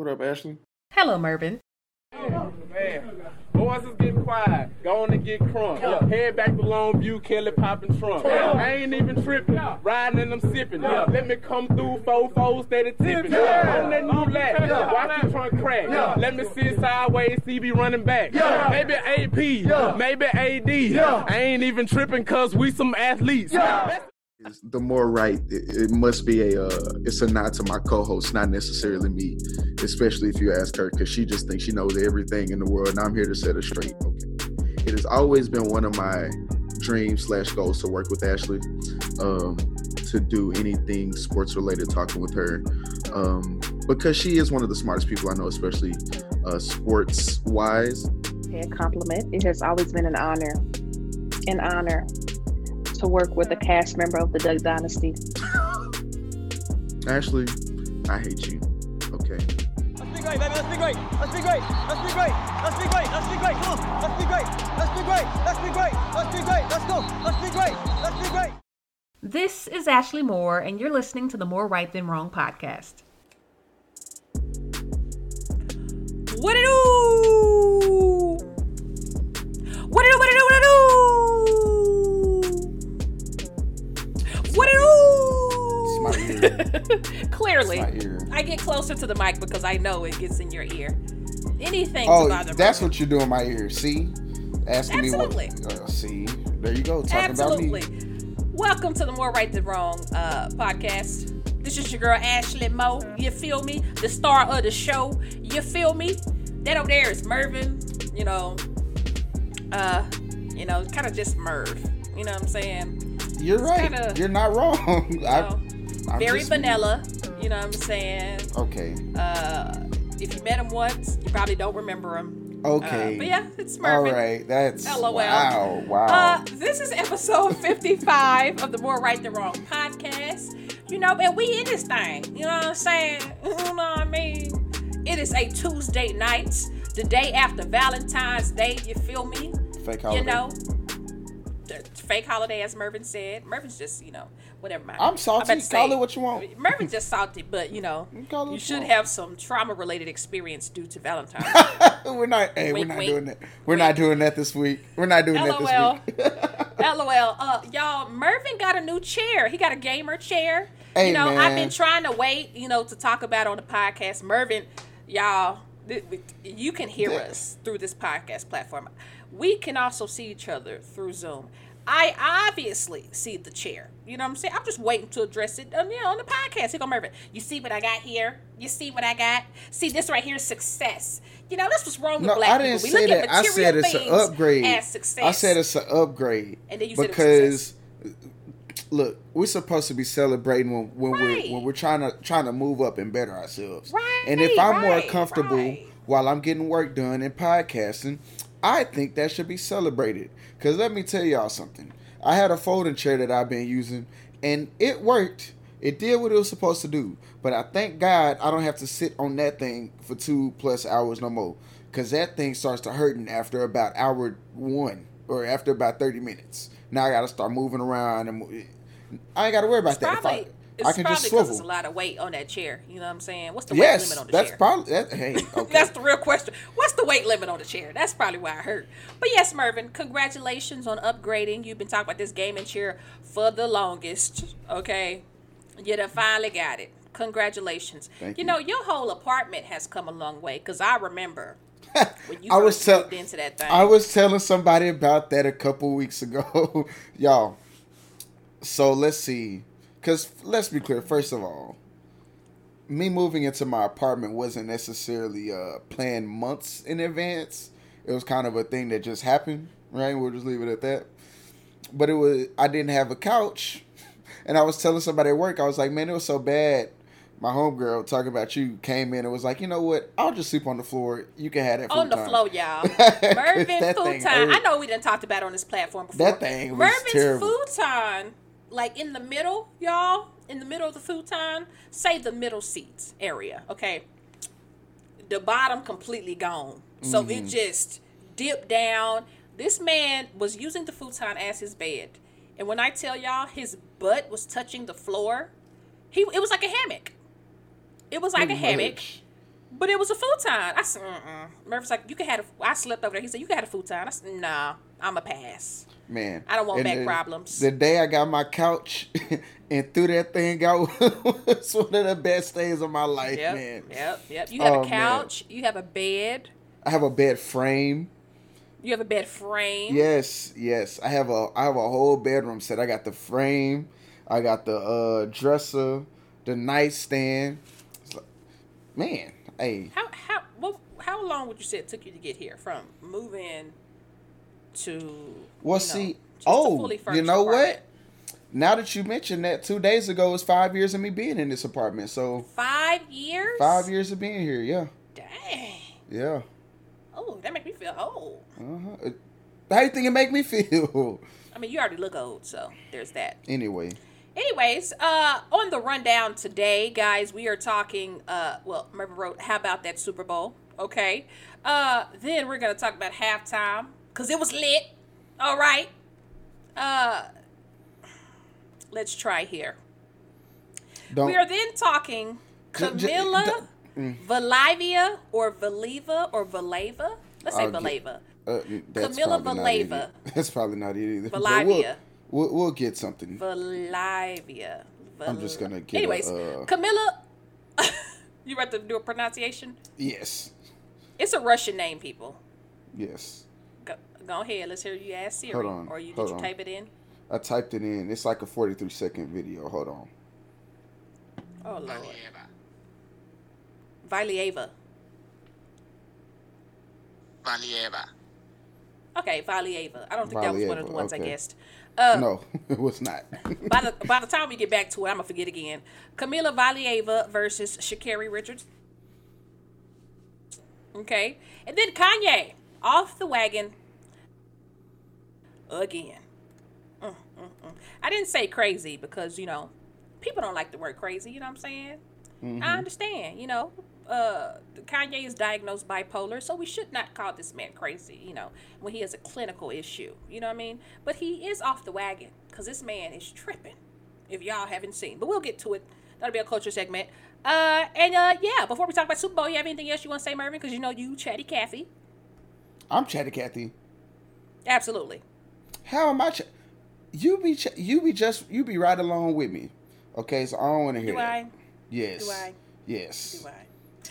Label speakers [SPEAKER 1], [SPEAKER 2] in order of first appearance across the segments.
[SPEAKER 1] What up, Ashley?
[SPEAKER 2] Hello, Mervin.
[SPEAKER 3] Man, boys is getting quiet. Going to get crunk. Yeah. Head back to Longview, Kelly popping trunk. Yeah. I ain't even tripping. Yeah. Riding and I'm sipping. Yeah. Let me come through four four fours steady tipping. Yeah. On that new lap. Yeah. Watch the trunk crack. Yeah. Let me sit sideways, See CB running back. Yeah. Maybe AP. Yeah. Maybe AD. Yeah. I ain't even tripping cause we some athletes. Yeah
[SPEAKER 1] the more right it, it, must be a uh, it's a nod to my co-host not necessarily me especially if you ask her because she just thinks she knows everything in the world and i'm here to set her straight okay? It has always been one of my dreams slash goals to work with ashley um, to do anything sports related talking with her um, because she is one of the smartest people i know especially uh, sports wise.
[SPEAKER 4] A compliment it has always been an honor an honor to work with a cast member of the Duck Dynasty.
[SPEAKER 1] Ashley, I hate you. Okay.
[SPEAKER 5] Let's be great, baby. Let's be great. Let's be great. Let's be great. Let's be great. Let's be great. Come on. Let's be great. Let's be great. Let's be great. Let's be great. Let's go. Let's be great. Let's be great.
[SPEAKER 2] This is Ashley Moore, and you're listening to the More Right Than Wrong podcast. What it do? What it do? What it do? What it do? What it do? Clearly, I get closer to the mic because I know it gets in your ear. Anything
[SPEAKER 1] oh, that's what you're doing my ear. See, asking
[SPEAKER 2] Absolutely.
[SPEAKER 1] me what. Uh, see, there you go. Talking
[SPEAKER 2] Absolutely.
[SPEAKER 1] about me.
[SPEAKER 2] Welcome to the More Right Than Wrong uh, podcast. This is your girl Ashley Moe. You feel me? The star of the show. You feel me? That over there is Mervin. You know, uh, you know, kind of just Merv. You know what I'm saying?
[SPEAKER 1] You're right. Kinda, You're not wrong. You know,
[SPEAKER 2] I, very vanilla. You know what I'm saying?
[SPEAKER 1] Okay.
[SPEAKER 2] Uh, if you met him once, you probably don't remember him.
[SPEAKER 1] Okay.
[SPEAKER 2] Uh, but yeah, it's Mervin.
[SPEAKER 1] All right, that's
[SPEAKER 2] LOL.
[SPEAKER 1] Wow, wow.
[SPEAKER 2] Uh, this is episode 55 of the More Right Than Wrong podcast. You know, and we in this thing. You know what I'm saying? You know what I mean? It is a Tuesday night, the day after Valentine's Day. You feel me?
[SPEAKER 1] Fake holiday.
[SPEAKER 2] You know, fake holiday, as Mervin said. Mervin's just, you know, whatever.
[SPEAKER 1] My, I'm salty. I'm Call it what you want.
[SPEAKER 2] Mervin's just salty, but you know, you, you should have some trauma-related experience due to Valentine's.
[SPEAKER 1] we're not. Hey, wink, we're not wink. doing that. We're wink. not doing that this week. We're not doing LOL. that this week.
[SPEAKER 2] LOL. Uh, y'all, Mervin got a new chair. He got a gamer chair.
[SPEAKER 1] Hey,
[SPEAKER 2] you know,
[SPEAKER 1] man.
[SPEAKER 2] I've been trying to wait, you know, to talk about on the podcast. Mervin, y'all, you can hear us through this podcast platform. We can also see each other through Zoom. I obviously see the chair. You know what I'm saying? I'm just waiting to address it on, you know, on the podcast. Here go Mervin. You see what I got here? You see what I got? See, this right here is success. You know, that's what's wrong with
[SPEAKER 1] no,
[SPEAKER 2] black
[SPEAKER 1] I didn't
[SPEAKER 2] people.
[SPEAKER 1] say that. I said it's an upgrade. I said it's an upgrade.
[SPEAKER 2] And then you
[SPEAKER 1] because, look, we're supposed to be celebrating when, when right. we're when we're trying to trying to move up and better ourselves.
[SPEAKER 2] Right.
[SPEAKER 1] And if I'm
[SPEAKER 2] right,
[SPEAKER 1] more comfortable
[SPEAKER 2] right.
[SPEAKER 1] while I'm getting work done and podcasting, I think that should be celebrated. Because let me tell y'all something. I had a folding chair that I've been using, and it worked. It did what it was supposed to do. But I thank God I don't have to sit on that thing for two plus hours no more. Because that thing starts to hurting after about hour one or after about 30 minutes. Now I got to start moving around. and I ain't got to worry about
[SPEAKER 2] it's
[SPEAKER 1] that.
[SPEAKER 2] Probably,
[SPEAKER 1] it's I can
[SPEAKER 2] probably
[SPEAKER 1] just swivel.
[SPEAKER 2] There's a lot of weight on that chair. You know what I'm saying? What's the
[SPEAKER 1] yes,
[SPEAKER 2] weight limit on the
[SPEAKER 1] that's
[SPEAKER 2] chair?
[SPEAKER 1] Probably, that, hey, okay.
[SPEAKER 2] that's the real question. What's the weight limit on the chair? That's probably why I hurt. But yes, Mervin, congratulations on upgrading. You've been talking about this gaming chair for the longest. Okay, you done finally got it. Congratulations.
[SPEAKER 1] Thank
[SPEAKER 2] you.
[SPEAKER 1] you
[SPEAKER 2] know your whole apartment has come a long way because I remember. When you
[SPEAKER 1] I was tell-
[SPEAKER 2] into that thing.
[SPEAKER 1] I was telling somebody about that a couple weeks ago, y'all. So let's see. Because let's be clear, first of all, me moving into my apartment wasn't necessarily uh, planned months in advance. It was kind of a thing that just happened, right? We'll just leave it at that. But it was I didn't have a couch, and I was telling somebody at work, I was like, man, it was so bad. My homegirl talking about you came in and was like, you know what? I'll just sleep on the floor. You can have that
[SPEAKER 2] on the
[SPEAKER 1] futon."
[SPEAKER 2] floor, y'all. Mervin
[SPEAKER 1] That thing
[SPEAKER 2] futon.
[SPEAKER 1] hurt.
[SPEAKER 2] I know we didn't talked about it on this platform before.
[SPEAKER 1] That thing was
[SPEAKER 2] Mervin's
[SPEAKER 1] terrible.
[SPEAKER 2] futon, like in the middle, y'all, in the middle of the futon, say the middle seats area, okay? The bottom completely gone. So
[SPEAKER 1] Mm-hmm.
[SPEAKER 2] it just dipped down. This man was using the futon as his bed. And when I tell y'all his butt was touching the floor, he it was like a hammock. It was like
[SPEAKER 1] Pretty
[SPEAKER 2] a hammock.
[SPEAKER 1] much.
[SPEAKER 2] But it was a futon. I said, mm-mm. Murphy's like, you could have. A, I slept over there. He said, you could have a futon. I said, nah, I'm a pass.
[SPEAKER 1] Man,
[SPEAKER 2] I don't want
[SPEAKER 1] and
[SPEAKER 2] back
[SPEAKER 1] the-
[SPEAKER 2] problems.
[SPEAKER 1] The day I got my couch and threw that thing out was one of the best days of my life,
[SPEAKER 2] Yep,
[SPEAKER 1] man.
[SPEAKER 2] yep, yep. You have
[SPEAKER 1] Oh,
[SPEAKER 2] a
[SPEAKER 1] man.
[SPEAKER 2] couch. You have a bed.
[SPEAKER 1] I have a bed frame.
[SPEAKER 2] You have a bed frame.
[SPEAKER 1] Yes, yes. I have a I have a whole bedroom set. I got the frame. I got the uh dresser, the nightstand. Like- Man, hey,
[SPEAKER 2] How how what, how long would you say it took you to get here from moving to?
[SPEAKER 1] well,
[SPEAKER 2] you know,
[SPEAKER 1] see, oh, you know
[SPEAKER 2] apartment?
[SPEAKER 1] what? Now that you mentioned that, two days ago was five years of me being in this apartment. So
[SPEAKER 2] Five years.
[SPEAKER 1] five years of being here. Yeah,
[SPEAKER 2] Dang.
[SPEAKER 1] yeah.
[SPEAKER 2] Oh, that make me feel old.
[SPEAKER 1] Uh-huh. How do you think it make me feel?
[SPEAKER 2] I mean, you already look old, so there's that.
[SPEAKER 1] anyway,
[SPEAKER 2] Anyways, uh, on the rundown today, guys, we are talking. Uh, well, Mervin wrote, "How about that Super Bowl?" Okay. Uh, then we're gonna talk about halftime because it was lit. All right. Uh, let's try here.
[SPEAKER 1] don't.
[SPEAKER 2] We are then talking
[SPEAKER 1] J- j-
[SPEAKER 2] Camilla
[SPEAKER 1] d-
[SPEAKER 2] Valavia or Valiva or Valeva. Let's say Valeva.
[SPEAKER 1] Uh,
[SPEAKER 2] Camilla Valeva.
[SPEAKER 1] That's probably not it either. But
[SPEAKER 2] Valavia.
[SPEAKER 1] We'll, we'll, we'll get something.
[SPEAKER 2] Valavia.
[SPEAKER 1] I'm just gonna get a,
[SPEAKER 2] Anyways,
[SPEAKER 1] uh,
[SPEAKER 2] Camilla. you ready to do a pronunciation?
[SPEAKER 1] yes,
[SPEAKER 2] It's a Russian name, people.
[SPEAKER 1] yes.
[SPEAKER 2] Go, go ahead. Let's hear you ask Siri.
[SPEAKER 1] Hold on,
[SPEAKER 2] Or you did you
[SPEAKER 1] on.
[SPEAKER 2] type it in?
[SPEAKER 1] I typed it in. It's like a 43 second video. Hold on.
[SPEAKER 2] Oh Lord. Valieva.
[SPEAKER 6] Valieva.
[SPEAKER 2] Okay, Valieva. I don't think that was one of the
[SPEAKER 1] Valieva,
[SPEAKER 2] ones I guessed. Uh,
[SPEAKER 1] no, it was not.
[SPEAKER 2] by the by the time we get back to it, I'm gonna forget again. Kamila Valieva versus Sha'Carri Richards. Okay, and then Kanye off the wagon again. Mm, mm, mm. I didn't say crazy because you know people don't like the word crazy. You know what I'm saying? I understand. You know, uh, Kanye is diagnosed bipolar, so we should not call this man crazy. You know, when he has a clinical issue. You know what I mean? But he is off the wagon because this man is tripping. If y'all haven't seen, but we'll get to it. That'll be a culture segment. Uh, and uh, yeah, before we talk about Super Bowl, you have anything else you want to say, Mervin? Because you know you chatty Cathy.
[SPEAKER 1] I'm Chatty Cathy.
[SPEAKER 2] Absolutely.
[SPEAKER 1] How am I? Ch- you be ch- you be just you be right along with me. Okay, so I don't want to hear
[SPEAKER 2] Do
[SPEAKER 1] that.
[SPEAKER 2] I?
[SPEAKER 1] Yes.
[SPEAKER 2] Do I?
[SPEAKER 1] Yes.
[SPEAKER 2] Do I?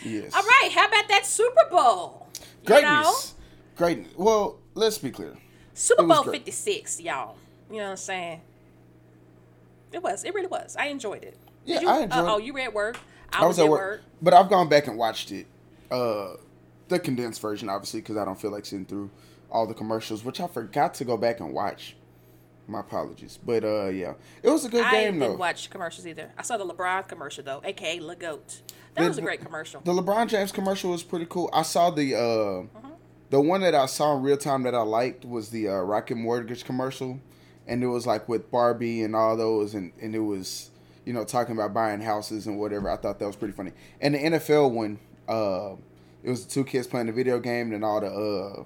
[SPEAKER 1] Yes.
[SPEAKER 2] All right. How about that Super Bowl? You know?
[SPEAKER 1] Greatness. Greatness. Well, let's be clear.
[SPEAKER 2] Super Bowl 56, y'all. You know what I'm saying? It was. It really was. I enjoyed it.
[SPEAKER 1] Yeah,
[SPEAKER 2] you,
[SPEAKER 1] I enjoyed
[SPEAKER 2] uh, Oh, you were at work. I, was, at work.
[SPEAKER 1] but I've gone back and watched it, uh, the condensed version, obviously, because I don't feel like sitting through all the commercials, which I forgot to go back and watch. My apologies, but uh, yeah, it was a good
[SPEAKER 2] I
[SPEAKER 1] game though.
[SPEAKER 2] I didn't watch commercials either. I saw the LeBron commercial though, aka Le Goat. That
[SPEAKER 1] The-
[SPEAKER 2] was a great commercial.
[SPEAKER 1] The LeBron James commercial was pretty cool. I saw the uh,
[SPEAKER 2] Mm-hmm.
[SPEAKER 1] the one that I saw in real time that I liked was the uh, Rocket Mortgage commercial, and it was like with Barbie and all those, and and it was you know talking about buying houses and whatever. I thought that was pretty funny. And the NFL one, uh, it was the two kids playing the video game, and all the uh,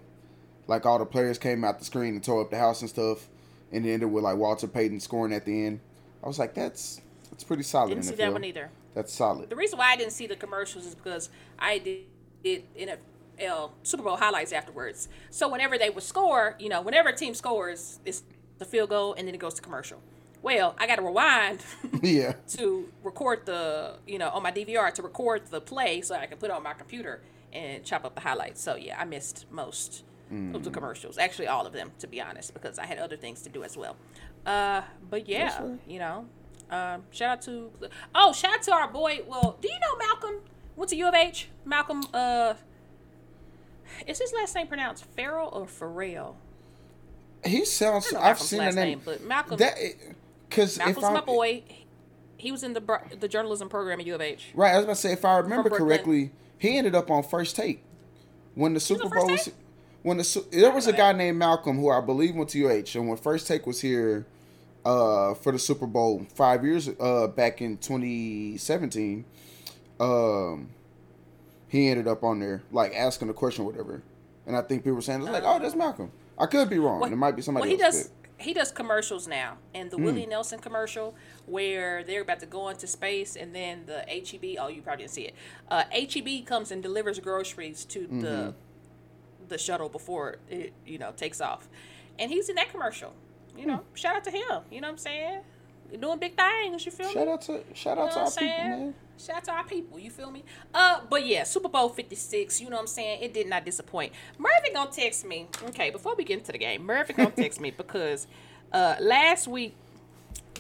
[SPEAKER 1] like all the players came out the screen and tore up the house and stuff, and it ended with like Walter Payton scoring at the end. I was like, that's that's pretty solid.
[SPEAKER 2] Didn't see that one either.
[SPEAKER 1] That's solid.
[SPEAKER 2] The reason why I didn't see the commercials is because I did, did NFL Super Bowl highlights afterwards. So whenever they would score, you know, whenever a team scores, it's the field goal and then it goes to commercial. Well, I got to rewind
[SPEAKER 1] yeah.
[SPEAKER 2] to record the, you know, on my DVR to record the play so I can put it on my computer and chop up the highlights. So yeah, I missed most of the commercials. Actually, all of them, to be honest, because I had other things to do as well. Uh, but yeah,
[SPEAKER 1] right.
[SPEAKER 2] you know, um, shout out to oh, shout out to our boy. Well, do you know Malcolm went to U of H? Malcolm, uh, is his last name pronounced Farrell or Farrell?
[SPEAKER 1] He sounds.
[SPEAKER 2] I don't know
[SPEAKER 1] I've seen the name,
[SPEAKER 2] name, but Malcolm-
[SPEAKER 1] That because
[SPEAKER 2] Malcolm's my boy. He was in the the journalism program at U of H.
[SPEAKER 1] right, I was about to say if I remember correctly, he ended up on first take when the Super Bowl was.
[SPEAKER 2] Take?
[SPEAKER 1] When the there was a guy named Malcolm who I believe went to UH, and when First Take was here, uh, for the Super Bowl five years uh back in 2017, um, he ended up on there like asking a question or whatever, and I think people were saying it's like, oh, that's Malcolm. I could be wrong.
[SPEAKER 2] Well,
[SPEAKER 1] it might be somebody
[SPEAKER 2] well, he
[SPEAKER 1] else.
[SPEAKER 2] does. he does commercials now, and the Willie Nelson commercial where they're about to go into space, and then the HEB. Oh, you probably didn't see it. Uh, HEB comes and delivers groceries to
[SPEAKER 1] Mm-hmm.
[SPEAKER 2] the the shuttle before it you know takes off, and he's in that commercial. You know,
[SPEAKER 1] Hmm.
[SPEAKER 2] shout out to him. You know what I'm saying? You're doing big things. You feel me?
[SPEAKER 1] Shout out to shout
[SPEAKER 2] You
[SPEAKER 1] out
[SPEAKER 2] know
[SPEAKER 1] to our
[SPEAKER 2] I'm
[SPEAKER 1] people, man.
[SPEAKER 2] Shout out to our people, you feel me? Uh, but yeah, Super Bowl 56, you know what I'm saying? It did not disappoint. Murphy gonna text me. Okay, before we get into the game, Murphy gonna text me because uh last week,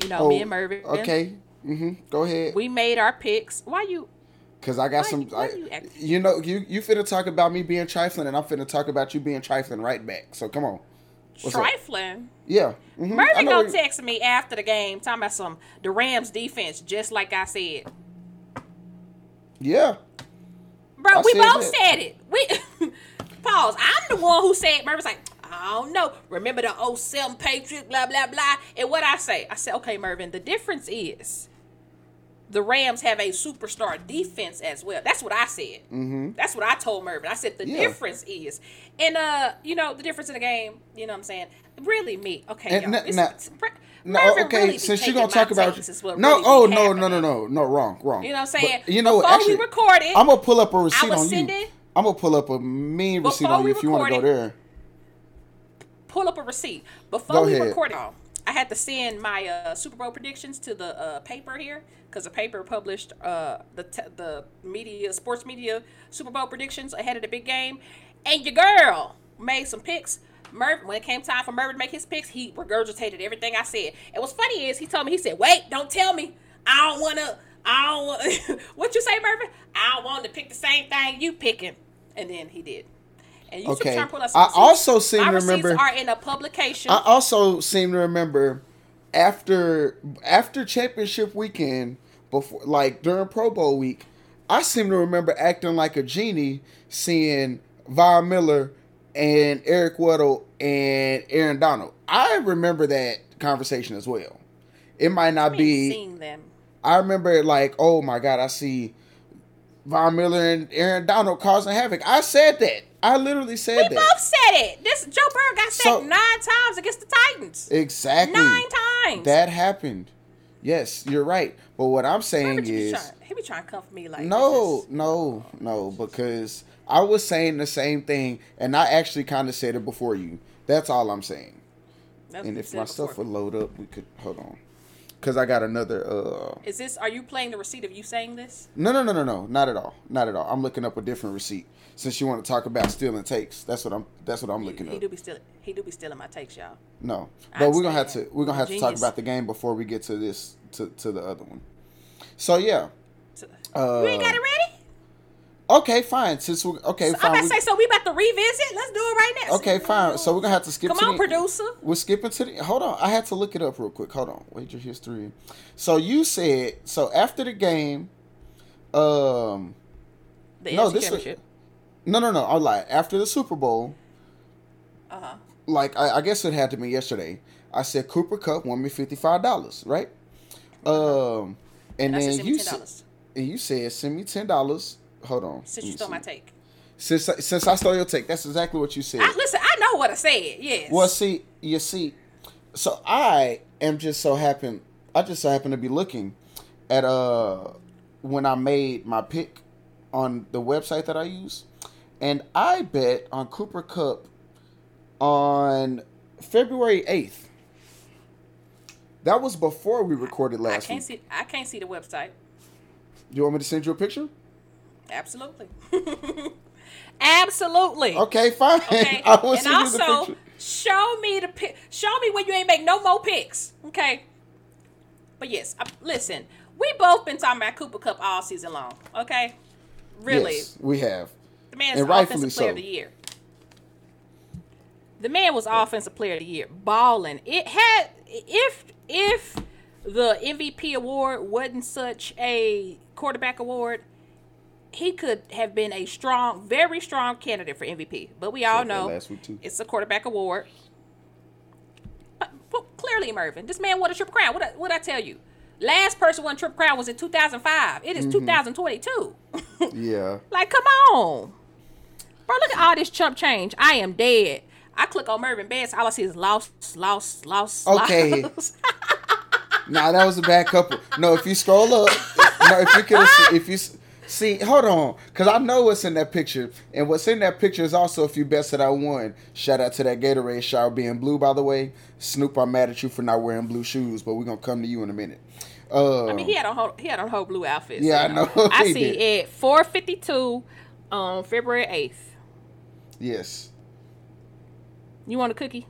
[SPEAKER 2] you know, me and
[SPEAKER 1] Oh, Okay. Mm-hmm. Go ahead.
[SPEAKER 2] we made our picks. Why you
[SPEAKER 1] Cause I got
[SPEAKER 2] Why
[SPEAKER 1] some. I,
[SPEAKER 2] you
[SPEAKER 1] you know, you you finna talk about me being trifling, and I'm finna talk about you being trifling right back. So come on. What's up?
[SPEAKER 2] trifling?
[SPEAKER 1] Yeah. mhm, I
[SPEAKER 2] Murphy gonna text me after the game talking about some the Rams defense, just like I said.
[SPEAKER 1] Yeah.
[SPEAKER 2] Bro,
[SPEAKER 1] I
[SPEAKER 2] we both
[SPEAKER 1] that.
[SPEAKER 2] said it. We pause. I'm the one who said Murphy's like, I don't know. Remember the 07 Patriot, blah, blah, blah. And what I say? I said, okay, Mervin, the difference is the Rams have a superstar defense as well. That's what I said. Mm-hmm. That's what I told Mervin. I said the
[SPEAKER 1] Yeah.
[SPEAKER 2] difference is, and uh, you know, the difference in the game. You know what I'm saying? Really, me. Okay,
[SPEAKER 1] And
[SPEAKER 2] y'all.
[SPEAKER 1] n-
[SPEAKER 2] it's-
[SPEAKER 1] now-
[SPEAKER 2] it's-
[SPEAKER 1] No, okay.
[SPEAKER 2] really
[SPEAKER 1] since you're gonna talk about
[SPEAKER 2] what
[SPEAKER 1] no,
[SPEAKER 2] really
[SPEAKER 1] oh no, no, no, no, no, wrong, wrong.
[SPEAKER 2] You know what I'm saying?
[SPEAKER 1] But you know,
[SPEAKER 2] Before we
[SPEAKER 1] actually,
[SPEAKER 2] recorded,
[SPEAKER 1] I'm gonna pull up a receipt on you.
[SPEAKER 2] sending-
[SPEAKER 1] I'm gonna pull up a mean receipt on
[SPEAKER 2] we
[SPEAKER 1] you if you want to go there.
[SPEAKER 2] pull up a receipt before
[SPEAKER 1] Go
[SPEAKER 2] we
[SPEAKER 1] ahead.
[SPEAKER 2] recorded. I had to send my uh, Super Bowl predictions to the uh, paper here because the paper published uh, the t- the media sports media Super Bowl predictions ahead of the big game, and your girl made some picks. Merv, when it came time for Mervin to make his picks, he regurgitated everything I said. And what's funny is he told me he said, "Wait, don't tell me. I don't want to. I don't what you say, Mervin? I want to pick the same thing you picking." And then he did. And you
[SPEAKER 1] Okay.
[SPEAKER 2] should pull
[SPEAKER 1] I also seem
[SPEAKER 2] My
[SPEAKER 1] to remember-
[SPEAKER 2] are in a publication.
[SPEAKER 1] I also seem to remember after after championship weekend, before like during Pro Bowl week, I seem to remember acting like a genie, seeing Von Miller and Eric Weddle and Aaron Donald. I remember that conversation as well. It might not be.
[SPEAKER 2] seen them.
[SPEAKER 1] I remember it like, oh my god, I see Von Miller and Aaron Donald causing havoc. I said that. I literally said
[SPEAKER 2] We
[SPEAKER 1] that.
[SPEAKER 2] both said it. This Joe Burrow got sacked
[SPEAKER 1] So-
[SPEAKER 2] nine times against the Titans.
[SPEAKER 1] Exactly.
[SPEAKER 2] Nine times.
[SPEAKER 1] That happened. Yes, you're right. But what I'm saying is
[SPEAKER 2] trying, he be trying to come for me like
[SPEAKER 1] no,
[SPEAKER 2] this
[SPEAKER 1] no, no, because I was saying the same thing, and I actually kind of said it before you. That's all I'm saying.
[SPEAKER 2] That's
[SPEAKER 1] And if my stuff would load up, we could hold on. Cause I got another. uh
[SPEAKER 2] is this? Are you playing the receipt of you saying this?
[SPEAKER 1] No, no, no, no, no, not at all, not at all. I'm looking up a different receipt since you want to talk about stealing takes. That's what I'm. That's what I'm looking at.
[SPEAKER 2] He
[SPEAKER 1] up.
[SPEAKER 2] do be stealing. He do be stealing my takes, y'all.
[SPEAKER 1] No, but we're gonna have to we're gonna have to talk about the game before we get to this to to the other one. So yeah,
[SPEAKER 2] So,
[SPEAKER 1] Uh,
[SPEAKER 2] you ain't got it ready.
[SPEAKER 1] okay, fine. Since we okay,
[SPEAKER 2] So I'm
[SPEAKER 1] fine.
[SPEAKER 2] about to say. So we about to revisit. Let's do it right now.
[SPEAKER 1] okay, fine. So we're gonna have to skip.
[SPEAKER 2] Come
[SPEAKER 1] to
[SPEAKER 2] on,
[SPEAKER 1] the,
[SPEAKER 2] producer.
[SPEAKER 1] We're skipping to the. Hold on, I had to look it up real quick. Hold on, wager history. So you said so after the game. Um,
[SPEAKER 2] The
[SPEAKER 1] No, this. No, no, no. I lied. After the Super Bowl,
[SPEAKER 2] Uh huh.
[SPEAKER 1] like I, I guess it had to be yesterday. I said Cooper Kupp won me fifty five dollars, right? Um, and
[SPEAKER 2] And
[SPEAKER 1] then you said and you said send me ten dollars. Hold on.
[SPEAKER 2] since you stole
[SPEAKER 1] see.
[SPEAKER 2] my take.
[SPEAKER 1] Since I- since I stole your take, that's exactly what you said.
[SPEAKER 2] I, listen, I know what I said. Yes.
[SPEAKER 1] Well, see, you see, so I am just so happen. I just so happen to be looking at uh when I made my pick on the website that I use, and I bet on Cooper Kupp on February eighth. That was before we recorded last I
[SPEAKER 2] can't
[SPEAKER 1] week.
[SPEAKER 2] see. I can't see the website.
[SPEAKER 1] You want me to send you a picture?
[SPEAKER 2] Absolutely. Absolutely.
[SPEAKER 1] Okay, fine.
[SPEAKER 2] Okay.
[SPEAKER 1] I will
[SPEAKER 2] and
[SPEAKER 1] send you the
[SPEAKER 2] also,
[SPEAKER 1] picture.
[SPEAKER 2] show me the pic. Show me when you ain't make no more picks. Okay. But yes, I, listen. We both been talking about Cooper Kupp all season long. Okay. Really,
[SPEAKER 1] Yes, we have.
[SPEAKER 2] The man's
[SPEAKER 1] and
[SPEAKER 2] offensive player
[SPEAKER 1] so.
[SPEAKER 2] of the year. The man was offensive player of the year, balling. It had if if the MVP award wasn't such a quarterback award, he could have been a strong, very strong candidate for MVP. But we all know
[SPEAKER 1] last week, too.
[SPEAKER 2] it's a quarterback award. But, but clearly, Mervin, this man won a triple crown. What what I tell you? Last person won triple crown was in 2005. It is mm-hmm. 2022.
[SPEAKER 1] Yeah.
[SPEAKER 2] Like, come on. Bro, look at all this chump change. I am dead. I click on Mervin bets, all I see is lost, lost, lost.
[SPEAKER 1] Okay.
[SPEAKER 2] lost.
[SPEAKER 1] Nah, that was a bad couple. No, if you scroll up, no, if you could, if you see, hold on, because I know what's in that picture, and what's in that picture is also a few bets that I won. Shout out to that Gatorade shower being blue, by the way. Snoop, I'm mad at you for not wearing blue shoes, but we're gonna come to you in a minute. Uh,
[SPEAKER 2] I mean, he had on whole, he had on whole blue outfit.
[SPEAKER 1] Yeah, I know.
[SPEAKER 2] I see
[SPEAKER 1] did.
[SPEAKER 2] fifty two on February eighth.
[SPEAKER 1] Yes,
[SPEAKER 2] You want a cookie?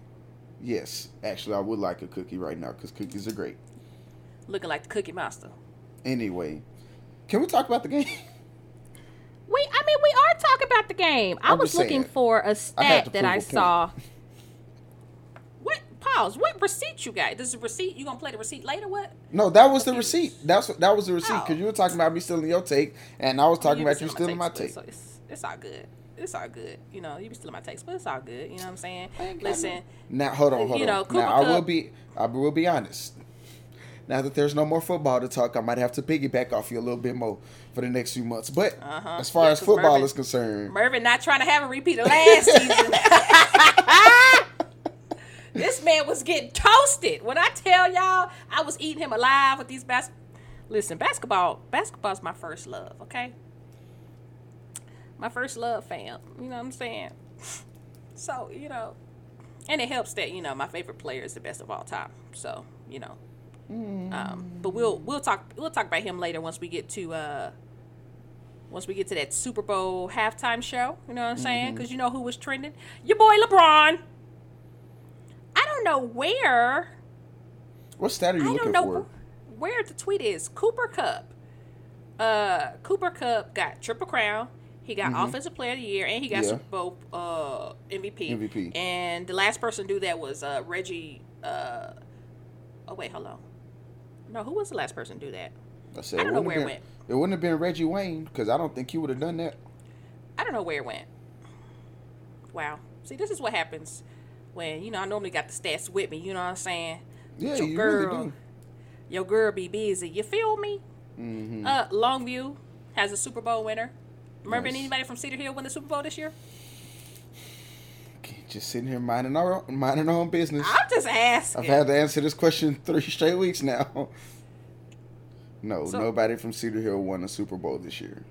[SPEAKER 1] yes. Actually, I would like a cookie right now because cookies are great.
[SPEAKER 2] Looking like the Cookie Monster.
[SPEAKER 1] Anyway, can we talk about the game?
[SPEAKER 2] We, I mean, we are talking about the game. I
[SPEAKER 1] I'm
[SPEAKER 2] was looking
[SPEAKER 1] saying.
[SPEAKER 2] for a stat
[SPEAKER 1] to
[SPEAKER 2] that I saw. What pause? What receipt you got? This is a receipt. You gonna play the receipt later? What?
[SPEAKER 1] No, that was the
[SPEAKER 2] Confused.
[SPEAKER 1] receipt. That's what that was the receipt because
[SPEAKER 2] Oh.
[SPEAKER 1] you were talking about me stealing your take, and I was oh, talking
[SPEAKER 2] You be
[SPEAKER 1] about you stealing my
[SPEAKER 2] takes,
[SPEAKER 1] take.
[SPEAKER 2] but It's, it's all good. It's all good. You know, you be stealing my text, but it's all good. You know what I'm saying? Listen,
[SPEAKER 1] Now hold on, hold
[SPEAKER 2] You
[SPEAKER 1] on.
[SPEAKER 2] know, Cooper
[SPEAKER 1] now I will be I will be honest. Now that there's no more football to talk, I might have to piggyback off you a little bit more for the next few months. But
[SPEAKER 2] Uh-huh.
[SPEAKER 1] as far
[SPEAKER 2] Yeah,
[SPEAKER 1] as football
[SPEAKER 2] Mervin-
[SPEAKER 1] is concerned,
[SPEAKER 2] Mervin not trying to have a repeat of last season. this man was getting toasted. When I tell y'all, I was eating him alive with these bas. Listen, basketball, basketball's my first love. Okay, my first love, fam. You know what I'm saying? So you know, and it helps that you know my favorite player is the best of all time. So you know, um, but we'll we'll talk we'll talk about him later once we get to uh once we get to that Super Bowl halftime show. You know what I'm saying?
[SPEAKER 1] Mm-hmm.
[SPEAKER 2] Because you know who was trending? Your boy LeBron. I don't know where.
[SPEAKER 1] what stat are you
[SPEAKER 2] I
[SPEAKER 1] looking
[SPEAKER 2] don't know
[SPEAKER 1] for?
[SPEAKER 2] where the tweet is. Cooper Kupp. Uh, Cooper Kupp got triple crown. He got offensive player of the year, and he got
[SPEAKER 1] Mm-hmm. Yeah.
[SPEAKER 2] Super Bowl uh, MVP.
[SPEAKER 1] MVP.
[SPEAKER 2] And the last person to do that was uh, Reggie. Uh, oh wait, hold on. No, who was the last person to do that?
[SPEAKER 1] I said
[SPEAKER 2] I don't know where
[SPEAKER 1] have
[SPEAKER 2] it went.
[SPEAKER 1] It wouldn't have been Reggie Wayne because I don't think he would have done that.
[SPEAKER 2] I don't know where it went. Wow. See, this is what happens when you know I normally got the stats with me. You know what I'm saying?
[SPEAKER 1] Yeah,
[SPEAKER 2] Your
[SPEAKER 1] you
[SPEAKER 2] girl,
[SPEAKER 1] really do.
[SPEAKER 2] your girl be busy. You feel me?
[SPEAKER 1] Mm-hmm.
[SPEAKER 2] Uh, Longview has a Super Bowl winner. Remember
[SPEAKER 1] Nice.
[SPEAKER 2] anybody from Cedar Hill win the Super Bowl this year?
[SPEAKER 1] Just sitting here minding our own, minding our own business.
[SPEAKER 2] I'm just asking.
[SPEAKER 1] I've had to answer this question three straight weeks now. No,
[SPEAKER 2] So-
[SPEAKER 1] nobody from Cedar Hill won a Super Bowl this year.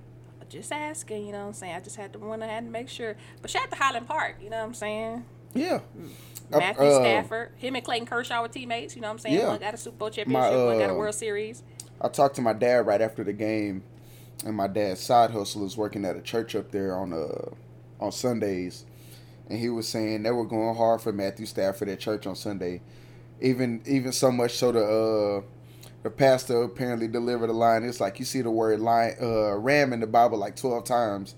[SPEAKER 2] just asking. You know what I'm saying? I just had to want to had to make sure. But shout out to Highland Park. You know what I'm saying?
[SPEAKER 1] Yeah. Uh,
[SPEAKER 2] Matthew
[SPEAKER 1] uh,
[SPEAKER 2] Stafford, him and Clayton Kershaw were teammates. You know what I'm saying?
[SPEAKER 1] Yeah.
[SPEAKER 2] One got a Super Bowl championship. one got a
[SPEAKER 1] uh,
[SPEAKER 2] World Series.
[SPEAKER 1] I talked to my dad right after the game, and my dad's side hustle is working at a church up there on uh on Sundays, and he was saying they were going hard for Matthew Stafford at church on Sunday, even even so much so the uh the pastor apparently delivered a line. It's like you see the word lion, uh, ram in the Bible like twelve times.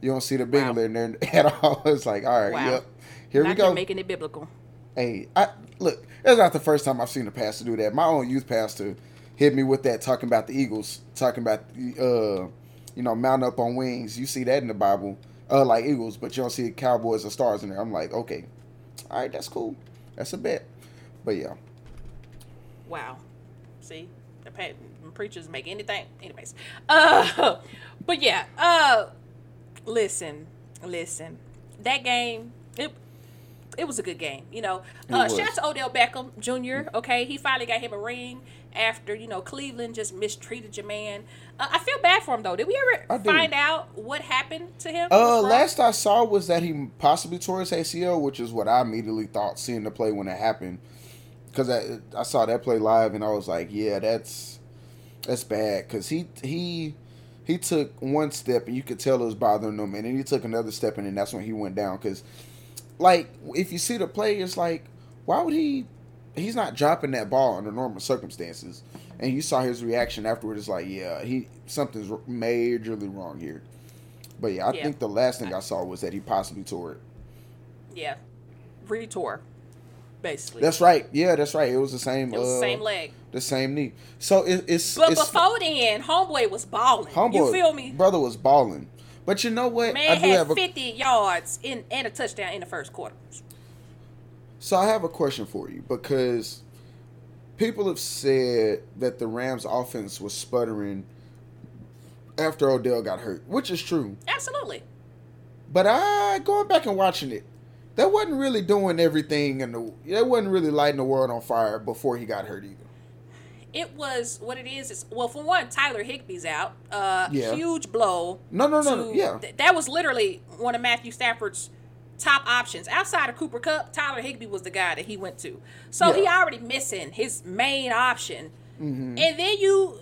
[SPEAKER 1] You don't see the
[SPEAKER 2] Wow.
[SPEAKER 1] in there at all. It's like, all right,
[SPEAKER 2] Wow.
[SPEAKER 1] yep, here
[SPEAKER 2] Not
[SPEAKER 1] we go.
[SPEAKER 2] making it biblical.
[SPEAKER 1] Hey, I look. That's not the first time I've seen a pastor do that. My own youth pastor hit me with that, talking about the Eagles, talking about uh, you know, mount up on wings. You see that in the Bible, uh, like Eagles, but you don't see Cowboys or stars in there. I'm like, okay, all right, that's cool. That's a bet. But yeah,
[SPEAKER 2] Wow. See, the preachers make anything. Anyways, uh, but yeah, uh, listen, listen. That game, it it was a good game. You know, uh, shout out to Odell Beckham Jr. Okay, he finally got him a ring after you know Cleveland just mistreated your man. Uh, I feel bad for him though. Did we ever find out what happened to him?
[SPEAKER 1] uh, last I saw was that he possibly tore his ACL, which is what I immediately thought seeing the play when it happened, because I I saw that play live and I was like, yeah, that's that's bad because he he he took one step and you could tell it was bothering him, and then he took another step and then that's when he went down. Because like if you see the play, it's like why would he? He's not dropping that ball under normal circumstances, and you saw his reaction afterward. It's like yeah, he something's majorly wrong here. But yeah, I
[SPEAKER 2] Yeah.
[SPEAKER 1] think the last thing I saw was that he possibly tore it.
[SPEAKER 2] yeah, retour, basically.
[SPEAKER 1] That's right. Yeah, that's right. It was the same.
[SPEAKER 2] it was the
[SPEAKER 1] uh,
[SPEAKER 2] same leg.
[SPEAKER 1] The same knee. So it, it's.
[SPEAKER 2] But
[SPEAKER 1] it's,
[SPEAKER 2] before then, homeboy was balling.
[SPEAKER 1] Humboldt,
[SPEAKER 2] you feel me?
[SPEAKER 1] Brother was balling. But you know what?
[SPEAKER 2] Man
[SPEAKER 1] I
[SPEAKER 2] had
[SPEAKER 1] have a
[SPEAKER 2] 50 yards in and a touchdown in the first quarter.
[SPEAKER 1] So I have a question for you because people have said that the Rams offense was sputtering after Odell got hurt, which is true.
[SPEAKER 2] Absolutely.
[SPEAKER 1] But I going back and watching it, That wasn't really doing everything, and the that wasn't really lighting the world on fire before he got hurt either.
[SPEAKER 2] It was what it is. Is well, for one, Tyler Higbee's out. Uh,
[SPEAKER 1] Yeah.
[SPEAKER 2] huge blow.
[SPEAKER 1] No, no, no, no, yeah.
[SPEAKER 2] th- that was literally one of Matthew Stafford's top options outside of Cooper Kupp. Tyler Higbee was the guy that he went to. So he already missing his main option,
[SPEAKER 1] Mm-hmm.
[SPEAKER 2] and then you.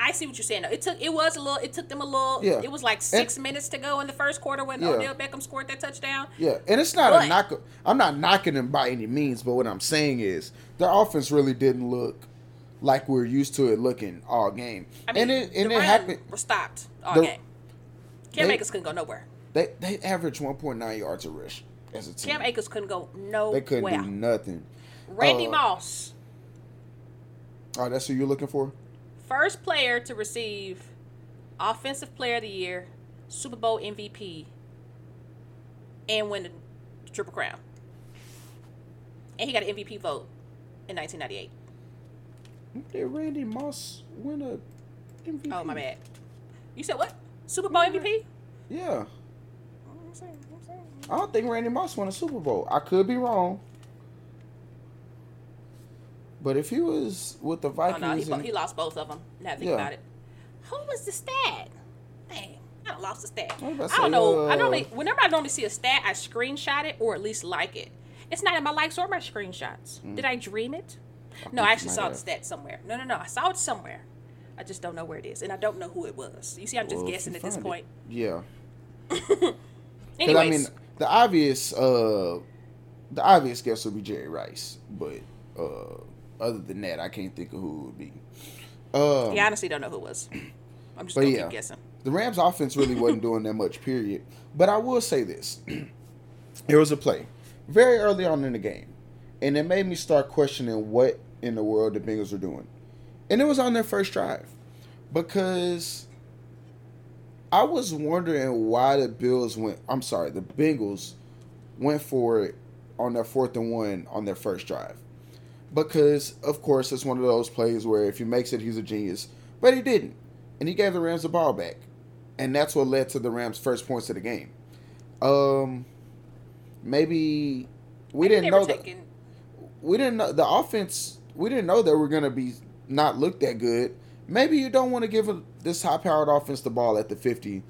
[SPEAKER 2] I see what you're saying. It took it was a little. It took them a little.
[SPEAKER 1] Yeah.
[SPEAKER 2] It was like six minutes to go in the first quarter when
[SPEAKER 1] Yeah.
[SPEAKER 2] Odell Beckham scored that touchdown.
[SPEAKER 1] Yeah, and it's not
[SPEAKER 2] But-
[SPEAKER 1] a knock. I'm not knocking them by any means, but what I'm saying is their offense really didn't look like we're used to it looking all game.
[SPEAKER 2] I mean,
[SPEAKER 1] and it and it happened.
[SPEAKER 2] Was stopped all
[SPEAKER 1] The-
[SPEAKER 2] game. Cam Akers couldn't go nowhere.
[SPEAKER 1] They they averaged 1.9 yards a rush as a team.
[SPEAKER 2] Cam Akers couldn't go nowhere.
[SPEAKER 1] they couldn't do nothing.
[SPEAKER 2] Randy
[SPEAKER 1] Uh,
[SPEAKER 2] Moss,
[SPEAKER 1] Oh, that's who you're looking for.
[SPEAKER 2] first player to receive Offensive Player of the Year, Super Bowl MVP, and win the Triple Crown. And he got an MVP vote in 1998.
[SPEAKER 1] Did Randy Moss win a MVP?
[SPEAKER 2] Oh my bad. You said what? Super Bowl MVP?
[SPEAKER 1] Yeah,
[SPEAKER 2] saying, I'm saying.
[SPEAKER 1] I don't think Randy Moss won a Super Bowl. I could be wrong. But if he was with the
[SPEAKER 2] Oh
[SPEAKER 1] Vikings,
[SPEAKER 2] no, he,
[SPEAKER 1] and-
[SPEAKER 2] he lost both of them. Now think
[SPEAKER 1] Yeah.
[SPEAKER 2] about it. Who was the stat? Dang, I lost the stat.
[SPEAKER 1] I
[SPEAKER 2] I don't know. I
[SPEAKER 1] uh,
[SPEAKER 2] normally, whenever I normally see a stat, I screenshot it or at least like it. It's not in my likes or my screenshots. Did I dream it? no, I
[SPEAKER 1] Mm.
[SPEAKER 2] actually saw
[SPEAKER 1] might
[SPEAKER 2] the stat somewhere. No, no, no. I saw it somewhere. I just don't know where it is, and I don't know who it was. You see, I'm just
[SPEAKER 1] Well,
[SPEAKER 2] guessing at this
[SPEAKER 1] it-
[SPEAKER 2] point.
[SPEAKER 1] Yeah. Because I mean, the obvious, uh, the obvious guess would be Jerry Rice, but uh, other than that, I can't think of who it would be. Um,
[SPEAKER 2] yeah, I honestly don't know who it was. I'm just gonna
[SPEAKER 1] yeah.
[SPEAKER 2] keep guessing.
[SPEAKER 1] the Rams' offense really wasn't doing that much. Period. But I will say this: there was a play very early on in the game, and it made me start questioning what in the world the Bengals were doing, and it was on their first drive because I was wondering why the Bills went. I'm sorry, the Bengals went for it on their fourth and one on their first drive. Because of course it's one of those plays where if he makes it, he's a genius. But he didn't, and he gave the Rams the ball back, and that's what led to the Rams' first points of the game. Um, maybe we
[SPEAKER 2] Maybe
[SPEAKER 1] didn't know that
[SPEAKER 2] taking-
[SPEAKER 1] we didn't know the offense. We didn't know that we're gonna be not look that good. Maybe you don't want to give a, this high-powered offense the ball at the fifty,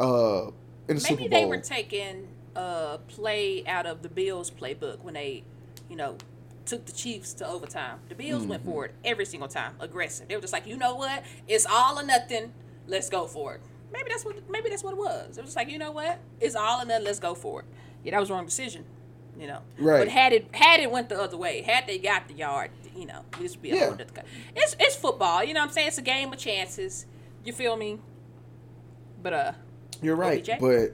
[SPEAKER 1] uh, in the Super
[SPEAKER 2] Maybe
[SPEAKER 1] Bowl.
[SPEAKER 2] they were taking a play out of the Bills playbook when they, you know, took the Chiefs to overtime. The Bills went
[SPEAKER 1] Mm-hmm.
[SPEAKER 2] for it every single time, aggressive. They were just like, you know what, it's all or nothing. Let's go for it. Maybe that's what maybe that's what it was. It was just like, you know what, it's all or nothing. Let's go for it. Yeah, that was the wrong decision. You know,
[SPEAKER 1] Right.
[SPEAKER 2] But had it had it went the other way, had they got the yard, you know, this would be a
[SPEAKER 1] Yeah.
[SPEAKER 2] whole It's it's football. You know what I'm saying? It's a game of chances. You feel me? But uh,
[SPEAKER 1] You're right,
[SPEAKER 2] OBJ?
[SPEAKER 1] but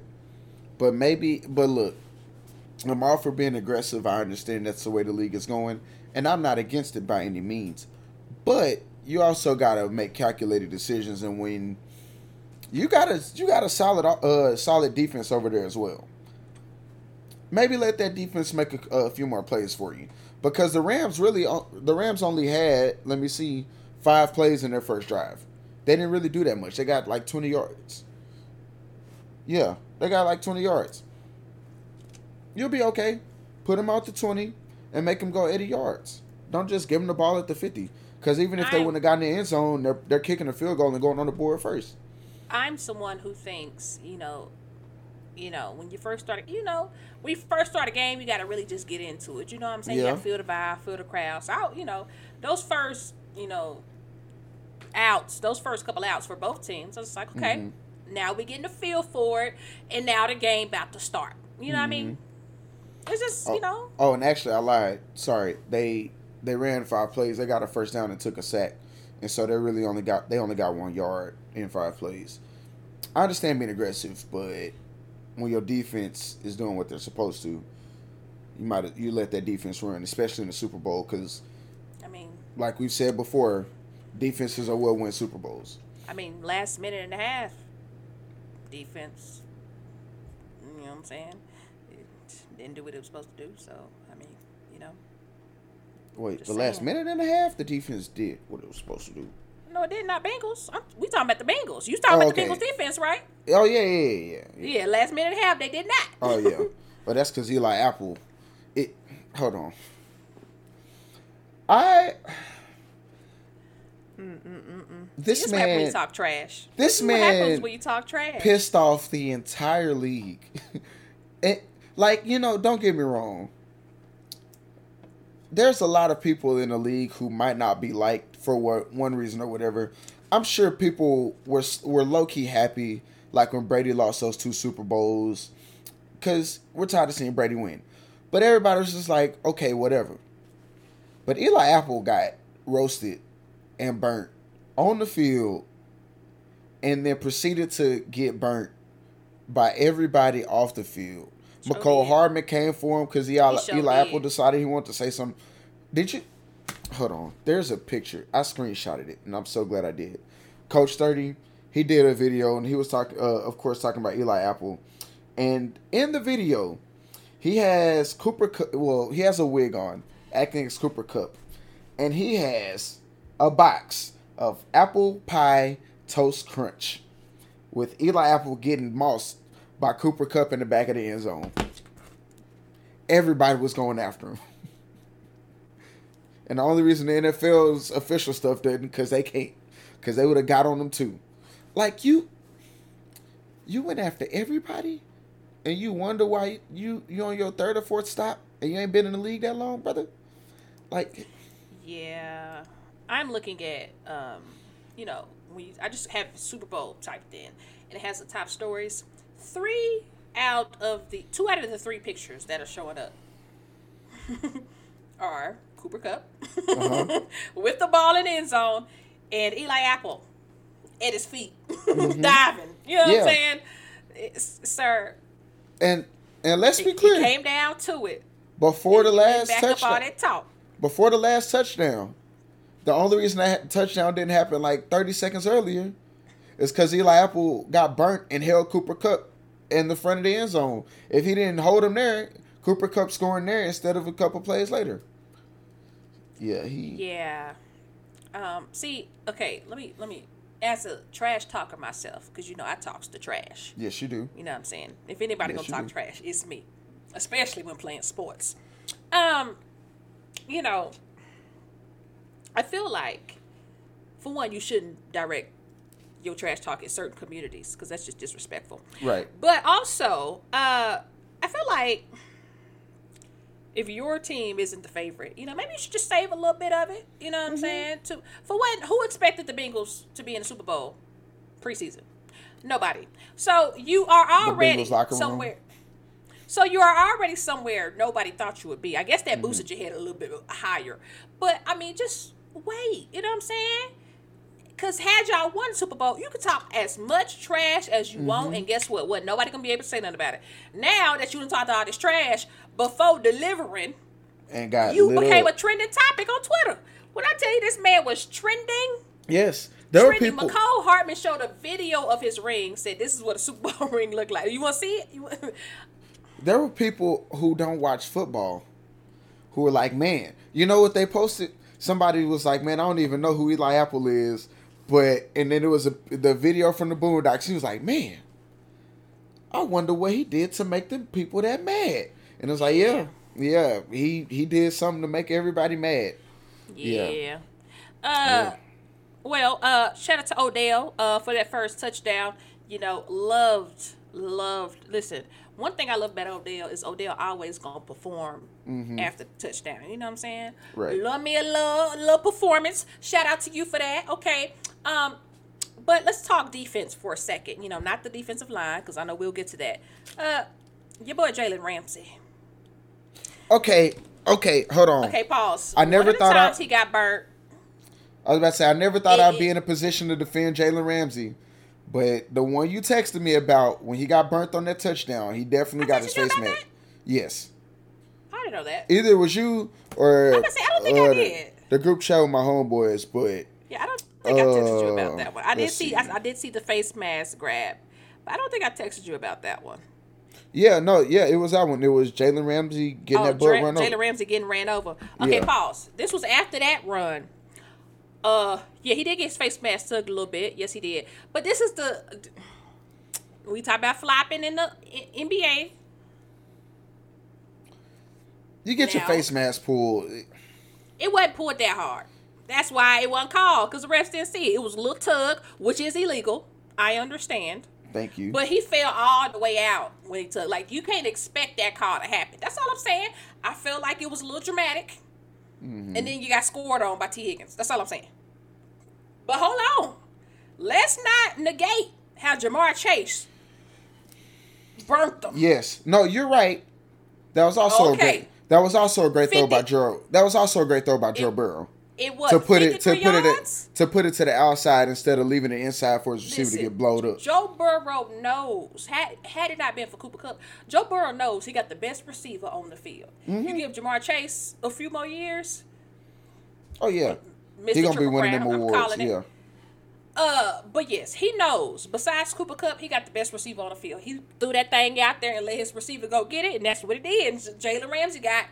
[SPEAKER 1] but maybe but look, I'm all for being aggressive. I understand that's the way the league is going, and I'm not against it by any means. But you also gotta make calculated decisions, and when you got a you got a solid uh solid defense over there as well. Maybe let that defense make a, a few more plays for you, because the Rams really the Rams only had let me see five plays in their first drive. They didn't really do that much. They got like 20 yards. Yeah, they got like 20 yards. You'll be okay. Put them out to 20 and make them go 80 yards. Don't just give them the ball at the 50. Because even if they wouldn't have gotten the end zone, they're, they're kicking a field goal and going on the board first.
[SPEAKER 2] I'm someone who thinks, you know, you know, when you first start, you know, when you first start a game, you got to really just get into it. You know what I'm saying? You
[SPEAKER 1] Yeah.
[SPEAKER 2] got to feel the vibe, feel the crowd. So, I, you know, those first, you know, outs, those first couple outs for both teams, I was like, okay,
[SPEAKER 1] Mm-hmm.
[SPEAKER 2] now we're getting the feel for it, and now the game about to start. You know what I mean? It's just,
[SPEAKER 1] Oh,
[SPEAKER 2] you know,
[SPEAKER 1] oh, and actually, I lied. Sorry, they they ran five plays. They got a first down and took a sack, and so they really only got they only got one yard in five plays. I understand being aggressive, but when your defense is doing what they're supposed to, you might you let that defense run, especially in the Super Bowl, because
[SPEAKER 2] I mean,
[SPEAKER 1] like we've said before, defenses are what win Super Bowls.
[SPEAKER 2] I mean, last minute and a half, defense. You know what I'm saying? It didn't do what it was supposed to do. So I mean, you know,
[SPEAKER 1] Wait, the last minute and a half, the defense did what it was supposed to do.
[SPEAKER 2] no, it did not Bengals. I'm, we talking about the Bengals. You talking
[SPEAKER 1] Oh,
[SPEAKER 2] about
[SPEAKER 1] okay.
[SPEAKER 2] the Bengals defense, right?
[SPEAKER 1] Oh yeah, yeah, yeah, yeah.
[SPEAKER 2] Yeah, last minute and a half, they did not.
[SPEAKER 1] Oh yeah. But that's because Eli Apple. It. Hold on. I. This
[SPEAKER 2] This man when you
[SPEAKER 1] man
[SPEAKER 2] talk trash.
[SPEAKER 1] this
[SPEAKER 2] is what happens
[SPEAKER 1] man
[SPEAKER 2] when you talk trash.
[SPEAKER 1] pissed off the entire league. and, like you know, don't get me wrong. There's a lot of people in the league who might not be liked for what one reason or whatever. I'm sure people were were low key happy, like when Brady lost those two Super Bowls, because we're tired of seeing Brady win. But everybody was just like, okay, whatever. But Eli Apple got roasted and burnt on the field, and then proceeded to get burnt by everybody off the field.
[SPEAKER 2] Sure
[SPEAKER 1] Mecole
[SPEAKER 2] did.
[SPEAKER 1] Hardman came for him because Eli,
[SPEAKER 2] sure
[SPEAKER 1] Eli. Apple decided he wanted to say something. Did you? Hold on. There's a picture. I screenshotted it, and I'm so glad I did. Coach Thirty, he did a video, and he was talking, uh, of course, talking about Eli Apple. And in the video, he has Cooper. Well, he has a wig on, acting as Cooper Kupp, and he has a box of apple pie toast crunch with Eli Apple getting mossed by Cooper Kupp in the back of the end zone. Everybody was going after him. And the only reason the NFL's official stuff didn't, because they can't, because they would have got on them too. Like you, you went after everybody, and you wonder why you you on your third or fourth stop, and you ain't been in the league that long, brother. Like,
[SPEAKER 2] Yeah, I'm looking at um, you know, we I just have Super Bowl typed in, and it has the top stories. Three out of the two out of the three pictures that are showing up are Cooper Kupp
[SPEAKER 1] Uh-huh.
[SPEAKER 2] with the ball in the end zone, and Eli Apple at his feet
[SPEAKER 1] Mm-hmm.
[SPEAKER 2] diving. You know what I'm saying, it's, sir?
[SPEAKER 1] and and let's
[SPEAKER 2] It,
[SPEAKER 1] be
[SPEAKER 2] it
[SPEAKER 1] clear,
[SPEAKER 2] came down to it.
[SPEAKER 1] before the last
[SPEAKER 2] back up all
[SPEAKER 1] touchdown,
[SPEAKER 2] that talk.
[SPEAKER 1] before the last touchdown, the only reason that touchdown didn't happen like 30 seconds earlier is because Eli Apple got burnt and held Cooper Kupp in the front of the end zone. If he didn't hold him there, Cooper Kupp scoring there instead of a couple plays later. Yeah, he.
[SPEAKER 2] Yeah. Um, see, okay, let me let me as a trash talker myself, because you know I talks the trash.
[SPEAKER 1] Yes, you do.
[SPEAKER 2] You know what I'm saying? If anybody
[SPEAKER 1] Yes,
[SPEAKER 2] gonna talk
[SPEAKER 1] do.
[SPEAKER 2] trash, it's me. Especially when playing sports. Um, you know, I feel like for one, you shouldn't direct your trash talk in certain communities because that's just disrespectful.
[SPEAKER 1] Right.
[SPEAKER 2] But also, uh, I feel like if your team isn't the favorite, you know, maybe you should just save a little bit of it. You know what I'm saying? To for when who expected the Bengals to be in the Super Bowl preseason? Nobody. So you are already
[SPEAKER 1] room?
[SPEAKER 2] somewhere. So you are already somewhere nobody thought you would be. I guess that
[SPEAKER 1] Mm-hmm.
[SPEAKER 2] boosted your head a little bit higher. But I mean, just wait. You know what I'm saying? Because had y'all won Super Bowl, you could talk as much trash as you
[SPEAKER 1] Mm-hmm.
[SPEAKER 2] want, and guess what? What nobody gonna be able to say nothing about it. Now that you done talked all this trash before delivering,
[SPEAKER 1] And got
[SPEAKER 2] you became
[SPEAKER 1] up.
[SPEAKER 2] a trending topic on Twitter. When I tell you this man was trending,
[SPEAKER 1] Yes, there were people.
[SPEAKER 2] Mecole Hardman showed a video of his ring. Said this is what a Super Bowl ring looked like. You want to see it?
[SPEAKER 1] There were people who don't watch football who were like, man, you know what they posted? Somebody was like, man, I don't even know who Eli Apple is, but and then it was a, the video from the Boondocks. He was like, man, I wonder what he did to make them people that mad. And it was like, yeah, yeah, he he did something to make everybody mad.
[SPEAKER 2] Yeah.
[SPEAKER 1] Yeah.
[SPEAKER 2] Uh, well, uh, shout out to Odell uh, for that first touchdown. You know, loved, loved. Listen, one thing I love about Odell is Odell always gonna perform after the touchdown. You know what I'm saying?
[SPEAKER 1] Right.
[SPEAKER 2] Love me a little, little performance. Shout out to you for that. Okay. Um, but let's talk defense for a second. You know, not the defensive line because I know we'll get to that. Uh, your boy Jalen Ramsey.
[SPEAKER 1] Okay, okay, hold on.
[SPEAKER 2] Okay, pause.
[SPEAKER 1] I never
[SPEAKER 2] One of the
[SPEAKER 1] thought I-
[SPEAKER 2] he got burnt.
[SPEAKER 1] I was about to say I never thought
[SPEAKER 2] It-
[SPEAKER 1] I'd be in a position to defend Jalen Ramsey, but the one you texted me about when he got burnt on that touchdown, he definitely
[SPEAKER 2] I
[SPEAKER 1] got his face masked. Yes,
[SPEAKER 2] I didn't know that.
[SPEAKER 1] either it was you or
[SPEAKER 2] say, I don't think I
[SPEAKER 1] uh, the-
[SPEAKER 2] did.
[SPEAKER 1] The, group chat with my homeboys, but
[SPEAKER 2] Yeah, I don't think I texted you
[SPEAKER 1] Uh,
[SPEAKER 2] about that one. I did see,
[SPEAKER 1] see.
[SPEAKER 2] I, I did see the face mask grab, but I don't think I texted you about that one.
[SPEAKER 1] yeah, no, yeah, it was that one. It was Jalen Ramsey getting
[SPEAKER 2] oh,
[SPEAKER 1] that butt
[SPEAKER 2] Dra-
[SPEAKER 1] run
[SPEAKER 2] Jalen
[SPEAKER 1] over.
[SPEAKER 2] Ramsey getting ran over. Okay,
[SPEAKER 1] Yeah.
[SPEAKER 2] pause. This was after that run. Uh, yeah, he did get his face mask tugged a little bit. Yes, he did. But this is the we talk about flopping in the NBA.
[SPEAKER 1] You get your face mask pulled.
[SPEAKER 2] It wasn't pulled that hard. That's why it wasn't called because the refs didn't see it. It was a little tug, which is illegal. I understand.
[SPEAKER 1] Thank you.
[SPEAKER 2] But he fell all the way out when he took. Like you can't expect that call to happen. That's all I'm saying. I felt like it was a little dramatic,
[SPEAKER 1] Mm-hmm.
[SPEAKER 2] and then you got scored on by Tee Higgins. That's all I'm saying. But hold on, let's not negate how Ja'Marr Chase burnt them.
[SPEAKER 1] yes. No, you're right. That was also a great. That was also a great throw by Joe. That was also a great throw by Joe Burrow.
[SPEAKER 2] It was
[SPEAKER 1] to put it to
[SPEAKER 2] 53
[SPEAKER 1] put
[SPEAKER 2] yards?
[SPEAKER 1] it to put it to the outside instead of leaving it inside for his receiver
[SPEAKER 2] Listen,
[SPEAKER 1] to get blowed up.
[SPEAKER 2] Joe Burrow knows had had it not been for Cooper Kupp, Joe Burrow knows he got the best receiver on the field.
[SPEAKER 1] Mm-hmm.
[SPEAKER 2] You give Ja'Marr Chase a few more years,
[SPEAKER 1] Oh yeah,
[SPEAKER 2] Mr.
[SPEAKER 1] he gonna be winning
[SPEAKER 2] Crown,
[SPEAKER 1] them awards.
[SPEAKER 2] it.
[SPEAKER 1] Yeah,
[SPEAKER 2] Uh, but yes, he knows. Besides Cooper Kupp, he got the best receiver on the field. He threw that thing out there and let his receiver go get it, and that's what it did. And Jalen Ramsey got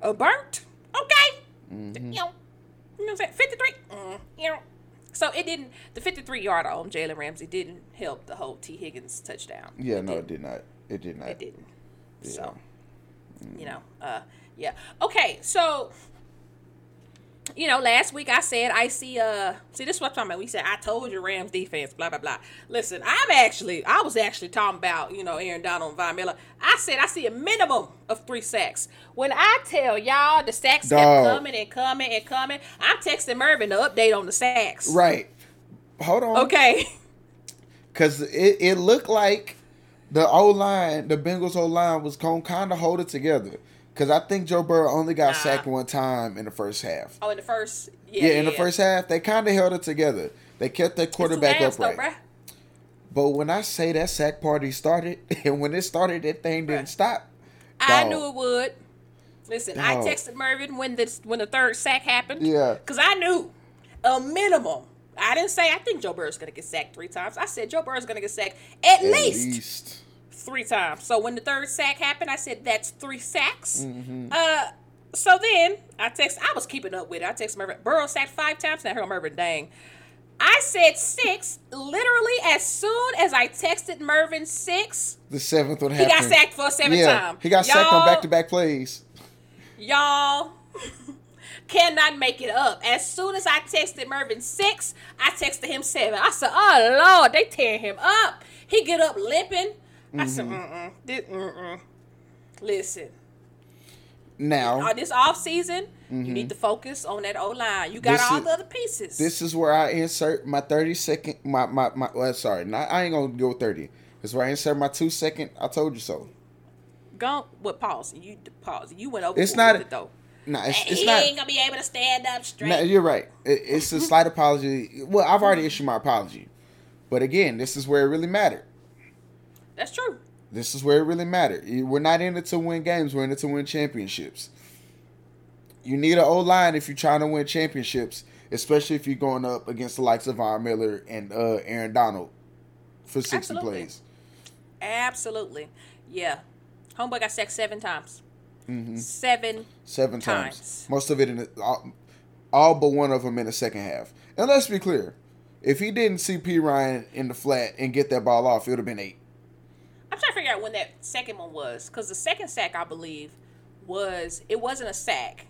[SPEAKER 2] uh, burnt. Okay,
[SPEAKER 1] Mm-hmm.
[SPEAKER 2] you know, you know I'm saying? Fifty-three. Mm, you know, so it didn't. The fifty-three yard on Jalen Ramsey didn't help the whole Tee Higgins touchdown.
[SPEAKER 1] yeah. No, it did not. It did not.
[SPEAKER 2] It didn't. So, you know, uh, yeah. Okay, so, you know, last week I said I see. Uh, see, this is what I'm talking about. We said I told you Rams defense, blah blah blah. Listen, I'm actually, I was actually talking about, you know, Aaron Donald and Von Miller. I said I see a minimum of three sacks. When I tell y'all the sacks kept coming and coming and coming, I'm texting Mervin the update on the sacks.
[SPEAKER 1] Right. Hold on.
[SPEAKER 2] Okay.
[SPEAKER 1] Because it, it looked like the O line, the Bengals O line, was going to kind of hold it together. Because I think Joe Burrow only got
[SPEAKER 2] Nah.
[SPEAKER 1] sacked one time in the first half.
[SPEAKER 2] Oh, in the first.
[SPEAKER 1] Yeah,
[SPEAKER 2] Yeah,
[SPEAKER 1] in the first half, they kind of held it together. They kept their quarterback
[SPEAKER 2] though,
[SPEAKER 1] upright.
[SPEAKER 2] bruh.
[SPEAKER 1] But when I say that sack party started, and when it started, that thing didn't
[SPEAKER 2] Bruh.
[SPEAKER 1] stop.
[SPEAKER 2] I
[SPEAKER 1] Dog.
[SPEAKER 2] knew it would. Listen, I texted Mervin when the when the third sack happened.
[SPEAKER 1] Yeah.
[SPEAKER 2] Cause I knew a minimum. I didn't say I think Joe Burrow's gonna get sacked three times. I said Joe Burrow's gonna get sacked at,
[SPEAKER 1] At
[SPEAKER 2] least,
[SPEAKER 1] least.
[SPEAKER 2] Three times. So when the third sack happened, I said that's three sacks.
[SPEAKER 1] Mm-hmm.
[SPEAKER 2] Uh, so then I text. I was keeping up with it. I texted Mervin. Burrow sacked five times. I heard Mervin, dang. I said six. Literally, as soon as I texted Mervin six,
[SPEAKER 1] The seventh one happened.
[SPEAKER 2] he got sacked for a seventh
[SPEAKER 1] yeah,
[SPEAKER 2] time.
[SPEAKER 1] he got sacked on back to back plays.
[SPEAKER 2] y'all cannot make it up. As soon as I texted Mervin six, I texted him seven. I said, "Oh Lord, they tearing him up." He get up limping. I said,
[SPEAKER 1] Mm-hmm.
[SPEAKER 2] "Mm-mm, this, mm-mm." Listen,
[SPEAKER 1] Now,
[SPEAKER 2] on this off season, you need to focus on that O line. You got
[SPEAKER 1] Mm-hmm. This
[SPEAKER 2] all
[SPEAKER 1] is-
[SPEAKER 2] the other pieces.
[SPEAKER 1] this is where I insert my 30 second, my, my, my well, sorry, not, I ain't going to go 30. This is where I insert my two second, I told you so.
[SPEAKER 2] Go with pause. You pause. You went over.
[SPEAKER 1] It's not-
[SPEAKER 2] it though.
[SPEAKER 1] Nah, it's, it's
[SPEAKER 2] he
[SPEAKER 1] not.
[SPEAKER 2] ain't gonna be able to stand up straight.
[SPEAKER 1] No, you're right. It, it's a slight apology. Well, I've already issued my apology. But again, this is where it really mattered.
[SPEAKER 2] That's true.
[SPEAKER 1] This is where it really mattered. We're not in it to win games. We're in it to win championships. You need an O line if you're trying to win championships, especially if you're going up against the likes of Von Miller and uh, Aaron Donald for 60
[SPEAKER 2] Absolutely.
[SPEAKER 1] plays.
[SPEAKER 2] Absolutely. Yeah. Homeboy got sacked seven times.
[SPEAKER 1] Mm-hmm.
[SPEAKER 2] Seven.
[SPEAKER 1] Seven times.
[SPEAKER 2] Times.
[SPEAKER 1] Most of it in the, all, all but one of them in the second half. And let's be clear. If he didn't see Perine in the flat and get that ball off, it would have been eight.
[SPEAKER 2] I'm trying to figure out when that second one was, because the second sack I believe was it wasn't a sack.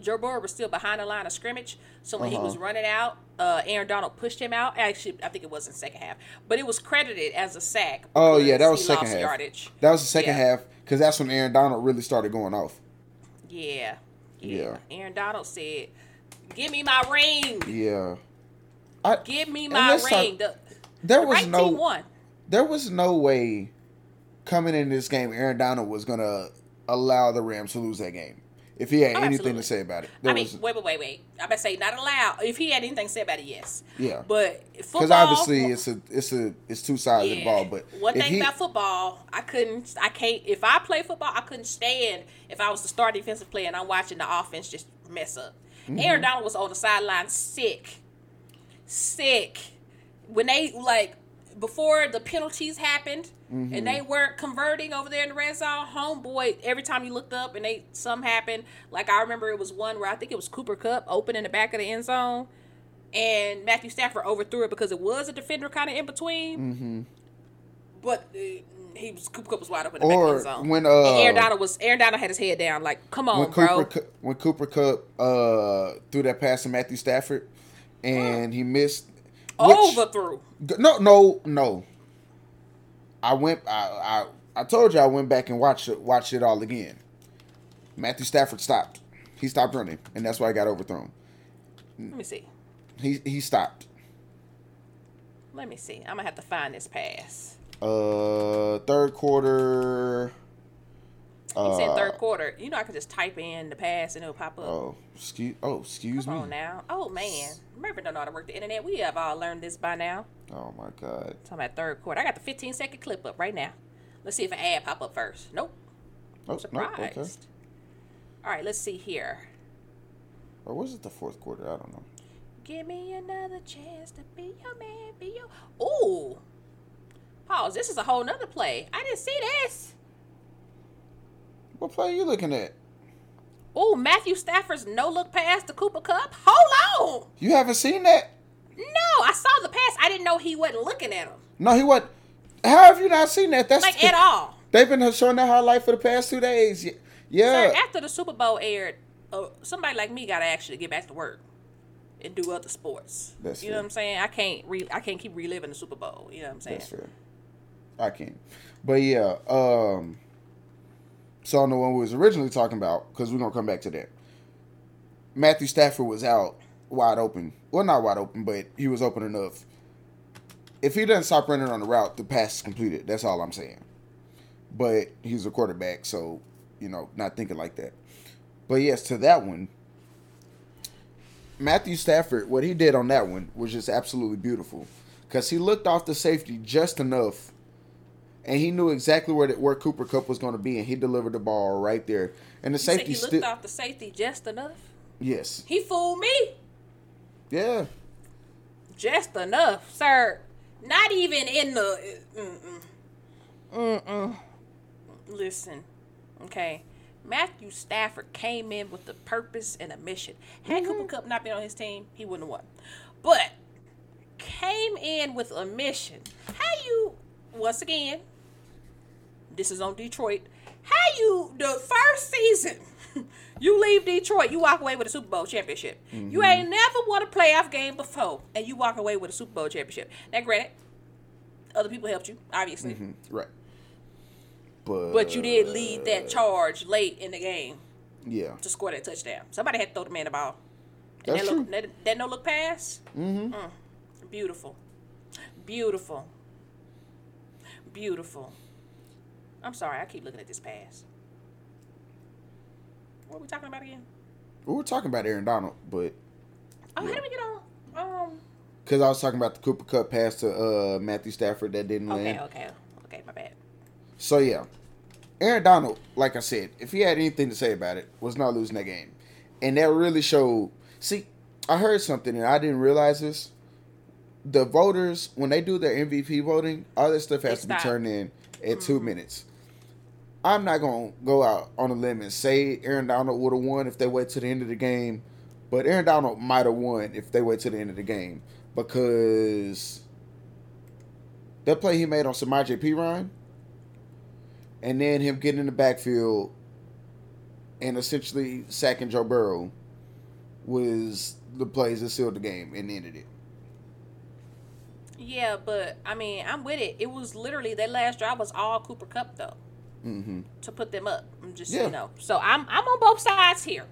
[SPEAKER 2] Joe Burrow was still behind the line of scrimmage, so when he was
[SPEAKER 1] Uh-huh.
[SPEAKER 2] running out, uh, Aaron Donald pushed him out. Actually, I think it was in the second half, but it was credited as a sack.
[SPEAKER 1] Oh yeah, that was second half.
[SPEAKER 2] Yardage.
[SPEAKER 1] That was the second
[SPEAKER 2] Yeah.
[SPEAKER 1] half because that's when Aaron Donald really started going off.
[SPEAKER 2] Yeah. yeah,
[SPEAKER 1] Yeah.
[SPEAKER 2] Aaron Donald said, "Give me my ring.
[SPEAKER 1] Yeah, I,
[SPEAKER 2] Give me my
[SPEAKER 1] let's talk-
[SPEAKER 2] ring." The,
[SPEAKER 1] there
[SPEAKER 2] the
[SPEAKER 1] was
[SPEAKER 2] right
[SPEAKER 1] no there was no way coming in this game Aaron Donald was gonna allow the Rams to lose that game if he had
[SPEAKER 2] Oh,
[SPEAKER 1] anything
[SPEAKER 2] absolutely.
[SPEAKER 1] to say about it. There
[SPEAKER 2] I mean,
[SPEAKER 1] was
[SPEAKER 2] wait, wait, wait, wait. I'm gonna say not allowed. If he had anything to say about it, yes.
[SPEAKER 1] Yeah.
[SPEAKER 2] But football.
[SPEAKER 1] because obviously it's a it's a it's two sides of the ball. But
[SPEAKER 2] one thing
[SPEAKER 1] he,
[SPEAKER 2] about football, I couldn't, I can't. If I play football, I couldn't stand if I was the star defensive player and I'm watching the offense just mess up.
[SPEAKER 1] Mm-hmm.
[SPEAKER 2] Aaron Donald was on the sideline, sick, sick. When they like before the penalties happened
[SPEAKER 1] Mm-hmm.
[SPEAKER 2] and they weren't converting over there in the red zone, homeboy. Every time you looked up and they some happened, like I remember it was one where I think it was Cooper Kupp open in the back of the end zone and Matthew Stafford overthrew it because it was a defender kind of in between.
[SPEAKER 1] Mm-hmm.
[SPEAKER 2] But uh, he was Cooper Kupp was wide open in the back
[SPEAKER 1] Or
[SPEAKER 2] end zone.
[SPEAKER 1] when,
[SPEAKER 2] and Aaron
[SPEAKER 1] uh,
[SPEAKER 2] Donald was Aaron Donald had his head down, like, come on,
[SPEAKER 1] when
[SPEAKER 2] bro.
[SPEAKER 1] Cooper Cu- when Cooper Kupp uh threw that pass to Matthew Stafford and he missed which-
[SPEAKER 2] Overthrew.
[SPEAKER 1] No, no, no. I went. I I, I told you I went back and watched it. Watched it all again. Matthew Stafford stopped. He stopped running, and that's why he got overthrown.
[SPEAKER 2] Let me see.
[SPEAKER 1] He he stopped.
[SPEAKER 2] Let me see. I'm gonna have to find this pass.
[SPEAKER 1] Uh, third quarter.
[SPEAKER 2] He
[SPEAKER 1] Uh,
[SPEAKER 2] said third quarter. You know, I could just type in the pass and it'll pop up.
[SPEAKER 1] Oh, excuse. Oh, excuse
[SPEAKER 2] Come
[SPEAKER 1] me.
[SPEAKER 2] on now. Oh man, Murphy don't know how to work the internet. We have all learned this by now.
[SPEAKER 1] Oh my God.
[SPEAKER 2] Talking about third quarter. I got the 15 second clip up right now. Let's see if an ad pop up first. Nope.
[SPEAKER 1] Oh,
[SPEAKER 2] Surprised.
[SPEAKER 1] okay.
[SPEAKER 2] All right, let's see here.
[SPEAKER 1] Or was it the fourth quarter? I don't know.
[SPEAKER 2] Give me another chance to be your man, be your. Ooh. Pause. This is a whole nother play. I didn't see this.
[SPEAKER 1] What play are you looking at?
[SPEAKER 2] Ooh, Matthew Stafford's no look pass to Cooper Kupp. Hold on.
[SPEAKER 1] You haven't seen that?
[SPEAKER 2] No, I saw the pass. I didn't know he wasn't looking at him.
[SPEAKER 1] No, he what? How have you not seen that? That's
[SPEAKER 2] Like at all.
[SPEAKER 1] They've been showing that highlight for the past two days. Yeah.
[SPEAKER 2] Sir, after the Super Bowl aired, uh, somebody like me got to actually get back to work and do other sports.
[SPEAKER 1] That's
[SPEAKER 2] you know what I'm saying? I can't re- I can't keep reliving the Super Bowl. You know what I'm saying?
[SPEAKER 1] That's fair. I can't. But yeah, um so on the one we was originally talking about, because we're gonna come back to that. Matthew Stafford was out wide open. Well not wide open, but he was open enough. If he doesn't stop running on the route, the pass is completed. That's all I'm saying. But he's a quarterback, so you know, not thinking like that. But yes, to that one, Matthew Stafford, what he did on that one was just absolutely beautiful. Because he looked off the safety just enough, and he knew exactly where the, where Cooper Kupp was going to be, and he delivered the ball right there. And the
[SPEAKER 2] You
[SPEAKER 1] safety
[SPEAKER 2] he looked
[SPEAKER 1] still,
[SPEAKER 2] off the safety just enough.
[SPEAKER 1] yes,
[SPEAKER 2] He fooled me
[SPEAKER 1] yeah,
[SPEAKER 2] just enough, sir. Not even in the. Uh, mm-mm. Mm-mm. Listen, okay. Matthew Stafford came in with a purpose and a mission. Had mm-hmm. Cooper Kupp not been on his team, he wouldn't have won. But came in with a mission. How you once again? This is on Detroit. How you the first season? You leave Detroit, you walk away with a Super Bowl championship. You mm-hmm. ain't never won a playoff game before, and you walk away with a Super Bowl championship. Now, granted, other people helped you, obviously, mm-hmm.
[SPEAKER 1] right. But
[SPEAKER 2] but you did lead that charge late in the game
[SPEAKER 1] yeah,
[SPEAKER 2] to score that touchdown. Somebody had to throw the man the ball. And
[SPEAKER 1] That's
[SPEAKER 2] that, look,
[SPEAKER 1] true.
[SPEAKER 2] that, that no look pass. Mm-hmm. Mm. Beautiful, beautiful, beautiful. I'm sorry, I keep looking at this pass. What are we talking about again?
[SPEAKER 1] we were talking about Aaron Donald, but
[SPEAKER 2] Oh,
[SPEAKER 1] Yeah.
[SPEAKER 2] how do we get on? Um.
[SPEAKER 1] because I was talking about the Cooper Kupp pass to uh, Matthew Stafford that didn't
[SPEAKER 2] Okay.
[SPEAKER 1] win.
[SPEAKER 2] Okay. Okay. okay, My bad.
[SPEAKER 1] So yeah, Aaron Donald, like I said, if he had anything to say about it, was not losing that game, and that really showed. See, I heard something and I didn't realize this. The voters, when they do their MVP voting, all this stuff has
[SPEAKER 2] They
[SPEAKER 1] to be
[SPEAKER 2] stop.
[SPEAKER 1] turned in at two minutes. I'm not gonna go out on a limb and say Aaron Donald would have won if they wait to the end of the game, but Aaron Donald might have won if they wait to the end of the game because that play he made on Samaje Perine and then him getting in the backfield and essentially sacking Joe Burrow was the plays that sealed the game and ended it.
[SPEAKER 2] Yeah, but I mean, I'm with it. It was literally that last drive was all Cooper Kupp though
[SPEAKER 1] hmm
[SPEAKER 2] to put them up. I'm just
[SPEAKER 1] Yeah.
[SPEAKER 2] you know. So I'm I'm on both sides here.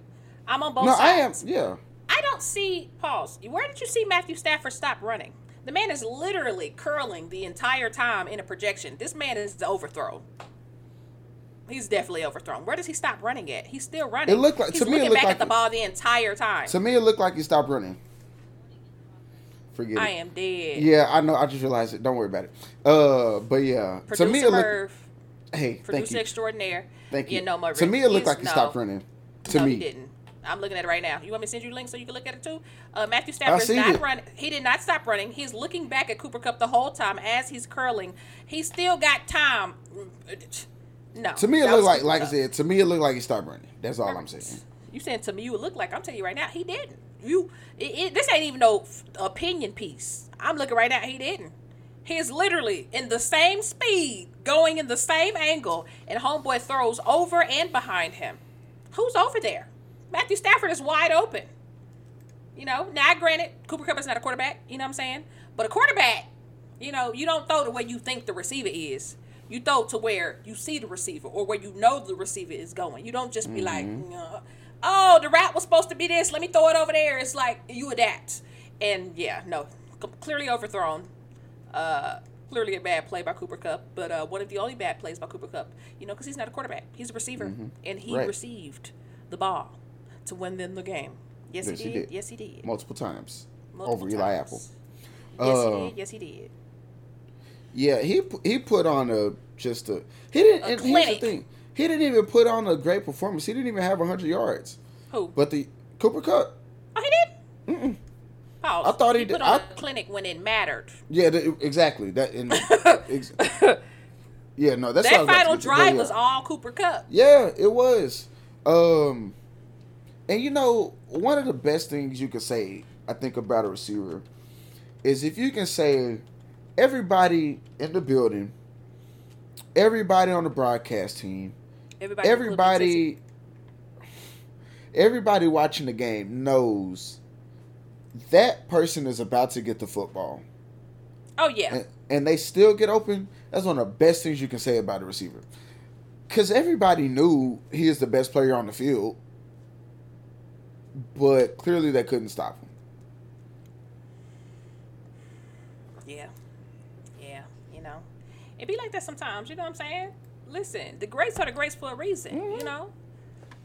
[SPEAKER 2] I'm on both
[SPEAKER 1] No, I am.
[SPEAKER 2] sides.
[SPEAKER 1] Yeah,
[SPEAKER 2] I don't see pause. Where did you see Matthew Stafford stop running? The man is literally curling the entire time in a projection. This man is overthrown. He's definitely overthrown. Where does he stop running at? He's still running.
[SPEAKER 1] It looked like-
[SPEAKER 2] He's
[SPEAKER 1] to me, it
[SPEAKER 2] looking
[SPEAKER 1] looked
[SPEAKER 2] back
[SPEAKER 1] like
[SPEAKER 2] at the ball the entire time.
[SPEAKER 1] to me it looked like he stopped running. Forget
[SPEAKER 2] I
[SPEAKER 1] it.
[SPEAKER 2] am dead.
[SPEAKER 1] Yeah, I know. I just realized it. Don't worry about it. Uh, but yeah,
[SPEAKER 2] Producer
[SPEAKER 1] to me it looked.
[SPEAKER 2] Merv,
[SPEAKER 1] Hey, thank
[SPEAKER 2] producer
[SPEAKER 1] you.
[SPEAKER 2] extraordinaire.
[SPEAKER 1] Thank you.
[SPEAKER 2] No, Merv,
[SPEAKER 1] to me, it looked like he
[SPEAKER 2] no.
[SPEAKER 1] stopped running. To
[SPEAKER 2] no,
[SPEAKER 1] me,
[SPEAKER 2] he didn't. I'm looking at it right now. You want me to send you a link so you can look at it too? Uh, Matthew Stafford is not running. He did not stop running. He's looking back at Cooper Kupp the whole time as he's curling. He still got time. No.
[SPEAKER 1] to me it looked like, like I said, to me it looked like he stopped running. That's all I'm saying.
[SPEAKER 2] You saying to me you look like? I'm telling you right now, he didn't. You, it, it, this ain't even no f- opinion piece. I'm looking right now, he didn't. He is literally in the same speed, going in the same angle, and homeboy throws over and behind him. Who's over there? Matthew Stafford is wide open. You know, now granted, Cooper Kupp is not a quarterback, you know what I'm saying? But a quarterback, you know, you don't throw the way you think the receiver is. You throw to where you see the receiver or where you know the receiver is going. You don't just be like, uh, oh, the route was supposed to be this. Let me throw it over there. It's like you adapt. And yeah, no, clearly overthrown. Uh, clearly a bad play by Cooper Kupp, but uh, one of the only bad plays by Cooper Kupp. You know, because he's not a quarterback. He's a receiver, and he
[SPEAKER 1] Right.
[SPEAKER 2] received the ball to win them the game. Yes,
[SPEAKER 1] Yes,
[SPEAKER 2] he,
[SPEAKER 1] he
[SPEAKER 2] did.
[SPEAKER 1] did.
[SPEAKER 2] Yes, he did.
[SPEAKER 1] multiple times
[SPEAKER 2] Multiple
[SPEAKER 1] over Eli. Apple.
[SPEAKER 2] Yes,
[SPEAKER 1] Uh,
[SPEAKER 2] he did. Yes, he did.
[SPEAKER 1] Yeah, he he put on a just a he didn't.
[SPEAKER 2] A
[SPEAKER 1] and here's the thing, he didn't even put on a great performance. He didn't even have hundred yards.
[SPEAKER 2] Who?
[SPEAKER 1] But the Cooper Kupp,
[SPEAKER 2] oh, he did.
[SPEAKER 1] Mm-mm. I thought he
[SPEAKER 2] he
[SPEAKER 1] did- I-
[SPEAKER 2] clinic when it mattered.
[SPEAKER 1] yeah, the, exactly that. And, ex- yeah, no, that's
[SPEAKER 2] that final drive
[SPEAKER 1] Yeah.
[SPEAKER 2] was all Cooper Kupp.
[SPEAKER 1] Yeah, it was. Um, and you know, one of the best things you could say, I think, about a receiver is if you can say everybody in the building, everybody on the broadcast team,
[SPEAKER 2] Everybody.
[SPEAKER 1] everybody, everybody watching the game knows that person is about to get the football,
[SPEAKER 2] Oh yeah.
[SPEAKER 1] and, and they still get open. That's one of the best things you can say about a receiver, because everybody knew he is the best player on the field, but clearly they couldn't stop him.
[SPEAKER 2] Yeah. Yeah. You know, it be like that sometimes. You know what I'm saying? Listen, the greats are the greats for a reason.
[SPEAKER 1] Mm-hmm.
[SPEAKER 2] You know,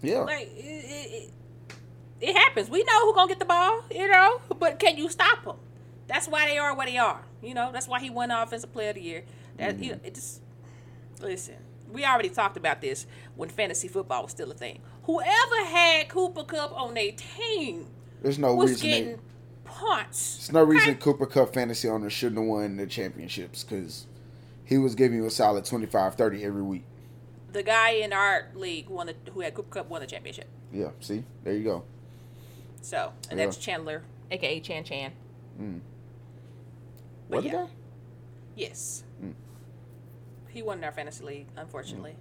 [SPEAKER 1] Yeah,
[SPEAKER 2] like it, it, it, it happens. We know who gonna get the ball. You know, but can you stop them? That's why they are what they are. You know, that's why he won Offensive Player of the Year. That you mm-hmm. know, it just listen. We already talked about this when fantasy football was still a thing. Whoever had Cooper Kupp on their team
[SPEAKER 1] there's no
[SPEAKER 2] was
[SPEAKER 1] reason. They,
[SPEAKER 2] getting punts.
[SPEAKER 1] there's no reason
[SPEAKER 2] Okay?
[SPEAKER 1] Cooper Kupp fantasy owners shouldn't have won the championships because he was giving you a solid 25, 30 every week.
[SPEAKER 2] the guy in our league won the, who had Cooper Kupp won the championship.
[SPEAKER 1] Yeah, see, there you go.
[SPEAKER 2] So, and
[SPEAKER 1] Yeah.
[SPEAKER 2] that's Chandler, aka Chan Chan.
[SPEAKER 1] Mm. What
[SPEAKER 2] yeah.
[SPEAKER 1] guy?
[SPEAKER 2] Yes.
[SPEAKER 1] Mm.
[SPEAKER 2] He won our fantasy league, unfortunately.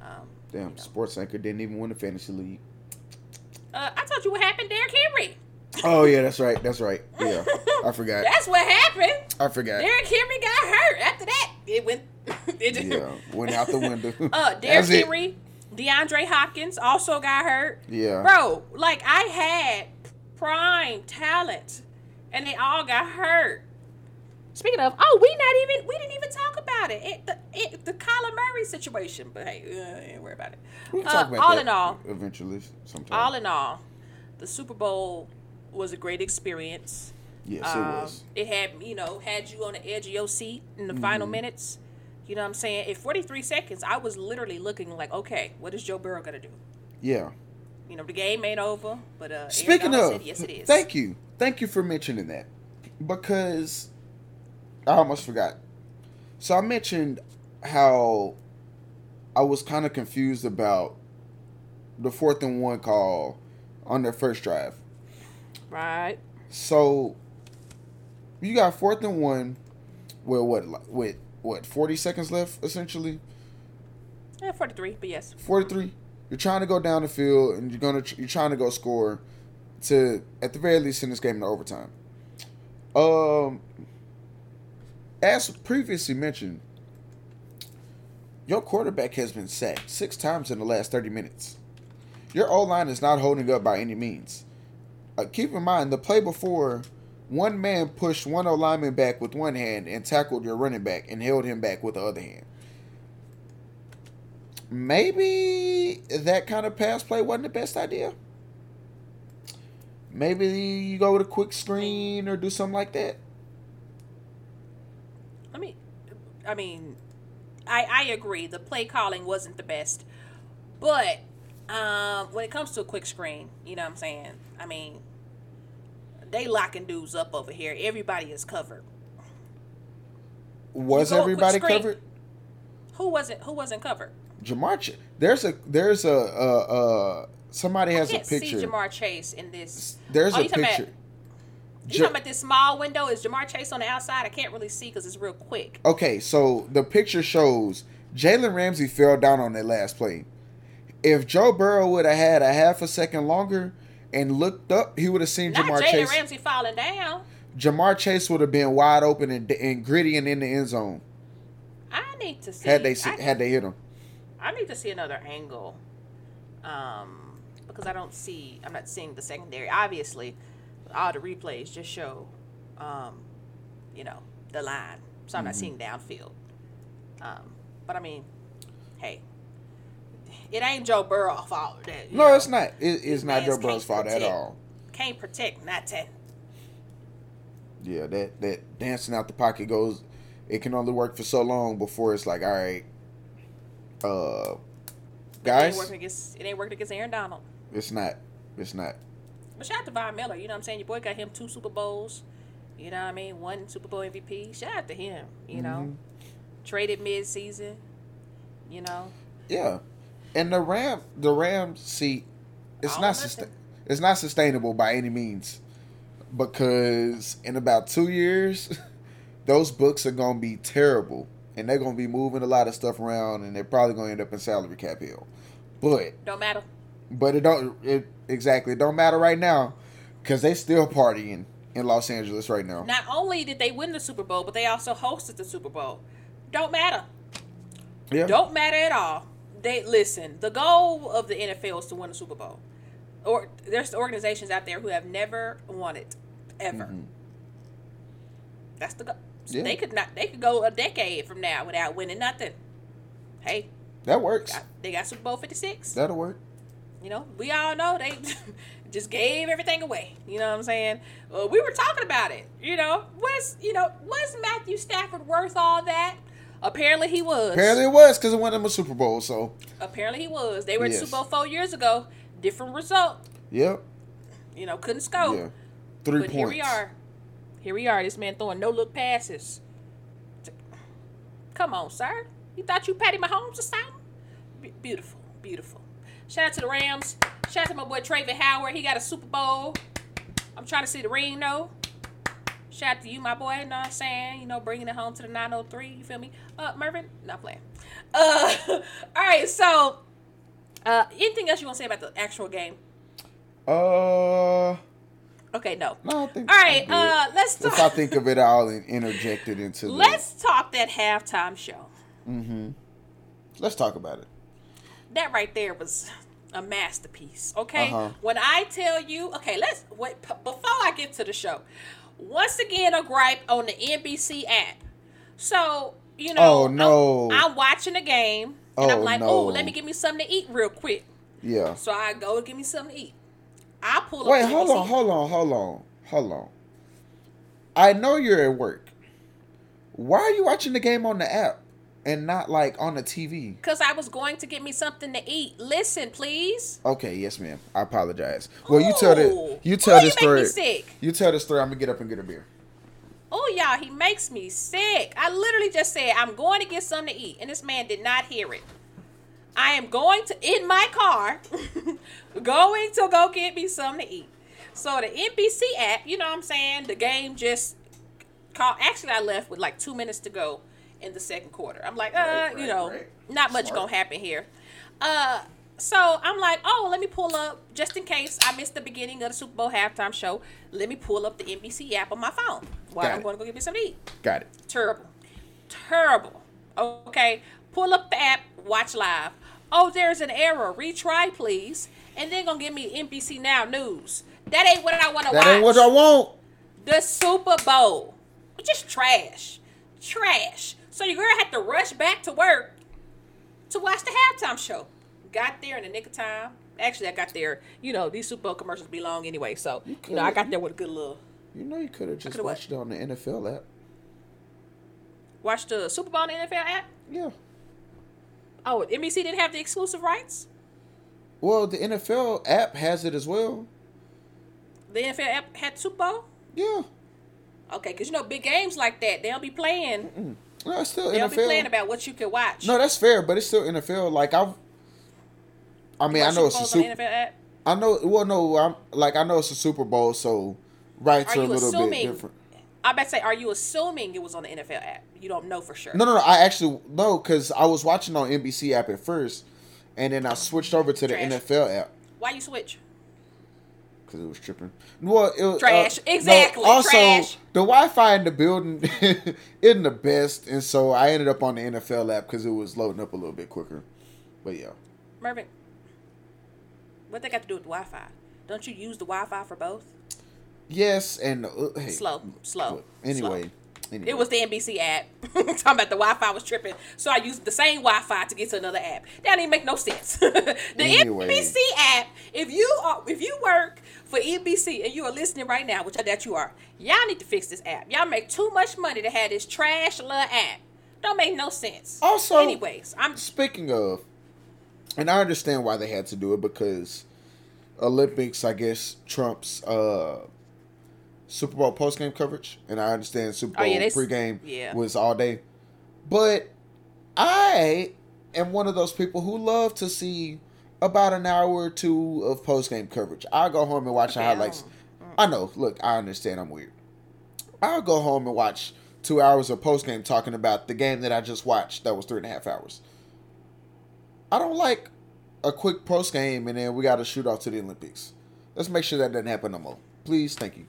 [SPEAKER 2] Um,
[SPEAKER 1] Damn,
[SPEAKER 2] you know.
[SPEAKER 1] sports anchor didn't even win the fantasy league.
[SPEAKER 2] Uh, I told you what happened, Derrick Henry.
[SPEAKER 1] Oh yeah, that's right. That's right. Yeah, I forgot.
[SPEAKER 2] That's what happened.
[SPEAKER 1] I forgot.
[SPEAKER 2] Derrick Henry got hurt. After that, it went. it just,
[SPEAKER 1] Yeah, went out the window.
[SPEAKER 2] Uh, Derrick. Henry, DeAndre Hopkins also got hurt.
[SPEAKER 1] Yeah.
[SPEAKER 2] Bro, like I had prime talent, and they all got hurt. Speaking of, oh, we not even we didn't even talk about it. it the it, the Kyler Murray situation, but hey, uh, ain't worry about it.
[SPEAKER 1] We can
[SPEAKER 2] Uh,
[SPEAKER 1] talk about
[SPEAKER 2] all in all,
[SPEAKER 1] eventually, sometime.
[SPEAKER 2] all in all, the Super Bowl was a great experience.
[SPEAKER 1] yes, it
[SPEAKER 2] Um,
[SPEAKER 1] was.
[SPEAKER 2] It had you know had you on the edge of your seat in the final
[SPEAKER 1] Mm-hmm.
[SPEAKER 2] minutes. You know what I'm saying? In 43 seconds, I was literally looking like, okay, what is Joe Burrow gonna do?
[SPEAKER 1] Yeah.
[SPEAKER 2] You know, the game ain't over, but uh,
[SPEAKER 1] Speaking of,
[SPEAKER 2] said, yes, it is.
[SPEAKER 1] thank you, thank you for mentioning that because I almost forgot. So I mentioned how I was kind of confused about the fourth and one call on their first drive.
[SPEAKER 2] Right.
[SPEAKER 1] So you got fourth and one with what with what forty seconds left essentially.
[SPEAKER 2] Yeah, 43, but yes.
[SPEAKER 1] 43 you're trying to go down the field and you're gonna you're trying to go score to at the very least in this game in overtime um as previously mentioned your quarterback has been sacked six times in the last 30 minutes your o-line is not holding up by any means uh, keep in mind the play before one man pushed one o-lineman back with one hand and tackled your running back and held him back with the other hand maybe that kind of pass play wasn't the best idea. Maybe you go with a quick screen or do something like that.
[SPEAKER 2] Let me, I mean, I, I agree. The play calling wasn't the best. But um, when it comes to a quick screen, you know what I'm saying? I mean, they locking dudes up over here. Everybody is covered.
[SPEAKER 1] Was
[SPEAKER 2] go a quick
[SPEAKER 1] everybody covered?
[SPEAKER 2] Who wasn't who wasn't covered?
[SPEAKER 1] Jamar, Ch- there's a there's a uh, uh somebody has
[SPEAKER 2] I
[SPEAKER 1] a
[SPEAKER 2] can't
[SPEAKER 1] picture.
[SPEAKER 2] see Ja'Marr Chase in this.
[SPEAKER 1] There's
[SPEAKER 2] Oh,
[SPEAKER 1] a
[SPEAKER 2] you talking about-
[SPEAKER 1] picture.
[SPEAKER 2] You talking about this small window? Is Ja'Marr Chase on the outside? I can't really see because it's real quick.
[SPEAKER 1] Okay, so the picture shows Jalen Ramsey fell down on that last play. If Joe Burrow would have had a half a second longer and looked up, he would have seen
[SPEAKER 2] Not
[SPEAKER 1] Jamar
[SPEAKER 2] Jalen
[SPEAKER 1] Chase.
[SPEAKER 2] Ramsey falling down.
[SPEAKER 1] Ja'Marr Chase would have been wide open and, and gritty and in the end zone
[SPEAKER 2] I need to see.
[SPEAKER 1] had they see, had they hit him.
[SPEAKER 2] I need to see another angle, um, because I don't see. I'm not seeing the secondary. Obviously, all the replays just show, um, you know, the line. So I'm not seeing downfield. Um, but I mean, hey, it ain't Joe Burrow's fault. That,
[SPEAKER 1] No,
[SPEAKER 2] know,
[SPEAKER 1] it's not. It, it's not Joe Burrow's fault at all.
[SPEAKER 2] Can't protect nothing.
[SPEAKER 1] Yeah, that that dancing out the pocket goes. It can only work for so long before it's like, all right, uh,
[SPEAKER 2] It ain't
[SPEAKER 1] guys,
[SPEAKER 2] working against. It ain't working against Aaron Donald.
[SPEAKER 1] it's not. It's not.
[SPEAKER 2] But shout out to Von Miller. You know what I'm saying? Your boy got him two Super Bowls. You know what I mean? One Super Bowl MVP. Shout out to him. You know, traded mid season. You know,
[SPEAKER 1] Yeah, and the Ram, the Ram see, it's not sustain, it's not sustainable by any means, because in about two years, those books are gonna be terrible, and they're gonna be moving a lot of stuff around, and they're probably gonna end up in salary cap hell. But
[SPEAKER 2] don't matter.
[SPEAKER 1] but it don't it exactly it don't matter right now, because they still partying in Los Angeles right now.
[SPEAKER 2] Not only did they win the Super Bowl, but they also hosted the Super Bowl. Don't matter.
[SPEAKER 1] Yeah,
[SPEAKER 2] Don't matter at all. They listen. The goal of the NFL is to win the Super Bowl. Or there's organizations out there who have never won it ever. That's the goal.
[SPEAKER 1] Yeah.
[SPEAKER 2] They could not. They could go a decade from now without winning nothing. Hey,
[SPEAKER 1] that works.
[SPEAKER 2] got, they got Super Bowl fifty six.
[SPEAKER 1] That'll work.
[SPEAKER 2] You know, we all know they just gave everything away. You know what I'm saying? Uh, we were talking about it. You know, was you know was Matthew Stafford worth all that? Apparently he was.
[SPEAKER 1] Apparently it was because it won them a Super Bowl. So
[SPEAKER 2] Apparently he was. They were at
[SPEAKER 1] Yes.
[SPEAKER 2] Super Bowl four years ago. Different result.
[SPEAKER 1] yep,
[SPEAKER 2] You know, couldn't score.
[SPEAKER 1] yeah, three
[SPEAKER 2] but
[SPEAKER 1] points.
[SPEAKER 2] here we are. Here we are. This man throwing no look passes. Come on, sir. You thought you Patty Mahomes or something? Be- beautiful, beautiful. Shout out to the Rams. Shout out to my boy Traven Howard. He got a Super Bowl. I'm trying to see the ring though. Shout out to you, my boy. You know what I'm saying? You know, bringing it home to the 903. You feel me? Uh, Mervin? Not playing. Uh, all right. So, uh, anything else you want to say about the actual game?
[SPEAKER 1] Uh,
[SPEAKER 2] Okay, no.
[SPEAKER 1] no, I think.
[SPEAKER 2] All right. Uh, let's talk.
[SPEAKER 1] if I think of it all and interject it into the,
[SPEAKER 2] Let's talk that halftime show. Mm-hmm.
[SPEAKER 1] Let's talk about it.
[SPEAKER 2] That right there was a masterpiece. Okay.
[SPEAKER 1] Uh-huh.
[SPEAKER 2] When I tell you, okay, let's wait before I get to the show. Once again, a gripe on the NBC app. So you know,
[SPEAKER 1] Oh, no.
[SPEAKER 2] I'm, I'm watching the game, and I'm
[SPEAKER 1] Oh,
[SPEAKER 2] like,
[SPEAKER 1] no.
[SPEAKER 2] oh, let me get me something to eat real quick.
[SPEAKER 1] Yeah.
[SPEAKER 2] So I go give me something to eat. I pull up.
[SPEAKER 1] Wait,
[SPEAKER 2] the
[SPEAKER 1] hold on, hold on, hold on, hold on. I know you're at work. Why are you watching the game on the app and not like on the TV?
[SPEAKER 2] Because I was going to get me something to eat. Listen, please.
[SPEAKER 1] Okay, yes, ma'am. I apologize. Well, you tell
[SPEAKER 2] Ooh.
[SPEAKER 1] the you tell
[SPEAKER 2] Ooh,
[SPEAKER 1] the story.
[SPEAKER 2] make me sick.
[SPEAKER 1] You tell the story. I'm gonna get up and get a beer.
[SPEAKER 2] Oh, y'all, he makes me sick. I literally just said, I'm going to get something to eat. And this man did not hear it. I am going to, in my car, going to go get me something to eat. So the NBC app, you know what I'm saying? The game just called. Actually, I left with like two minutes to go in the second quarter. I'm like, uh,
[SPEAKER 1] Right,
[SPEAKER 2] you know,
[SPEAKER 1] right.
[SPEAKER 2] not much
[SPEAKER 1] Smart.
[SPEAKER 2] gonna happen here. Uh, so I'm like, oh, let me pull up just in case I missed the beginning of the Super Bowl halftime show. Let me pull up the NBC app on my phone while
[SPEAKER 1] Got
[SPEAKER 2] I'm
[SPEAKER 1] it.
[SPEAKER 2] going to go get me some eat.
[SPEAKER 1] Got it.
[SPEAKER 2] Terrible, terrible. Okay, pull up the app, watch live. Oh, there's an error. Retry, please. And then gonna give me NBC Now news. That ain't what I want to watch.
[SPEAKER 1] That ain't what I want.
[SPEAKER 2] The Super Bowl. Just trash. Trash. So you're going to have to rush back to work to watch the halftime show. Got there in the nick of time. Actually, I got there. You know, these Super Bowl commercials be long anyway. So, you, know, I got there with a good little.
[SPEAKER 1] You know, you could have just watched it on the NFL app.
[SPEAKER 2] Watch the Super Bowl on the NFL app.
[SPEAKER 1] Yeah.
[SPEAKER 2] Oh, NBC didn't have the exclusive rights?
[SPEAKER 1] Well, the NFL app has it as well.
[SPEAKER 2] The NFL app had Super Bowl?
[SPEAKER 1] Yeah.
[SPEAKER 2] Okay, because you know, big games like that, they'll be playing.
[SPEAKER 1] No, it's still
[SPEAKER 2] They'll be playing
[SPEAKER 1] NFL.
[SPEAKER 2] about what you can watch.
[SPEAKER 1] No, that's fair, but it's still NFL. Like I've. I mean, I know it's a super.
[SPEAKER 2] NFL app.
[SPEAKER 1] I know. Well, no, I'm like I know it's a Super Bowl, so rights
[SPEAKER 2] Are
[SPEAKER 1] are, a little bit
[SPEAKER 2] assuming-
[SPEAKER 1] different.
[SPEAKER 2] I bet say, are you assuming it was on the NFL app? You don't know for sure.
[SPEAKER 1] No, no, no. I actually no, because I was watching on NBC app at first, and then I switched over to the
[SPEAKER 2] Trash.
[SPEAKER 1] NFL app
[SPEAKER 2] Why you switch?
[SPEAKER 1] Because it was tripping. Well, it was
[SPEAKER 2] Trash.
[SPEAKER 1] uh,
[SPEAKER 2] Exactly,
[SPEAKER 1] also,
[SPEAKER 2] trash.
[SPEAKER 1] the Wi-Fi in the building isn't the best, and so I ended up on the NFL app because it was loading up a little bit quicker. But yeah,
[SPEAKER 2] Mervin, what they got to do with the Wi-Fi? Don't you use the Wi-Fi for both?
[SPEAKER 1] yes, and uh, hey,
[SPEAKER 2] Slow, slow.
[SPEAKER 1] Anyway,
[SPEAKER 2] slow.
[SPEAKER 1] anyway.
[SPEAKER 2] It was the NBC app. Talking about the Wi-Fi was tripping, so I used the same Wi-Fi to get to another app. That didn't make no sense. the
[SPEAKER 1] Anyway.
[SPEAKER 2] NBC app. If you are, if you work for NBC and you are listening right now, which I bet you are, y'all need to fix this app. Y'all make too much money to have this trash little app. Don't make no sense.
[SPEAKER 1] Also-
[SPEAKER 2] anyways, I'm
[SPEAKER 1] Speaking of, and I understand why they had to do it because Olympics, I guess, trumps uh, Super Bowl post game coverage, and I understand Super
[SPEAKER 2] Oh,
[SPEAKER 1] Bowl
[SPEAKER 2] yeah, they
[SPEAKER 1] pregame
[SPEAKER 2] yeah.
[SPEAKER 1] was all day. But I am one of those people who love to see about an hour or two of post game coverage. I'll go home and watch the highlights. I know. Look, I understand. I'm weird. I'll go home and watch two hours of post game talking about the game that I just watched. That was three and a half hours. I don't like a quick post game and then we got to shoot off to the Olympics. Let's make sure that doesn't happen no more. Please, thank you.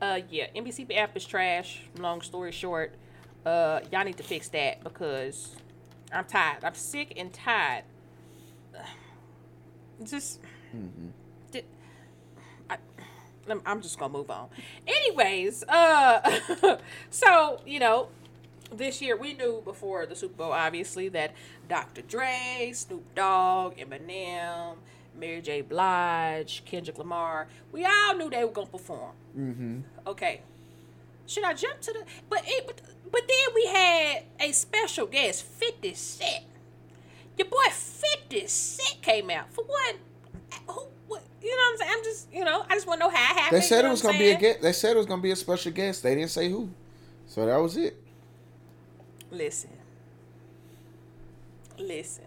[SPEAKER 2] Uh, yeah, NBC app is trash. Long story short, uh, y'all need to fix that because I'm tired. I'm sick and tired. Just, Di- I, I'm just gonna move on. Anyways, uh, so you know, this year we knew before the Super Bowl, obviously, that Dr. Dre, Snoop Dogg, Eminem, Mary J. Blige, Kendrick Lamar, we all knew they were gonna perform.
[SPEAKER 1] Mm-hmm.
[SPEAKER 2] Okay. Should I jump to the but it but, but then we had a special guest, 50 Cent. Your boy 50 Cent came out. For what? Who what, you know what I'm saying? I'm just you know, I just wanna know how it happened.
[SPEAKER 1] They said
[SPEAKER 2] you
[SPEAKER 1] it was gonna be a guest. They said it was gonna be a special guest. They didn't say who, so that was it.
[SPEAKER 2] Listen. Listen.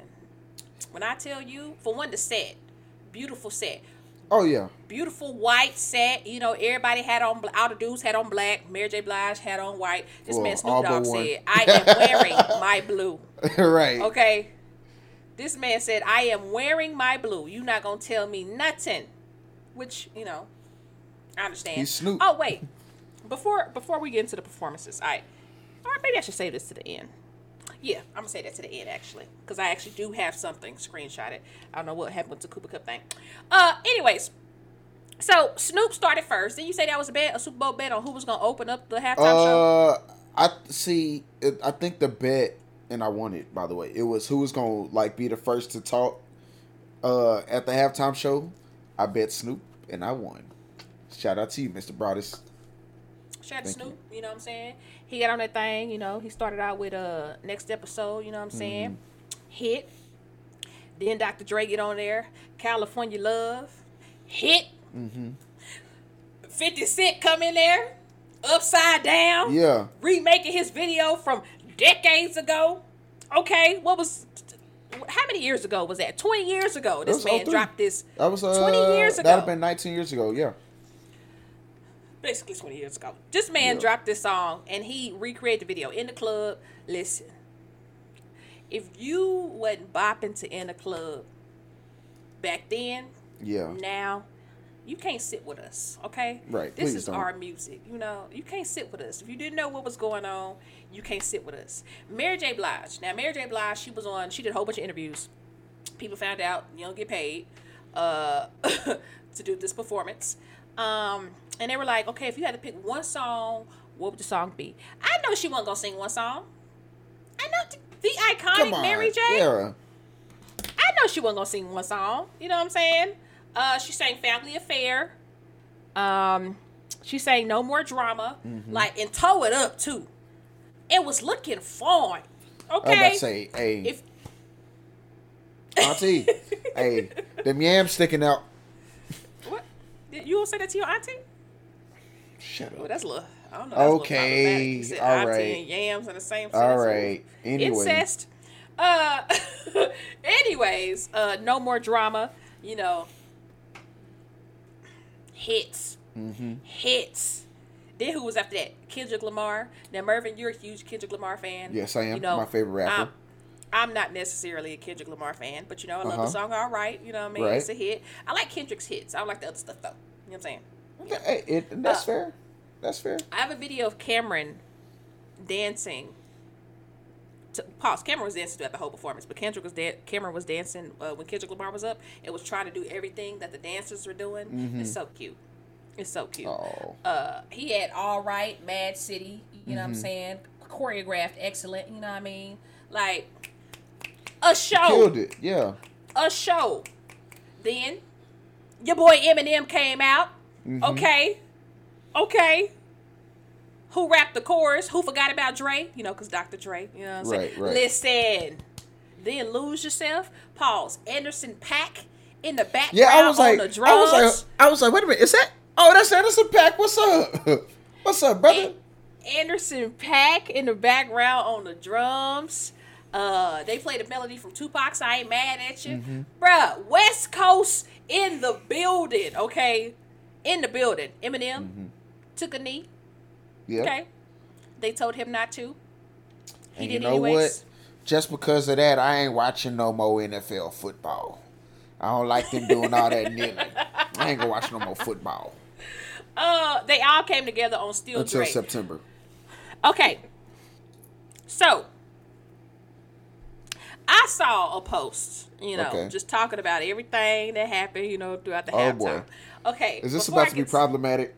[SPEAKER 2] When I tell you, for one, the set, beautiful set.
[SPEAKER 1] Oh yeah,
[SPEAKER 2] beautiful white set. You know, everybody had on all the dudes had on black. Mary J. Blige had on white. This
[SPEAKER 1] Well,
[SPEAKER 2] man Snoop Dogg said, "I am wearing my blue."
[SPEAKER 1] right.
[SPEAKER 2] Okay. This man said, "I am wearing my blue. You not gonna tell me nothing," which you know, I understand.
[SPEAKER 1] He's Snoop.
[SPEAKER 2] Oh wait, before before we get into the performances, I or maybe I should say this to the end. Yeah, I'm gonna say that to the end actually, because I actually do have something screenshotted. I don't know what happened with the Cooper Kupp thing. Uh, anyways, so Snoop started first. Then you say that was a bet, a Super Bowl bet on who was gonna open up the halftime show.
[SPEAKER 1] Uh, I see. It, I think the bet, and I won it by the way. It was who was gonna like be the first to talk. Uh, at the halftime show, I bet Snoop, and I won. Shout out to you, Mr. Broadus.
[SPEAKER 2] Shout out to Snoop, you. know what I'm saying? He got on that thing, you know, he started out with uh next episode, you know what I'm saying?
[SPEAKER 1] Mm-hmm.
[SPEAKER 2] Hit. Then Dr. Dre get on there. California Love. Hit.
[SPEAKER 1] Mm-hmm.
[SPEAKER 2] 50 Cent come in there. Upside down.
[SPEAKER 1] Yeah,
[SPEAKER 2] Remaking his video from decades ago. Okay, what was how many years ago was that? 20 years ago. This man
[SPEAKER 1] 03.
[SPEAKER 2] dropped this
[SPEAKER 1] that was uh,
[SPEAKER 2] 20 years ago.
[SPEAKER 1] That'd have been 19 years ago. Yeah.
[SPEAKER 2] Basically 20 years ago. This man
[SPEAKER 1] Yeah.
[SPEAKER 2] dropped this song and he recreated the video in the club. Listen, if you wasn't bopping to in the club back then,
[SPEAKER 1] Yeah.
[SPEAKER 2] now you can't sit with us, okay?
[SPEAKER 1] Right,
[SPEAKER 2] This
[SPEAKER 1] please
[SPEAKER 2] is
[SPEAKER 1] don't.
[SPEAKER 2] our music, you know. You can't sit with us. If you didn't know what was going on, you can't sit with us. Mary J. Blige. Now, Mary J. Blige, she was on. She did a whole bunch of interviews. People found out you don't get paid uh, to do this performance, um, and they were like, "Okay, if you had to pick one song, what would the song be?" I know she wasn't gonna sing one song. I know the, the iconic
[SPEAKER 1] on,
[SPEAKER 2] Mary J.
[SPEAKER 1] Yeah.
[SPEAKER 2] I know she wasn't gonna sing one song. You know what I'm saying? Uh, she sang "Family Affair." Um, she sang "No More Drama,"
[SPEAKER 1] Mm-hmm.
[SPEAKER 2] like and tow it up too. It was looking fine.
[SPEAKER 1] I was about
[SPEAKER 2] Okay,
[SPEAKER 1] to say, hey,
[SPEAKER 2] if
[SPEAKER 1] Auntie, hey, them yams sticking out.
[SPEAKER 2] You gonna say that to your auntie?
[SPEAKER 1] Shut
[SPEAKER 2] Oh,
[SPEAKER 1] up.
[SPEAKER 2] that's a little. I don't know. That's a little
[SPEAKER 1] Okay, all
[SPEAKER 2] auntie
[SPEAKER 1] right.
[SPEAKER 2] and yams in the same
[SPEAKER 1] All right. Anyway.
[SPEAKER 2] Incest. Uh, anyways, uh, no more drama. You know, hits,
[SPEAKER 1] Mm-hmm.
[SPEAKER 2] hits. Then who was after that? Kendrick Lamar. Now Mervin, you're a huge Kendrick Lamar fan.
[SPEAKER 1] Yes, I am. You know, My favorite rapper.
[SPEAKER 2] I'm, I'm not necessarily a Kendrick Lamar fan, but you know I love
[SPEAKER 1] Uh-huh.
[SPEAKER 2] the song "All Right." You know what I mean?
[SPEAKER 1] Right.
[SPEAKER 2] It's a hit. I like Kendrick's hits. I don't like the other stuff though. You know what I'm saying?
[SPEAKER 1] Hey, it, that's
[SPEAKER 2] Uh,
[SPEAKER 1] fair. That's fair.
[SPEAKER 2] I have a video of Cameron dancing. To, pause. Cameron was dancing throughout the whole performance, but Kendrick was dan- Cameron was dancing uh, when Kendrick Lamar was up and was trying to do everything that the dancers were doing. It's so cute. It's so cute.
[SPEAKER 1] Oh,
[SPEAKER 2] Uh, he had all right, m.A.A.d city. You know what I'm
[SPEAKER 1] Mm-hmm.
[SPEAKER 2] saying? Choreographed, excellent. You know what I mean? Like a show
[SPEAKER 1] killed it. Yeah.
[SPEAKER 2] a show. Then your boy Eminem came out.
[SPEAKER 1] Mm-hmm.
[SPEAKER 2] Okay. Okay. Who rapped the chorus? Who forgot about Dre? You know, because Dr. Dre. You know what I'm saying?
[SPEAKER 1] Right, right.
[SPEAKER 2] Listen. Then lose yourself. Pause. Anderson .Paak in the background
[SPEAKER 1] Yeah, I was like,
[SPEAKER 2] the
[SPEAKER 1] I was like, I was like, wait a minute, is that? Oh, that's Anderson .Paak. What's up? What's up, brother?
[SPEAKER 2] Anderson .Paak in the background on the drums. Uh, they played a melody from Tupac's "I Ain't Mad at You,"
[SPEAKER 1] Mm-hmm.
[SPEAKER 2] bruh. West Coast in the building, okay, in the building. Eminem
[SPEAKER 1] Mm-hmm.
[SPEAKER 2] took a knee,
[SPEAKER 1] Yeah.
[SPEAKER 2] okay. They told him not to. He
[SPEAKER 1] And
[SPEAKER 2] did
[SPEAKER 1] you know
[SPEAKER 2] anyways.
[SPEAKER 1] what? Just because of that, I ain't watching no more NFL football. I don't like them doing all that kneeling. I ain't gonna watch no more football
[SPEAKER 2] Uh, they all came together on Steel
[SPEAKER 1] until
[SPEAKER 2] Dre.
[SPEAKER 1] September.
[SPEAKER 2] Okay. So I saw a post, you know,
[SPEAKER 1] Okay.
[SPEAKER 2] just talking about everything that happened, you know, throughout the
[SPEAKER 1] Oh,
[SPEAKER 2] halftime.
[SPEAKER 1] boy.
[SPEAKER 2] Okay.
[SPEAKER 1] Is this about
[SPEAKER 2] I
[SPEAKER 1] to be
[SPEAKER 2] get
[SPEAKER 1] problematic?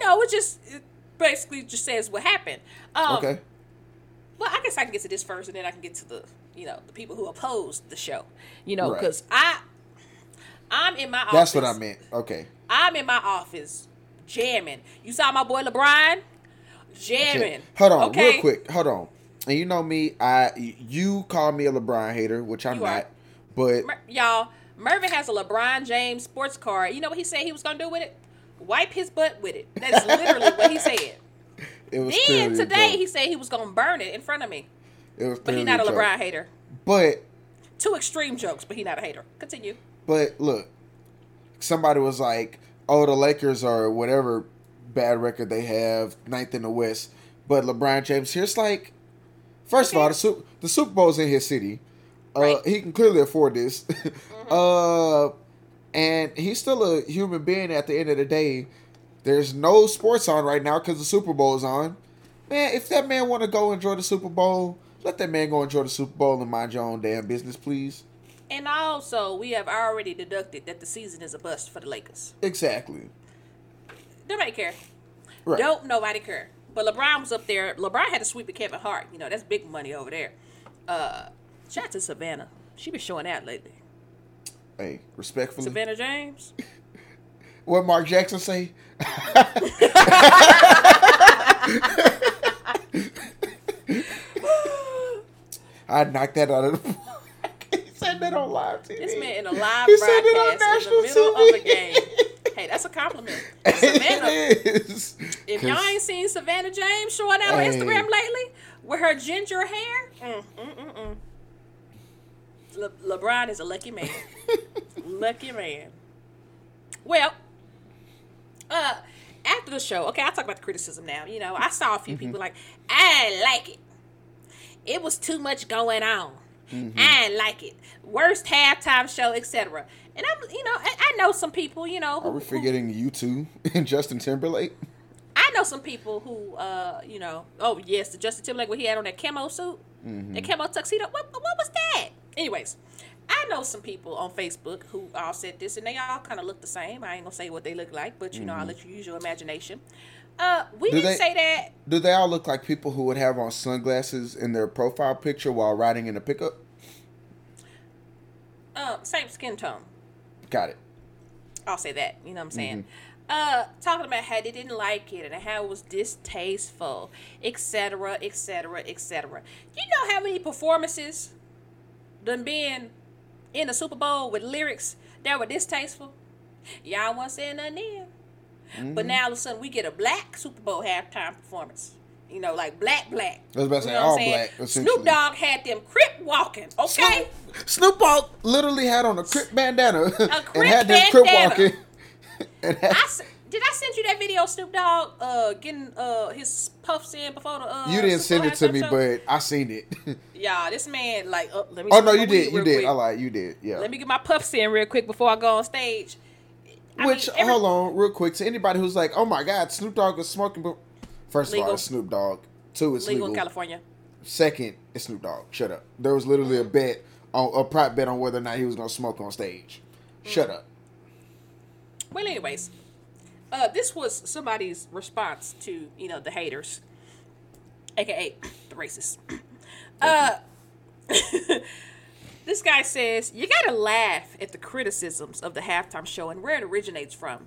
[SPEAKER 2] No, it just it basically just says what happened. Um,
[SPEAKER 1] okay.
[SPEAKER 2] Well, I guess I can get to this first, and then I can get to the, you know, the people who opposed the show. You know,
[SPEAKER 1] Right.
[SPEAKER 2] because I, I'm in my office.
[SPEAKER 1] That's what I meant. Okay.
[SPEAKER 2] I'm in my office jamming. You saw my boy LeBron jamming.
[SPEAKER 1] Hold on,
[SPEAKER 2] okay?
[SPEAKER 1] real quick. Hold on. And you know me, I you call me a LeBron hater, which I'm
[SPEAKER 2] You are.
[SPEAKER 1] not. But
[SPEAKER 2] Mer- y'all, Mervin has a LeBron James sports car. You know what he said he was gonna do with it? Wipe his butt with it. That's literally what he said.
[SPEAKER 1] it was
[SPEAKER 2] Then today he said he was gonna burn it in front of me.
[SPEAKER 1] it was
[SPEAKER 2] But
[SPEAKER 1] he's
[SPEAKER 2] not a
[SPEAKER 1] joke.
[SPEAKER 2] LeBron hater.
[SPEAKER 1] But
[SPEAKER 2] Two extreme jokes, but he's not a hater. Continue.
[SPEAKER 1] But look, somebody was like, "Oh, the Lakers are whatever bad record they have, ninth in the West." But LeBron James, here's like, first of all, the Super, the Super Bowl's in his city. Uh,
[SPEAKER 2] Right. Mm-hmm.
[SPEAKER 1] He can clearly afford this. uh, and he's still a human being. At the end of the day, there's no sports on right now because the Super Bowl is on. Man, if that man want to go enjoy the Super Bowl, let that man go enjoy the Super Bowl and mind your own damn business, please.
[SPEAKER 2] And also, we have already deducted that the season is a bust for the Lakers.
[SPEAKER 1] Exactly.
[SPEAKER 2] Nobody care.
[SPEAKER 1] Right.
[SPEAKER 2] Don't nobody care. But LeBron was up there. LeBron had to sweep with Kevin Hart. You know, that's big money over there. Uh, shout out to Savannah. She been showing out lately.
[SPEAKER 1] Hey, respectfully.
[SPEAKER 2] Savannah James.
[SPEAKER 1] What Mark Jackson say? I knocked that out of the park. he said that on live TV.
[SPEAKER 2] This man in a live
[SPEAKER 1] He said it on
[SPEAKER 2] broadcast in the
[SPEAKER 1] national
[SPEAKER 2] middle of a
[SPEAKER 1] TV.
[SPEAKER 2] game. Hey, that's a compliment. Savannah, if y'all ain't seen Savannah James showing out on
[SPEAKER 1] Hey.
[SPEAKER 2] Instagram lately with her ginger hair, mm, mm, mm, mm. Le- LeBron is a lucky man. lucky man. Well, uh, after the show, okay, I'll talk about the criticism now. You know, I saw a few
[SPEAKER 1] Mm-hmm.
[SPEAKER 2] people like, I like it. It was too much going on.
[SPEAKER 1] Mm-hmm.
[SPEAKER 2] I like it. Worst halftime show, etc. And I'm, you know, I, I know some people, you know,
[SPEAKER 1] Are we forgetting U2 and Justin Timberlake?
[SPEAKER 2] I know some people who, uh, you know, oh yes, the Justin Timberlake what he had on that camo suit, that camo tuxedo. What, what was that? Anyways, I know some people on Facebook who all said this, and they all kind of look the same. I ain't gonna say what they look like, but you know, I'll let you use your imagination. Uh, we
[SPEAKER 1] Do
[SPEAKER 2] didn't
[SPEAKER 1] they-
[SPEAKER 2] say that.
[SPEAKER 1] Do they all look like people who would have on sunglasses in their profile picture while riding in a pickup?
[SPEAKER 2] Um, same skin tone.
[SPEAKER 1] Got it.
[SPEAKER 2] I'll say that. You know what I'm saying? Uh, talking about how they didn't like it and how it was distasteful, etc., etc., etc. You know how many performances done been in the Super Bowl with lyrics that were distasteful? Y'all wasn't saying nothing then. But now all of a sudden we get a black Super Bowl halftime performance. You know, like black, black.
[SPEAKER 1] I was about to
[SPEAKER 2] You
[SPEAKER 1] say
[SPEAKER 2] know
[SPEAKER 1] all
[SPEAKER 2] I'm saying?
[SPEAKER 1] black.
[SPEAKER 2] Snoop Dogg had them crip walking, okay?
[SPEAKER 1] Snoop, Snoop Dogg literally had on a crip bandana and
[SPEAKER 2] crip
[SPEAKER 1] had them crip walking. And
[SPEAKER 2] I did I send you that video, Snoop Dogg, uh, getting uh his puffs in before the uh.
[SPEAKER 1] you didn't send it to me,
[SPEAKER 2] show?
[SPEAKER 1] but I seen it.
[SPEAKER 2] yeah, this man like, uh, let me.
[SPEAKER 1] oh no, you did, you did.
[SPEAKER 2] quick.
[SPEAKER 1] I lied, you did. Yeah.
[SPEAKER 2] Let me get my puffs in real quick before I go on stage. I
[SPEAKER 1] Which
[SPEAKER 2] mean, every-
[SPEAKER 1] hold on, real quick to anybody who's like, "Oh my God, Snoop Dogg is smoking." But first of all, it's Snoop Dogg. Two, it's
[SPEAKER 2] legal
[SPEAKER 1] legal.
[SPEAKER 2] in California.
[SPEAKER 1] Second, it's Snoop Dogg. Shut up. There was literally a bet on a prop bet on whether or not he was gonna smoke on stage. Shut
[SPEAKER 2] Mm.
[SPEAKER 1] up.
[SPEAKER 2] Well, anyways, uh, this was somebody's response to you know the haters, aka the racists. Uh, this guy says you gotta laugh at the criticisms of the halftime show and where it originates from.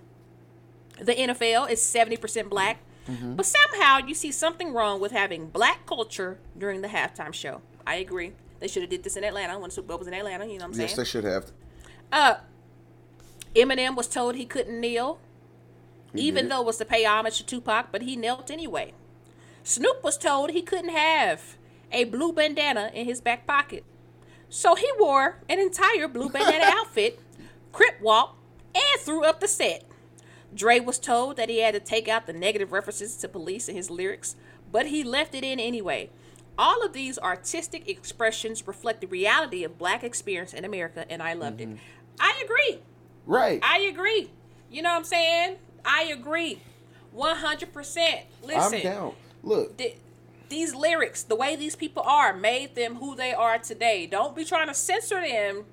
[SPEAKER 2] The NFL is seventy percent black, but somehow you see something wrong with having black culture during the halftime show. I agree. They should have did this in Atlanta when Super Bowl was in Atlanta. You know what I'm saying?
[SPEAKER 1] Yes, they should have.
[SPEAKER 2] Uh, Eminem was told he couldn't kneel,
[SPEAKER 1] He
[SPEAKER 2] even
[SPEAKER 1] did.
[SPEAKER 2] though it was to pay homage to Tupac, but he knelt anyway. Snoop was told he couldn't have a blue bandana in his back pocket, so he wore an entire blue bandana outfit, crip walk, and threw up the set. Dre was told that he had to take out the negative references to police in his lyrics, but he left it in anyway. All of these artistic expressions reflect the reality of black experience in America, and I loved it. Mm-hmm. I agree.
[SPEAKER 1] Right.
[SPEAKER 2] I agree. You know what I'm saying? I agree. 100%. Listen,
[SPEAKER 1] I'm down. Look,
[SPEAKER 2] th- these lyrics, the way these people are, made them who they are today. Don't be trying to censor them,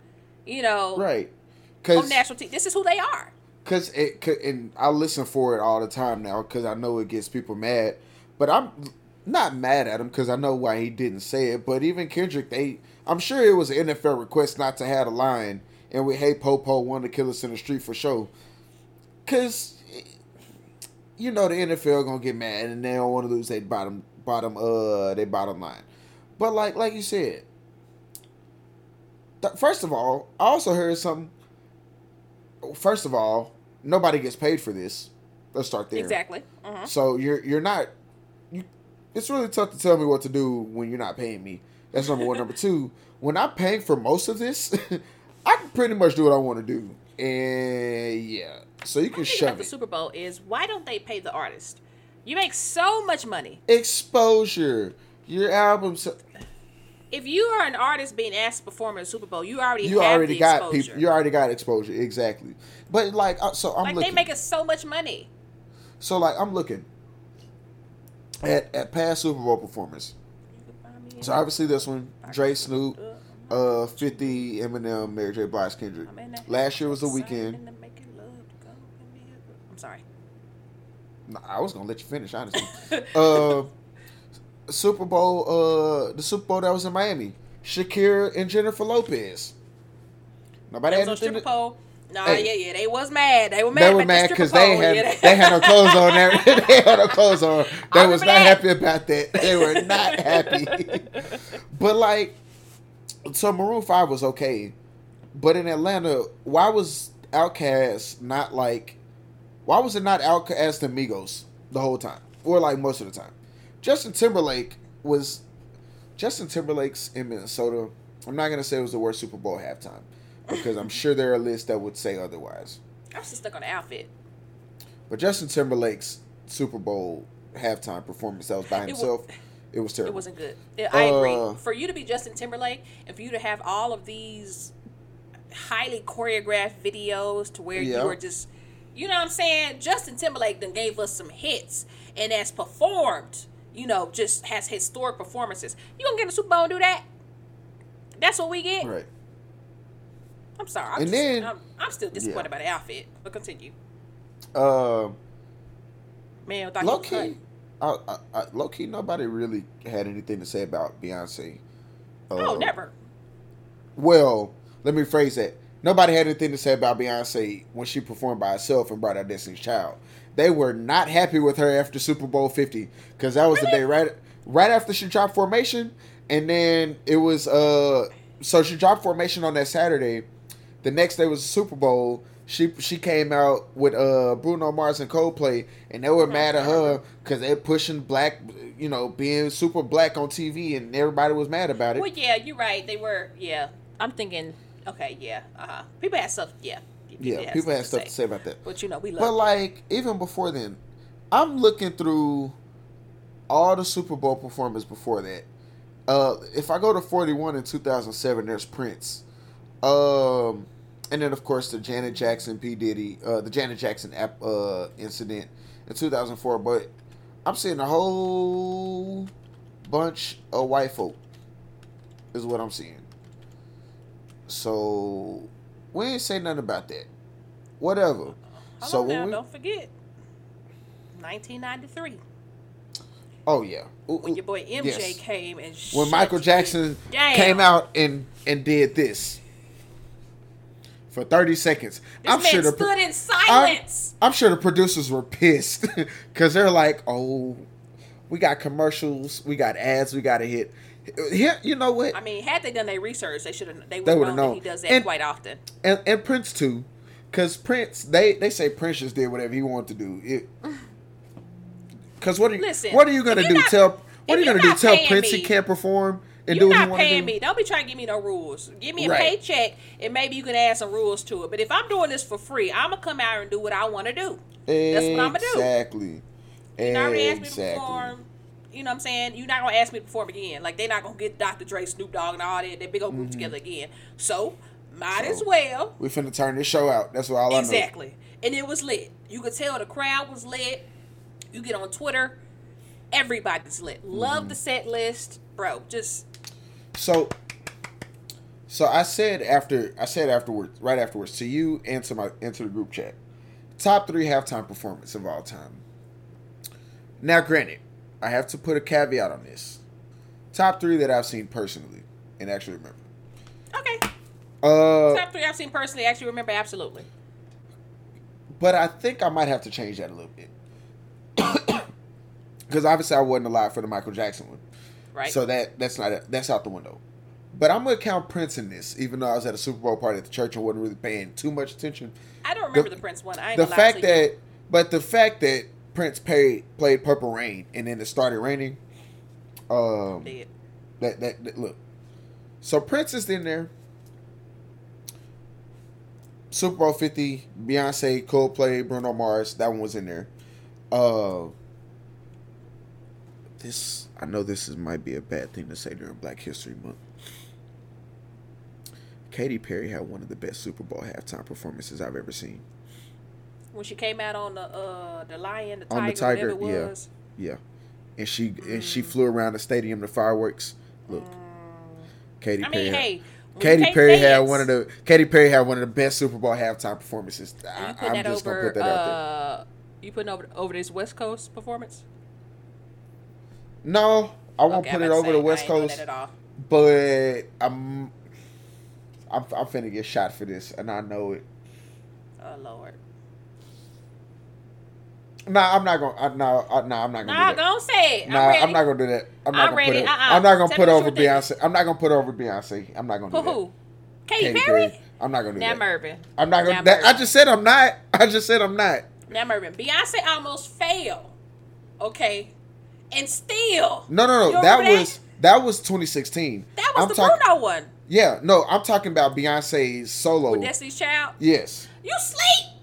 [SPEAKER 2] you know,
[SPEAKER 1] right.
[SPEAKER 2] on
[SPEAKER 1] Because
[SPEAKER 2] national TV. This is who they are.
[SPEAKER 1] Cause it, and I listen for it all the time now because I know it gets people mad, but I'm not mad at him because I know why he didn't say it. But even Kendrick, they, I'm sure it was an NFL request not to have a line, and we hey Popo wanted to kill us in the street for show, cause you know the NFL gonna get mad and they don't want to lose their bottom bottom uh their bottom line, but like like you said, first of all, I also heard something first of all, nobody gets paid for this. Let's start there.
[SPEAKER 2] Exactly. Mhm.
[SPEAKER 1] So you're you're not you. It's really tough to tell me what to do when you're not paying me. That's number one. number two, when I'm paying for most of this, I can pretty much do what I want to do, and yeah. So you can shove
[SPEAKER 2] about the. Super Bowl is why don't they pay the artist? You make so much money.
[SPEAKER 1] Exposure. Your album.
[SPEAKER 2] If you are an artist being asked to perform at a Super Bowl, you already
[SPEAKER 1] You
[SPEAKER 2] have
[SPEAKER 1] already got
[SPEAKER 2] exposure.
[SPEAKER 1] people. You already got exposure. Exactly. But like, uh, so I'm
[SPEAKER 2] like
[SPEAKER 1] looking.
[SPEAKER 2] they making so much money.
[SPEAKER 1] so like, I'm looking at at past Super Bowl performance. So obviously this one, Dre, Snoop, uh, 50, Eminem, Mary J. Blige, Kendrick. Last year was The Weeknd.
[SPEAKER 2] I'm sorry.
[SPEAKER 1] Nah, I was gonna let you finish, honestly. uh, Super Bowl, uh, the Super Bowl that was in Miami, Shakira and Jennifer Lopez. Nobody had anything.
[SPEAKER 2] stripper pole. No,
[SPEAKER 1] Hey.
[SPEAKER 2] yeah, yeah, they was mad. They were mad.
[SPEAKER 1] they were mad because they had
[SPEAKER 2] Yeah,
[SPEAKER 1] they had no clothes on. There, they had no clothes on. They was not
[SPEAKER 2] that.
[SPEAKER 1] happy about that. They were not happy. but like, so Maroon Five was okay, but in Atlanta, why was Outkast not like? Why was it not Outkast and Migos the whole time, or like most of the time? Justin Timberlake was. Justin Timberlake's in Minnesota. I'm not gonna say it was the worst Super Bowl halftime because I'm sure there are lists that would say otherwise.
[SPEAKER 2] I was just stuck on the outfit.
[SPEAKER 1] But Justin Timberlake's Super Bowl halftime performance that was by
[SPEAKER 2] It wa-
[SPEAKER 1] himself, it was terrible.
[SPEAKER 2] It wasn't good. I
[SPEAKER 1] Uh,
[SPEAKER 2] agree. For you to be Justin Timberlake and for you to have all of these highly choreographed videos to where
[SPEAKER 1] Yeah.
[SPEAKER 2] you were just, you know what I'm saying? Justin Timberlake then gave us some hits and has performed, you know, just has historic performances. You gonna get a Super Bowl and do that? That's what we get?
[SPEAKER 1] Right.
[SPEAKER 2] I'm sorry. I'm,
[SPEAKER 1] And
[SPEAKER 2] just,
[SPEAKER 1] then-
[SPEAKER 2] I'm, I'm still disappointed
[SPEAKER 1] Yeah.
[SPEAKER 2] by the outfit. But continue.
[SPEAKER 1] Um,
[SPEAKER 2] Man, I
[SPEAKER 1] low key, I, I, I, low key, nobody really had anything to say about Beyonce.
[SPEAKER 2] cut. Oh,
[SPEAKER 1] Uh,
[SPEAKER 2] never.
[SPEAKER 1] Well, let me phrase that. Nobody had anything to say about Beyonce when she performed by herself and brought out Destiny's Child. They were not happy with her after Super Bowl Fifty because that was the day right right after she dropped Formation, and then it was uh so she dropped Formation on that Saturday. The next day was Super Bowl. She she came out with uh Bruno Mars and Coldplay, and they were mad at her because they're pushing black, you know, being super black on TV, and everybody was mad about it.
[SPEAKER 2] Well, yeah, you're right. They were, yeah. I'm thinking, okay, yeah, uh huh. People had stuff, yeah,
[SPEAKER 1] Yeah, people had stuff to say about that.
[SPEAKER 2] But you know, we love.
[SPEAKER 1] But like even before then, I'm looking through all the Super Bowl performers before that. Uh, if I go to 41 in 2007, there's Prince. Um, and then of course the Janet Jackson P Diddy, uh, the Janet Jackson app uh incident in 2004. But I'm seeing a whole bunch of white folk. Is what I'm seeing. So we ain't say nothing about that. Whatever.
[SPEAKER 2] Hold
[SPEAKER 1] so
[SPEAKER 2] now,
[SPEAKER 1] we,
[SPEAKER 2] don't forget. 1993,
[SPEAKER 1] oh yeah, Ooh,
[SPEAKER 2] when your boy MJ
[SPEAKER 1] yes.
[SPEAKER 2] came and
[SPEAKER 1] when Michael Jackson came out and and did this for 30 seconds.
[SPEAKER 2] This
[SPEAKER 1] I'm
[SPEAKER 2] man
[SPEAKER 1] sure the
[SPEAKER 2] stood in
[SPEAKER 1] I'm,
[SPEAKER 2] silence.
[SPEAKER 1] I'm sure the producers were pissed because they're like, "Oh, we got commercials, we got ads, we got to hit." Here, you know what?
[SPEAKER 2] I mean, had they done their research, they should have. They would
[SPEAKER 1] would've
[SPEAKER 2] known,
[SPEAKER 1] known.
[SPEAKER 2] that he does that
[SPEAKER 1] And-
[SPEAKER 2] quite often.
[SPEAKER 1] and and Prince too, because Prince they they say Prince just did whatever he wanted to do. It because what are you
[SPEAKER 2] Listen,
[SPEAKER 1] what are you gonna do?
[SPEAKER 2] not-
[SPEAKER 1] tell what are you gonna do? Tell Prince
[SPEAKER 2] me-
[SPEAKER 1] he can't perform and do what he
[SPEAKER 2] not
[SPEAKER 1] want to
[SPEAKER 2] paying
[SPEAKER 1] do.
[SPEAKER 2] me. Don't be trying to give me no rules. Give me a
[SPEAKER 1] Right.
[SPEAKER 2] paycheck, and maybe you can add some rules to it. But if I'm doing this for free, I'm gonna come out and do what I want to do. That's what I'm gonna do.
[SPEAKER 1] Exactly.
[SPEAKER 2] You already asked me to
[SPEAKER 1] Exactly.
[SPEAKER 2] You know what I'm saying? You're not gonna ask me to perform again. Like they're not gonna get Dr. Dre, Snoop Dogg, and all that that big old group together again. So might as
[SPEAKER 1] Mm-hmm.
[SPEAKER 2] Well.
[SPEAKER 1] We finna turn this show out. That's what all I know.
[SPEAKER 2] Exactly. And it was lit. You could tell the crowd was lit. You get on Twitter, everybody's lit.
[SPEAKER 1] Mm-hmm.
[SPEAKER 2] Love the set list, bro. Just
[SPEAKER 1] So, so I said after I said afterwards, right afterwards, to you and to my and to the group chat, top three halftime performance of all time. Now, granted, I have to put a caveat on this. Top three that I've seen personally and actually remember.
[SPEAKER 2] okay.
[SPEAKER 1] Uh,
[SPEAKER 2] Top three I've seen personally. Actually, remember absolutely.
[SPEAKER 1] but I think I might have to change that a little bit because obviously I wasn't alive for the Michael Jackson one.
[SPEAKER 2] Right.
[SPEAKER 1] So that that's not that's out the window. But I'm gonna count Prince in this, even though I was at a Super Bowl party at the church and wasn't really paying too much attention.
[SPEAKER 2] I don't remember
[SPEAKER 1] the-
[SPEAKER 2] the, Prince one. I ain't
[SPEAKER 1] The fact
[SPEAKER 2] you.
[SPEAKER 1] that, but the fact that Prince paid, played Purple Rain and then it started raining, um,
[SPEAKER 2] Dead.
[SPEAKER 1] that, that that look. So Prince is in there. Super Bowl Fifty, Beyonce, Coldplay, Bruno Mars. That one was in there. Uh, this I know this is might be a bad thing to say during Black History Month. Katy Perry had one of the best Super Bowl halftime performances I've ever seen.
[SPEAKER 2] When she came out on the uh the lion, the tiger,
[SPEAKER 1] On the tiger,
[SPEAKER 2] it
[SPEAKER 1] yeah.
[SPEAKER 2] was.
[SPEAKER 1] Yeah, and she and she flew around the stadium, the fireworks. Look, Katy
[SPEAKER 2] I
[SPEAKER 1] Perry.
[SPEAKER 2] mean,
[SPEAKER 1] had-
[SPEAKER 2] hey,
[SPEAKER 1] Katy Perry had one of the Katy Perry had one of the best Super Bowl halftime performances. I, I'm
[SPEAKER 2] that
[SPEAKER 1] just gonna put that out there.
[SPEAKER 2] uh, you putting over over this West Coast performance?
[SPEAKER 1] No, I won't
[SPEAKER 2] Okay,
[SPEAKER 1] put it over the
[SPEAKER 2] I
[SPEAKER 1] West Coast,
[SPEAKER 2] that at all.
[SPEAKER 1] but I'm, I'm I'm finna get shot for this, and I know it.
[SPEAKER 2] Oh Lord.
[SPEAKER 1] Nah, I'm not gonna. Uh, no, uh, nah, I'm not gonna.
[SPEAKER 2] Nah,
[SPEAKER 1] do that.
[SPEAKER 2] don't say it.
[SPEAKER 1] Nah,
[SPEAKER 2] I'm.
[SPEAKER 1] I'm not gonna do that. I'm not
[SPEAKER 2] I'm
[SPEAKER 1] gonna
[SPEAKER 2] ready.
[SPEAKER 1] put it.
[SPEAKER 2] Uh-uh.
[SPEAKER 1] I'm not gonna
[SPEAKER 2] Tell
[SPEAKER 1] put over. Beyonce. I'm not gonna put over Beyonce. I'm not gonna
[SPEAKER 2] Who?
[SPEAKER 1] that.
[SPEAKER 2] Katy,
[SPEAKER 1] Katy
[SPEAKER 2] Perry?
[SPEAKER 1] Perry. I'm not gonna do
[SPEAKER 2] Now
[SPEAKER 1] that.
[SPEAKER 2] Mervin.
[SPEAKER 1] I'm not gonna. That, I just said I'm not. I just said I'm not.
[SPEAKER 2] Now Mervin. Beyonce almost failed. Okay. And still.
[SPEAKER 1] No, no, no. That was that was 2016.
[SPEAKER 2] That was
[SPEAKER 1] I'm
[SPEAKER 2] the
[SPEAKER 1] talking-
[SPEAKER 2] Bruno one.
[SPEAKER 1] Yeah, no, I'm talking about Beyonce's solo.
[SPEAKER 2] With Destiny's Child.
[SPEAKER 1] Yes,
[SPEAKER 2] You sleep.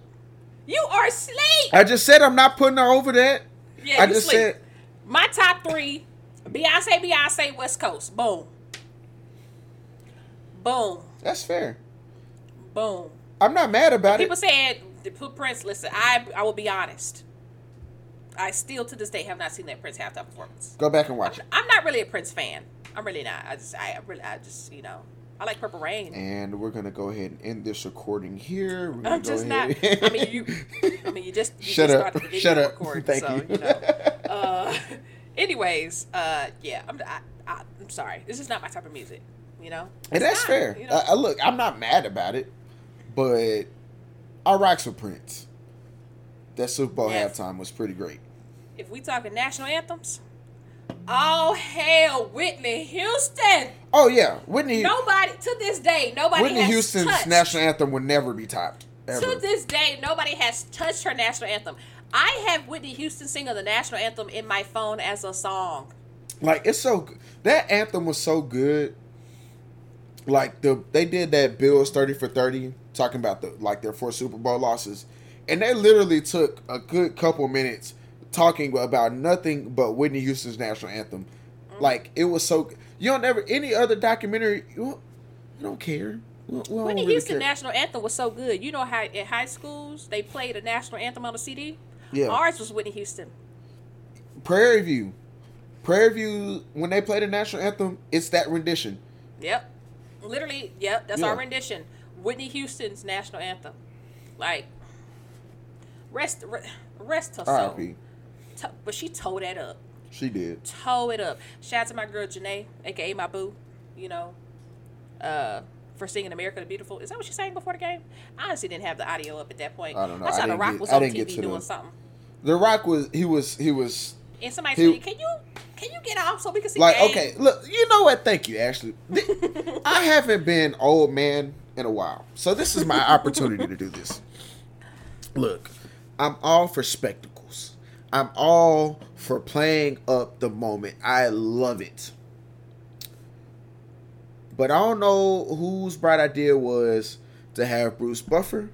[SPEAKER 2] You are asleep.
[SPEAKER 1] I just said I'm not putting her over that.
[SPEAKER 2] Yeah,
[SPEAKER 1] I
[SPEAKER 2] you
[SPEAKER 1] just
[SPEAKER 2] sleep.
[SPEAKER 1] said
[SPEAKER 2] My top three: Beyonce, Beyonce, West Coast. Boom. Boom.
[SPEAKER 1] that's fair.
[SPEAKER 2] Boom.
[SPEAKER 1] I'm not mad about
[SPEAKER 2] People
[SPEAKER 1] it.
[SPEAKER 2] People said Prince. Listen, I I will be honest. I still to this day have not seen that Prince halftime performance.
[SPEAKER 1] Go back and watch it.
[SPEAKER 2] I'm not really a Prince fan. I'm really not. I just I really I just you know I like Purple Rain.
[SPEAKER 1] And we're gonna go ahead and end this recording here. We're
[SPEAKER 2] I'm just not. I mean you. I mean you just you
[SPEAKER 1] Shut
[SPEAKER 2] just
[SPEAKER 1] up.
[SPEAKER 2] the
[SPEAKER 1] Shut up.
[SPEAKER 2] recording,
[SPEAKER 1] Thank
[SPEAKER 2] so
[SPEAKER 1] you.
[SPEAKER 2] you know. Uh, anyways, uh, yeah, I'm I, I, I'm sorry. This is not my type of music. You know.
[SPEAKER 1] And that's
[SPEAKER 2] not,
[SPEAKER 1] fair.
[SPEAKER 2] You know?
[SPEAKER 1] Uh, look, I'm not mad about it, but I rocks with Prince. That Super Bowl
[SPEAKER 2] Yes.
[SPEAKER 1] halftime was pretty great.
[SPEAKER 2] if we talking national anthems, oh hell, Whitney Houston.
[SPEAKER 1] Oh yeah, Whitney.
[SPEAKER 2] Nobody to this day, nobody
[SPEAKER 1] Whitney Houston's
[SPEAKER 2] touched.
[SPEAKER 1] national anthem would never be topped. Ever.
[SPEAKER 2] To this day, nobody has touched her national anthem. I have Whitney Houston singing the national anthem in my phone as a song.
[SPEAKER 1] Like it's so that anthem was so good. Like the they did that Bills thirty for thirty talking about the like their four Super Bowl losses, and they literally took a good couple minutes talking about nothing but Whitney Houston's national anthem. Mm. Like it was so you don't ever any other documentary you don't, you don't care. We we
[SPEAKER 2] Whitney
[SPEAKER 1] really
[SPEAKER 2] Houston
[SPEAKER 1] care.
[SPEAKER 2] national anthem was so good. You know how in high schools they played a national anthem on a CD.
[SPEAKER 1] Yeah.
[SPEAKER 2] Ours was Whitney Houston.
[SPEAKER 1] Prairie View, Prairie View when they play the national anthem, it's that rendition.
[SPEAKER 2] Yep. Literally, yep. That's
[SPEAKER 1] Yeah.
[SPEAKER 2] our rendition. Whitney Houston's national anthem. Like, rest, re- rest her soul.
[SPEAKER 1] R.I.P.
[SPEAKER 2] To- but she tore that up.
[SPEAKER 1] She did.
[SPEAKER 2] Toe it up. Shout out to my girl Janae, aka my boo. You know, uh, for singing "America the Beautiful." Is that what she sang before the game? I honestly didn't have the audio up at that point.
[SPEAKER 1] I don't know.
[SPEAKER 2] I
[SPEAKER 1] I
[SPEAKER 2] saw the Rock
[SPEAKER 1] get-
[SPEAKER 2] was
[SPEAKER 1] I
[SPEAKER 2] on TV
[SPEAKER 1] to
[SPEAKER 2] doing
[SPEAKER 1] the-
[SPEAKER 2] something,
[SPEAKER 1] The Rock was he was he was
[SPEAKER 2] and somebody
[SPEAKER 1] He-
[SPEAKER 2] said, "Can you can you get off so we can see?"
[SPEAKER 1] like
[SPEAKER 2] game?"
[SPEAKER 1] okay look you know what thank you Ashley I haven't been old man in a while so this is my opportunity to do this. Look, I'm all for spectacles. I'm all for playing up the moment. I love it. But I don't know whose bright idea was to have Bruce Buffer.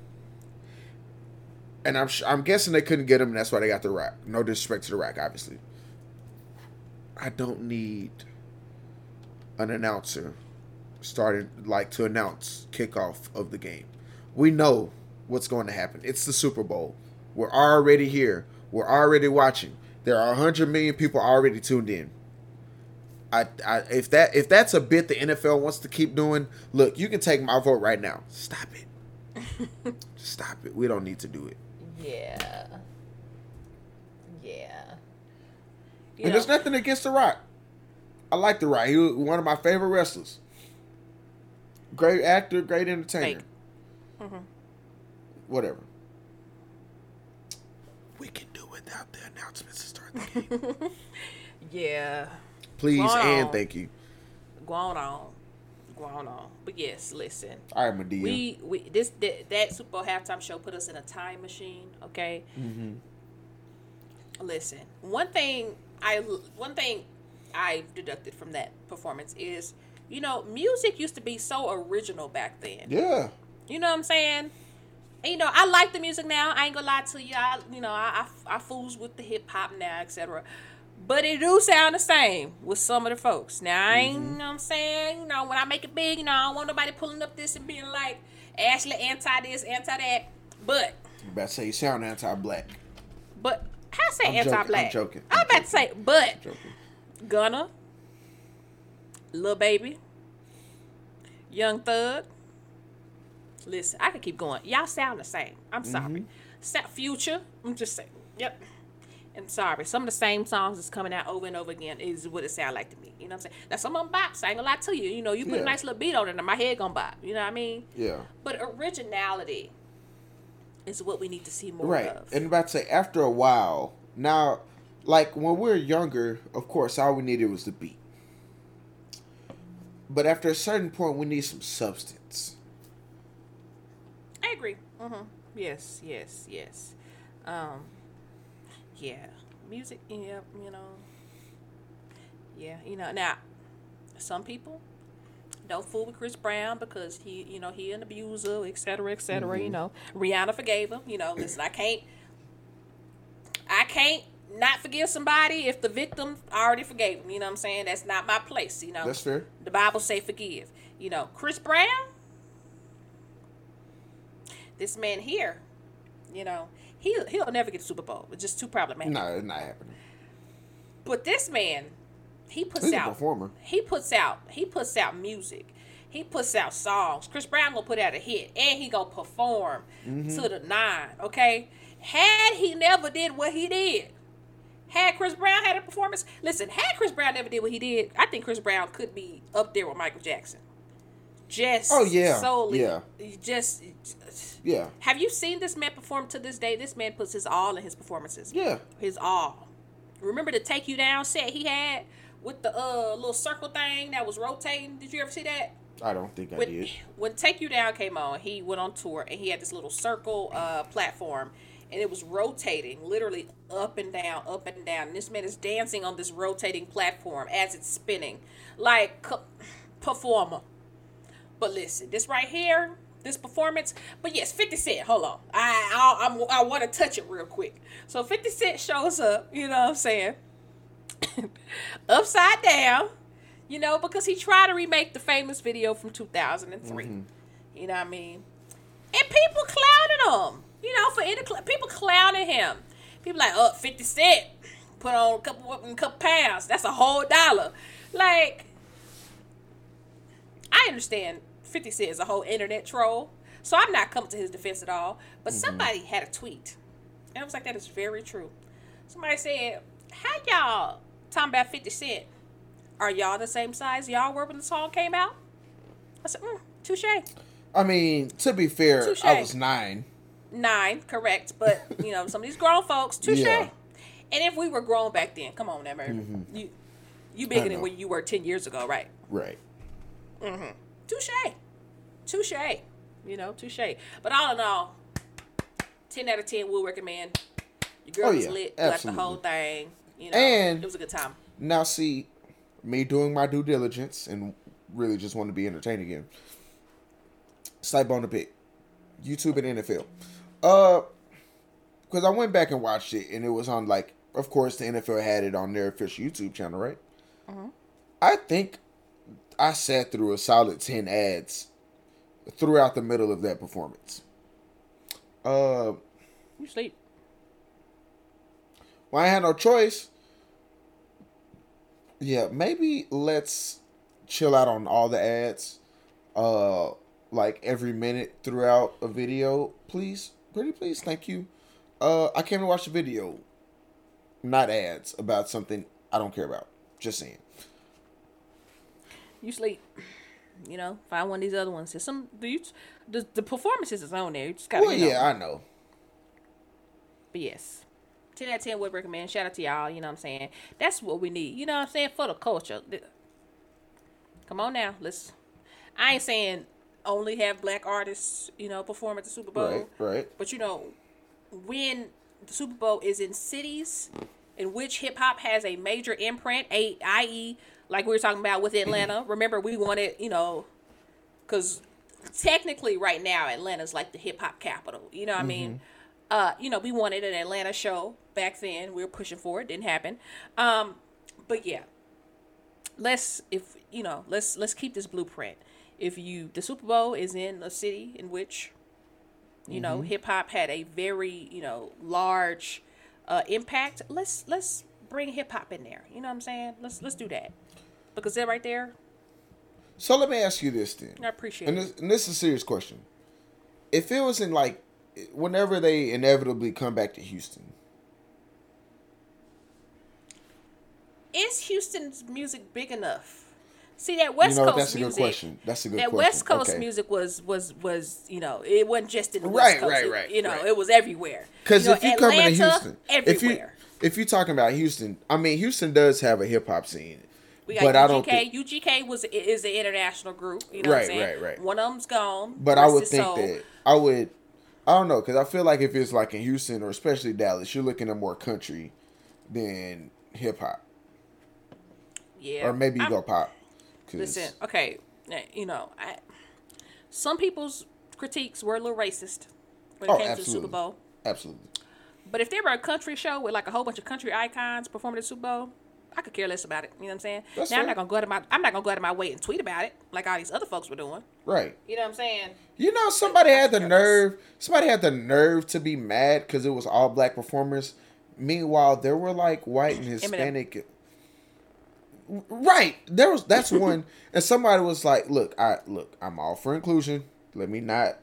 [SPEAKER 1] And I'm I'm guessing they couldn't get him, and that's why they got the Rock. No disrespect to the Rock, obviously. I don't need an announcer starting like to announce kickoff of the game. We know what's going to happen. It's the Super Bowl. We're already here. We're already watching. There are 100 million people already tuned in. I, I if that if that's a bit the NFL wants to keep doing, look, you can take my vote right now. Stop it. Just stop it. We don't need to do it.
[SPEAKER 2] yeah, yeah. You
[SPEAKER 1] and
[SPEAKER 2] know,
[SPEAKER 1] there's nothing against The Rock. I like The Rock. He was one of my favorite wrestlers. Great actor, great entertainer.
[SPEAKER 2] Mm-hmm.
[SPEAKER 1] Whatever. We can do without the announcements to start the game.
[SPEAKER 2] yeah.
[SPEAKER 1] Please
[SPEAKER 2] Hold
[SPEAKER 1] and
[SPEAKER 2] on.
[SPEAKER 1] thank you.
[SPEAKER 2] Going on, going on. But yes, listen.
[SPEAKER 1] All right, Madea.
[SPEAKER 2] We we this that, that Super Bowl halftime show put us in a time machine. Okay.
[SPEAKER 1] Mm-hmm.
[SPEAKER 2] Listen, one thing I one thing I've deducted from that performance is, you know, music used to be so original back then.
[SPEAKER 1] yeah.
[SPEAKER 2] You know what I'm saying? And, you know, I like the music now. I ain't gonna lie to you. I, you know, I, I, I fools with the hip hop now, etc. But it do sound the same with some of the folks. Now, I ain't, mm-hmm. you know what I'm saying? You know, when I make it big, you know, I don't want nobody pulling up this and being like, Ashley anti this, anti that. But,
[SPEAKER 1] You about to say you sound anti-black.
[SPEAKER 2] but, how I say anti black?
[SPEAKER 1] I'm joking,
[SPEAKER 2] I'm
[SPEAKER 1] I'm
[SPEAKER 2] about to say, but,
[SPEAKER 1] Joking.
[SPEAKER 2] Gunna, Lil Baby, Young Thug. Listen, I can keep going. Y'all sound the same. I'm mm-hmm. sorry. Sa- Future. I'm just saying. Yep. And sorry, some of the same songs is coming out over and over again is what it sound like to me. You know what I'm saying? Now some of them bops. I ain't gonna lie to you. You know, you put
[SPEAKER 1] Yeah.
[SPEAKER 2] a nice little beat on it, and my head gonna bop. You know what I mean?
[SPEAKER 1] Yeah.
[SPEAKER 2] But originality is what we need to see more
[SPEAKER 1] Right.
[SPEAKER 2] of.
[SPEAKER 1] And about to say, after a while, now, like when we were younger, of course, all we needed was the beat. But after a certain point, we need some substance.
[SPEAKER 2] Agree. Mm-hmm. Yes, yes, yes. Um, yeah, music. Yeah, you know. Yeah, you know. Now, some people don't fool with Chris Brown because he, you know, he an abuser, et cetera, et cetera. You know, Rihanna forgave him. You know, listen, I can't, I can't not forgive somebody if the victim already forgave him. You know what I'm saying? That's not my place. You know,
[SPEAKER 1] That's fair.
[SPEAKER 2] the Bible say forgive. You know, Chris Brown, this man here, you know, he he'll never get the Super Bowl. It's just too problematic.
[SPEAKER 1] No, it's not happening.
[SPEAKER 2] But this man, he puts
[SPEAKER 1] He's a
[SPEAKER 2] out
[SPEAKER 1] performer.
[SPEAKER 2] He puts out he puts out music. He puts out songs. Chris Brown gonna put out a hit and he gonna perform
[SPEAKER 1] Mm-hmm.
[SPEAKER 2] to the nine. Okay, had he never did what he did, had Chris Brown had a performance, listen, had Chris Brown never did what he did, I think Chris Brown could be up there with Michael Jackson. Just
[SPEAKER 1] Oh, yeah.
[SPEAKER 2] solely,
[SPEAKER 1] Yeah.
[SPEAKER 2] just.
[SPEAKER 1] Yeah.
[SPEAKER 2] Have you seen this man perform to this day? This man puts his all in his performances
[SPEAKER 1] Yeah.
[SPEAKER 2] his all. Remember the take you down set he had with the uh little circle thing that was rotating? Did you ever see that?
[SPEAKER 1] I don't think I did.
[SPEAKER 2] when Take You Down came on, he went on tour and he had this little circle uh platform and it was rotating literally up and down, up and down. And this man is dancing on this rotating platform as it's spinning like performer. But listen, this right here, this performance. But yes, 50 Cent, hold on. I I, I'm, I want to touch it real quick. So 50 Cent shows up, you know what I'm saying? Upside down, you know, because he tried to remake the famous video from 2003. Mm-hmm. You know what I mean? And people clowning him, you know, for any people clowning him. People like, oh, 50 Cent, put on a couple, a couple pounds. That's a whole dollar. Like, I understand 50 Cent is a whole internet troll, so I'm not coming to his defense at all. But somebody had a tweet, and I was like, that is very true. Somebody said, how y'all talking about 50 Cent? Are y'all the same size y'all were when the song came out? I said, mm, touche.
[SPEAKER 1] I mean, to be fair, I was nine.
[SPEAKER 2] Nine, correct. But, you know, some of these grown folks, touche.
[SPEAKER 1] Yeah.
[SPEAKER 2] And if we were grown back then, come on now, man. You, you bigger than when you were 10 years ago, right?
[SPEAKER 1] Right.
[SPEAKER 2] Touche. Touche. You know, touche. But all in all, 10 out of 10 will recommend. Your girl
[SPEAKER 1] Oh,
[SPEAKER 2] was lit. You Like the whole thing. You know,
[SPEAKER 1] And-
[SPEAKER 2] it was a good time.
[SPEAKER 1] Now, see, me doing my due diligence and really just want to be entertained again. Snipe on the pick, YouTube and NFL. Uh, because I went back and watched it, and it was on like, of course, the NFL had it on their official YouTube channel, right? I think I sat through a solid ten ads throughout the middle of that performance. Uh,
[SPEAKER 2] You sleep.
[SPEAKER 1] Well, I had no choice. Yeah, maybe let's chill out on all the ads, uh, like every minute throughout a video, please. Pretty please, thank you. Uh, I came to watch a video, not ads about something I don't care about. Just saying.
[SPEAKER 2] You sleep. You know, find one of these other ones. There's some the you, the, the performances is on there. You just gotta.
[SPEAKER 1] Well,
[SPEAKER 2] know.
[SPEAKER 1] yeah, I know.
[SPEAKER 2] But yes. 10 out of 10 would recommend. Shout out to y'all. You know what I'm saying? That's what we need. You know what I'm saying? For the culture. Come on now. Let's. I ain't saying only have black artists, you know, perform at the Super Bowl.
[SPEAKER 1] Right, right.
[SPEAKER 2] But you know, when the Super Bowl is in cities in which hip hop has a major imprint, a i.e., like we were talking about with Atlanta. Remember, we wanted, you know, because technically right now Atlanta's like the hip hop capital. You know what I mean? Uh, you know, we wanted an Atlanta show back then. We were pushing for it. Didn't happen. Um, but yeah, let's if you know, let's let's keep this blueprint. If you the Super Bowl is in a city in which you know hip hop had a very you know large uh, impact, let's let's bring hip hop in there. You know what I'm saying? Let's let's do that because that right there,
[SPEAKER 1] So let me ask you this then.
[SPEAKER 2] I appreciate
[SPEAKER 1] and
[SPEAKER 2] it.
[SPEAKER 1] this, and this is a serious question. If it was in like, whenever they inevitably come back to Houston,
[SPEAKER 2] is Houston's music big enough? See that West
[SPEAKER 1] you know,
[SPEAKER 2] Coast
[SPEAKER 1] that's a good
[SPEAKER 2] music.
[SPEAKER 1] question. That's a good
[SPEAKER 2] that
[SPEAKER 1] question.
[SPEAKER 2] West Coast
[SPEAKER 1] Okay.
[SPEAKER 2] music was was was you know it wasn't just in the
[SPEAKER 1] Right,
[SPEAKER 2] West Coast.
[SPEAKER 1] right,
[SPEAKER 2] It-
[SPEAKER 1] right,
[SPEAKER 2] You know
[SPEAKER 1] right.
[SPEAKER 2] it was everywhere.
[SPEAKER 1] Because
[SPEAKER 2] you know,
[SPEAKER 1] if you come into
[SPEAKER 2] Atlanta,
[SPEAKER 1] Houston, if you
[SPEAKER 2] everywhere.
[SPEAKER 1] if you're talking about Houston, I mean Houston does have a hip hop scene,
[SPEAKER 2] we got
[SPEAKER 1] but
[SPEAKER 2] UGK.
[SPEAKER 1] I don't think.
[SPEAKER 2] UGK was is an international group. You know what I'm
[SPEAKER 1] Right,
[SPEAKER 2] saying?
[SPEAKER 1] right, right.
[SPEAKER 2] One of them's gone.
[SPEAKER 1] But I would think
[SPEAKER 2] soul.
[SPEAKER 1] that I would. I don't know because I feel like if it's like in Houston or especially Dallas, you're looking at more country than hip hop,
[SPEAKER 2] yeah,
[SPEAKER 1] or maybe you go pop. 'cause-
[SPEAKER 2] Listen, okay, you know, I, some people's critiques were a little racist when it
[SPEAKER 1] Oh,
[SPEAKER 2] came to the
[SPEAKER 1] absolutely.
[SPEAKER 2] Super Bowl.
[SPEAKER 1] absolutely.
[SPEAKER 2] But if there were a country show with like a whole bunch of country icons performing at the Super Bowl, I could care less about it. You know what I'm saying?
[SPEAKER 1] That's
[SPEAKER 2] now I'm not gonna go out of my I'm not gonna go out of my way and tweet about it like all these other folks were doing.
[SPEAKER 1] Right.
[SPEAKER 2] You know what I'm saying?
[SPEAKER 1] You know, somebody had the nerve. Somebody had the nerve to be mad because it was all black performers. Meanwhile, there were like white and Hispanic. Right. There was that's one, and somebody was like, "Look, I look, I'm all for inclusion. Let me not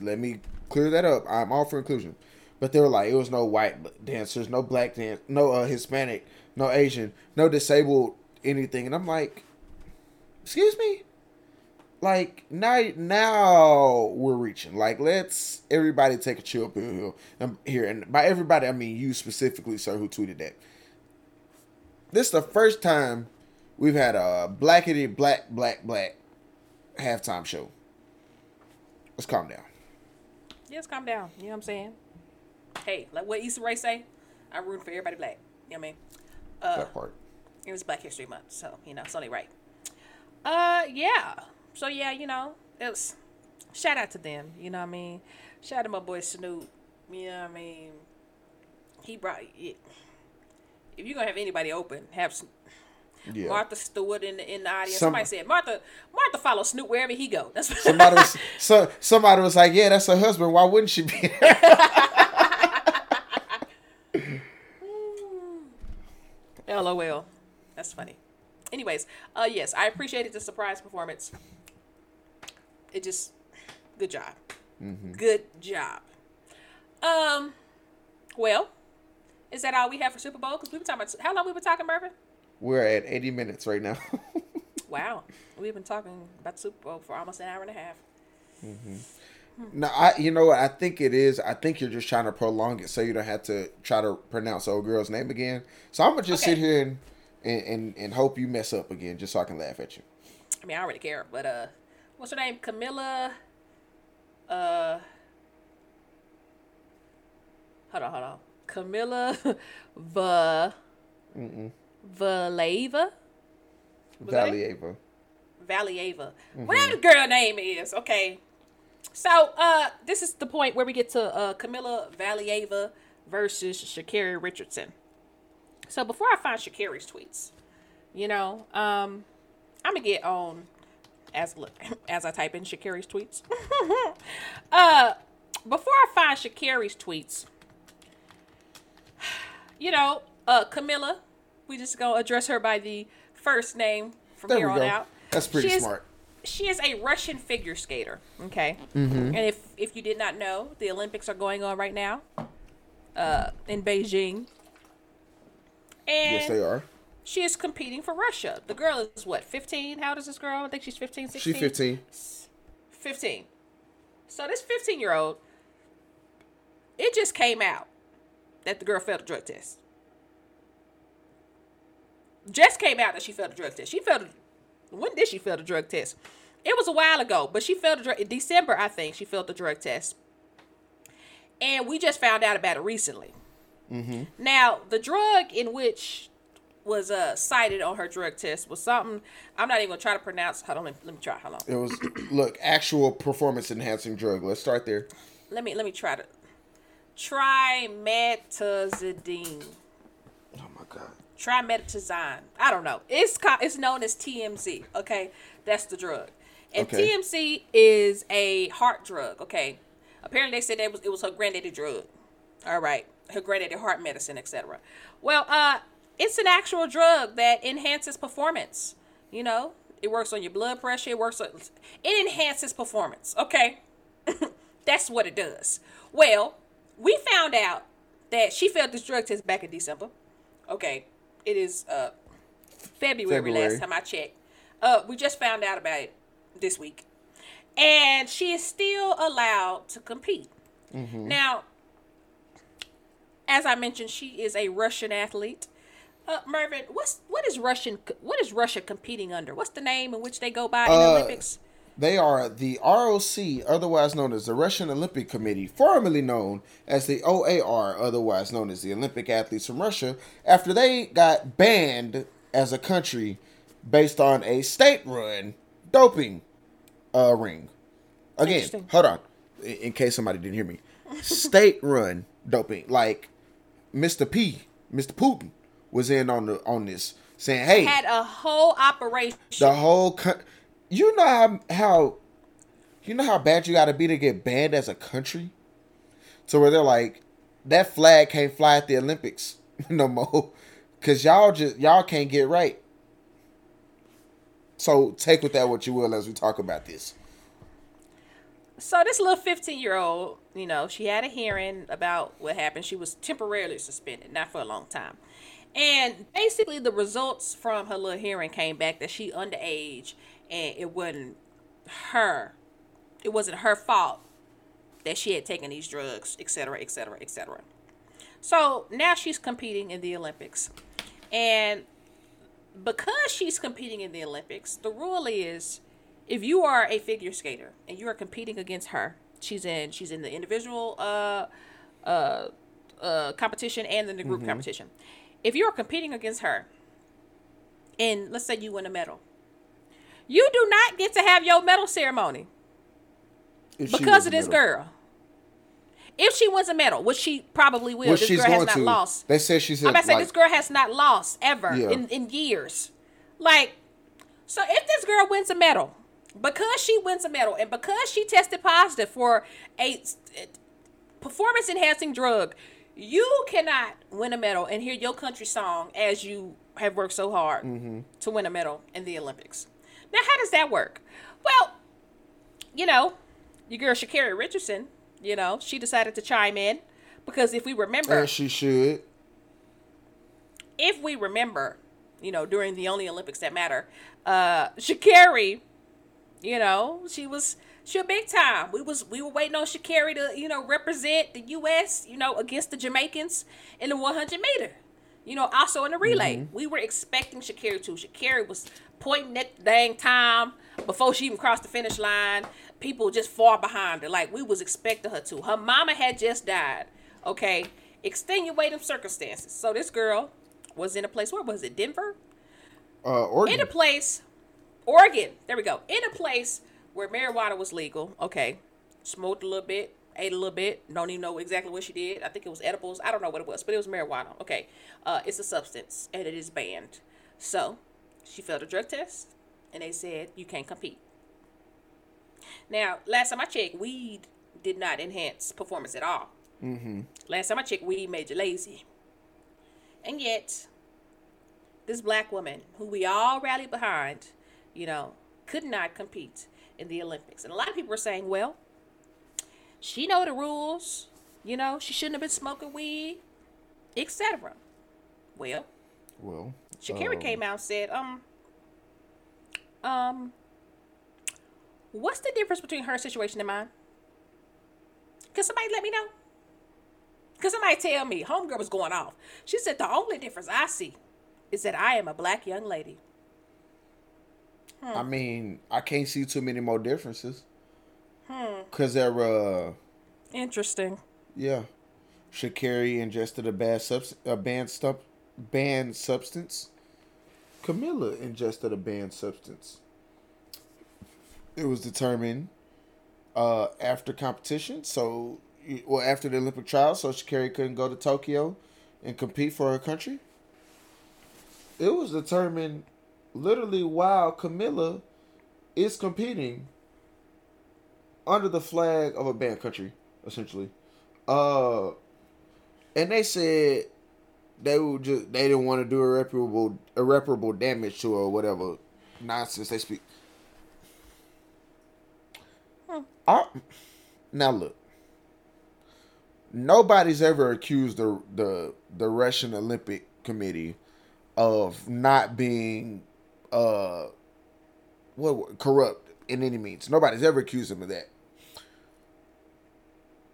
[SPEAKER 1] let me clear that up. I'm all for inclusion." But they were like, it was no white dancers, no black dance, no uh, Hispanic, no Asian, no disabled anything, and I'm like, "Excuse me." like now now we're reaching like let's everybody take a chill pill here um, and by everybody i mean you specifically sir who tweeted that this is the first time we've had a blackety black black black halftime show let's calm down
[SPEAKER 2] Yes, calm down. You know what I'm saying? Hey, like what Issa Rae say? I root for everybody black. You know what I mean? Uh,
[SPEAKER 1] that part
[SPEAKER 2] it was Black History Month, so you know it's only right. Uh, yeah. So yeah, you know it was. shout out to them. You know what I mean? Shout out to my boy Snoop. You know what I mean? He brought it. If you're gonna have anybody open, have some,
[SPEAKER 1] Yeah.
[SPEAKER 2] Martha Stewart in the in the audience.
[SPEAKER 1] Some-
[SPEAKER 2] Somebody said Martha Martha follow Snoop wherever he go. That's
[SPEAKER 1] Somebody was so somebody was like, "Yeah, that's her husband. Why wouldn't she be?"
[SPEAKER 2] LOL. That's funny. Anyways, uh yes, I appreciated the surprise performance. It just good job. Good job. Um well, is that all we have for Super Bowl? Because we've been talking about how long we've been talking, Mervin?
[SPEAKER 1] We're at 80 minutes right now.
[SPEAKER 2] Wow. We've been talking about Super Bowl for almost an hour and a half.
[SPEAKER 1] No, I you know what? I think it is. I think you're just trying to prolong it so you don't have to try to pronounce old girl's name again. So I'm gonna just
[SPEAKER 2] Okay.
[SPEAKER 1] sit here and, and and and hope you mess up again, just so I can laugh at you.
[SPEAKER 2] I mean, I don't really care, but uh, what's her name? Kamila. Uh, hold on, hold on. Kamila Va. Valeva. Was that it?
[SPEAKER 1] Valieva.
[SPEAKER 2] Valieva. Whatever the girl name is, okay. So, uh, this is the point where we get to uh, Kamila Valieva versus Sha'Carri Richardson. So, before I find Sha'Carri's tweets, you know, um, I'm gonna get on as look, as I type in Sha'Carri's tweets. uh, before I find Sha'Carri's tweets, you know, uh, Kamila, we just gonna address her by the first name from
[SPEAKER 1] There
[SPEAKER 2] here on
[SPEAKER 1] go.
[SPEAKER 2] out.
[SPEAKER 1] That's pretty
[SPEAKER 2] She
[SPEAKER 1] smart.
[SPEAKER 2] She is a Russian figure skater. Okay,
[SPEAKER 1] Mm-hmm.
[SPEAKER 2] and if if you did not know, the Olympics are going on right now, uh, in Beijing. And
[SPEAKER 1] Yes, they are.
[SPEAKER 2] she is competing for Russia. The girl is what, 15? How old is this girl? I think she's 15, 16.
[SPEAKER 1] She's 15.
[SPEAKER 2] 15. So this 15 year old, it just came out that the girl failed a drug test. Just came out that she failed a drug test. She failed. When did she fail the drug test? It was a while ago, but she failed the drug in December. I think she failed the drug test, and we just found out about it recently. Now, the drug in which was uh, cited on her drug test was something I'm not even gonna try to pronounce. Hold on, let me, let me try. Hold on.
[SPEAKER 1] It was look actual performance enhancing drug. Let's start there.
[SPEAKER 2] let me let me try to trimetazidine. Trimetazine. I don't know. It's co- it's known as tmz okay? That's the drug. And
[SPEAKER 1] Okay.
[SPEAKER 2] tmc is a heart drug okay? Apparently they said that was it was her granddaddy drug. All right. Her granddaddy heart medicine etc well uh it's an actual drug that enhances performance you know? It works on your blood pressure. It works on it enhances performance okay? That's what it does. Well, we found out that she failed this drug test back in December. Okay, it is uh February,
[SPEAKER 1] February.
[SPEAKER 2] last time I checked. Uh, we just found out about it this week, and she is still allowed to compete. Now, as I mentioned, she is a Russian athlete. Uh, Mervin, what's what is Russian? What is Russia competing under? What's the name in which they go by in the
[SPEAKER 1] Uh,
[SPEAKER 2] Olympics?
[SPEAKER 1] They are the ROC, otherwise known as the Russian Olympic Committee, formerly known as the OAR, otherwise known as the Olympic Athletes from Russia, after they got banned as a country based on a state-run doping uh, ring. Again, hold on, in, in case somebody didn't hear me. State-run doping, like Mr. P, Mr. Putin, was in on the on this, saying, "Hey,
[SPEAKER 2] Had a whole operation.
[SPEAKER 1] the whole co- you know how how you know how bad you got to be to get banned as a country to where they're like that flag can't fly at the olympics no more because y'all just y'all can't get right so take with that what you will as we talk about this
[SPEAKER 2] So this little 15 year old, you know, she had a hearing about what happened. She was temporarily suspended, not for a long time. And basically the results from her little hearing came back that she underage and it wasn't her. It wasn't her fault that she had taken these drugs, et cetera, et cetera, et cetera. So now she's competing in the Olympics. And because she's competing in the Olympics, the rule is if you are a figure skater and you are competing against her, she's in she's in the individual uh uh uh competition and in the group competition. If you're competing against her and let's say you win a medal, you do not get to have your medal ceremony.
[SPEAKER 1] If
[SPEAKER 2] because of this girl. If she wins a medal, which she probably will,
[SPEAKER 1] Which
[SPEAKER 2] this girl has not
[SPEAKER 1] to.
[SPEAKER 2] lost.
[SPEAKER 1] They said she's.
[SPEAKER 2] I'm about to say
[SPEAKER 1] like,
[SPEAKER 2] this girl has not lost ever
[SPEAKER 1] Yeah.
[SPEAKER 2] in, in years. Like, so if this girl wins a medal, because she wins a medal and because she tested positive for a performance enhancing drug, you cannot win a medal and hear your country song as you have worked so hard
[SPEAKER 1] Mm-hmm.
[SPEAKER 2] to win a medal in the Olympics. Now, how does that work? Well, you know, your girl Sha'Carri Richardson, you know, she decided to chime in because if we remember,
[SPEAKER 1] as she should.
[SPEAKER 2] if we remember, you know, during the only Olympics that matter, uh, Sha'Carri, you know, she was she a big time. We was we were waiting on Sha'Carri to you know represent the U.S. you know against the Jamaicans in the 100 meter. You know, also in the relay, we were expecting Sha'Carri to. Sha'Carri was pointing at the dang time before she even crossed the finish line. People just far behind her, like we was expecting her to. Her mama had just died. Okay, extenuating circumstances. So this girl was in a place. Where was it? Denver
[SPEAKER 1] Uh, Oregon.
[SPEAKER 2] in a place, Oregon. There we go. In a place where marijuana was legal. Okay, smoked a little bit, ate a little bit. Don't even know exactly what she did. I think it was edibles. I don't know what it was, but it was marijuana. Okay, uh, it's a substance and it is banned. So she failed a drug test, and they said you can't compete. Now, last time I checked, weed did not enhance performance at all. Mm-hmm. Last time I checked, weed made you lazy. And yet, this black woman who we all rallied behind, you know, could not compete in the Olympics. And a lot of people were saying, well, she know the rules, you know, she shouldn't have been smoking weed, etc. Well,
[SPEAKER 1] well,
[SPEAKER 2] Sha'Carri
[SPEAKER 1] um,
[SPEAKER 2] came out and said, um, um, what's the difference between her situation and mine? Can somebody let me know? Can somebody tell me? Homegirl was going off. She said, the only difference I see is that I am a black young lady.
[SPEAKER 1] I mean, I can't see too many more differences.
[SPEAKER 2] Hmm.
[SPEAKER 1] Cause they're uh,
[SPEAKER 2] Interesting.
[SPEAKER 1] yeah, Sha'Carri ingested a bad subs a banned stuff banned substance. Kamila ingested a banned substance. It was determined uh after competition, so well after the Olympic trials, so Sha'Carri couldn't go to Tokyo and compete for her country. It was determined literally while Kamila is competing under the flag of a banned country, essentially. Uh, and they said they would just they didn't want to do irreparable irreparable damage to her or whatever nonsense they speak. I, now look, nobody's ever accused the the the Russian Olympic Committee of not being uh what corrupt in any means. Nobody's ever accused them of that.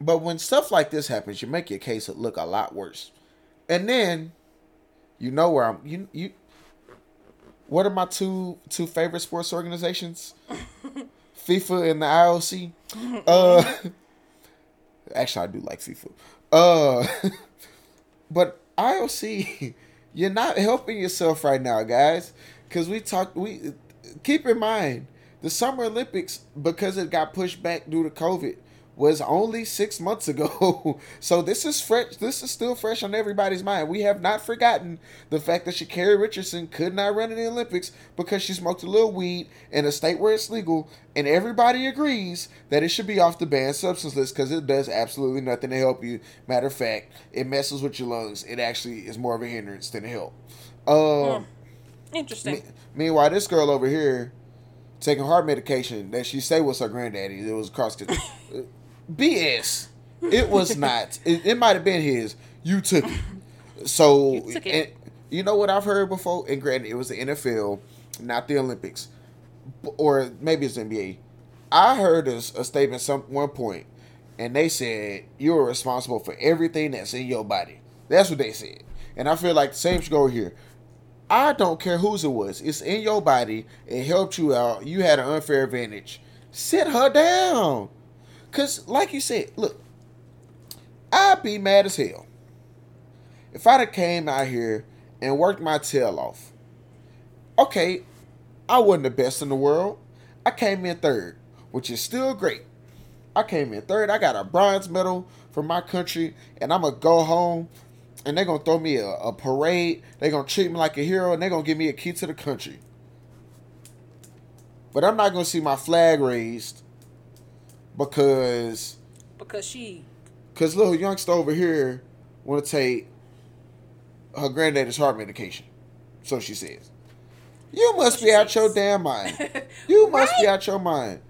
[SPEAKER 1] But when stuff like this happens, you make your case look a lot worse. And then you know where I'm you you what are my two two favorite sports organizations? FIFA and the IOC. Uh actually I do like FIFA. Uh but IOC, you're not helping yourself right now, guys. Cause we talked we keep in mind the Summer Olympics, because it got pushed back due to COVID, was only six months ago. so this is fresh. This is still fresh on everybody's mind. We have not forgotten the fact that Sha'Carri Richardson could not run in the Olympics because she smoked a little weed in a state where it's legal, and everybody agrees that it should be off the banned substance list because it does absolutely nothing to help you. Matter of fact, it messes with your lungs. It actually is more of a hindrance than a help. Um,
[SPEAKER 2] Interesting.
[SPEAKER 1] me- meanwhile, this girl over here taking heart medication that she say was her granddaddy. It was cross BS. It was not. It, it might have been his. You took it. So,
[SPEAKER 2] You took it.
[SPEAKER 1] and you know what I've heard before? And granted, it was the NFL, not the Olympics, or maybe it's NBA. I heard a, a statement some one point, and they said you're responsible for everything that's in your body. That's what they said, and I feel like the same should go here. I don't care whose it was. It's in your body. It helped you out. You had an unfair advantage. Sit her down. Cause like you said, look, I'd be mad as hell if I'd have came out here and worked my tail off. Okay, I wasn't the best in the world. I came in third, which is still great. I came in third. I got a bronze medal for my country, and I'm gonna go home, and they're gonna throw me a, a parade. They're gonna treat me like a hero, and they're gonna give me a key to the country. But I'm not gonna see my flag raised because
[SPEAKER 2] Because she
[SPEAKER 1] because little youngster over here want to take her granddaddy's heart medication. So she says. You must
[SPEAKER 2] So
[SPEAKER 1] be out your damn mind. You must be out your mind.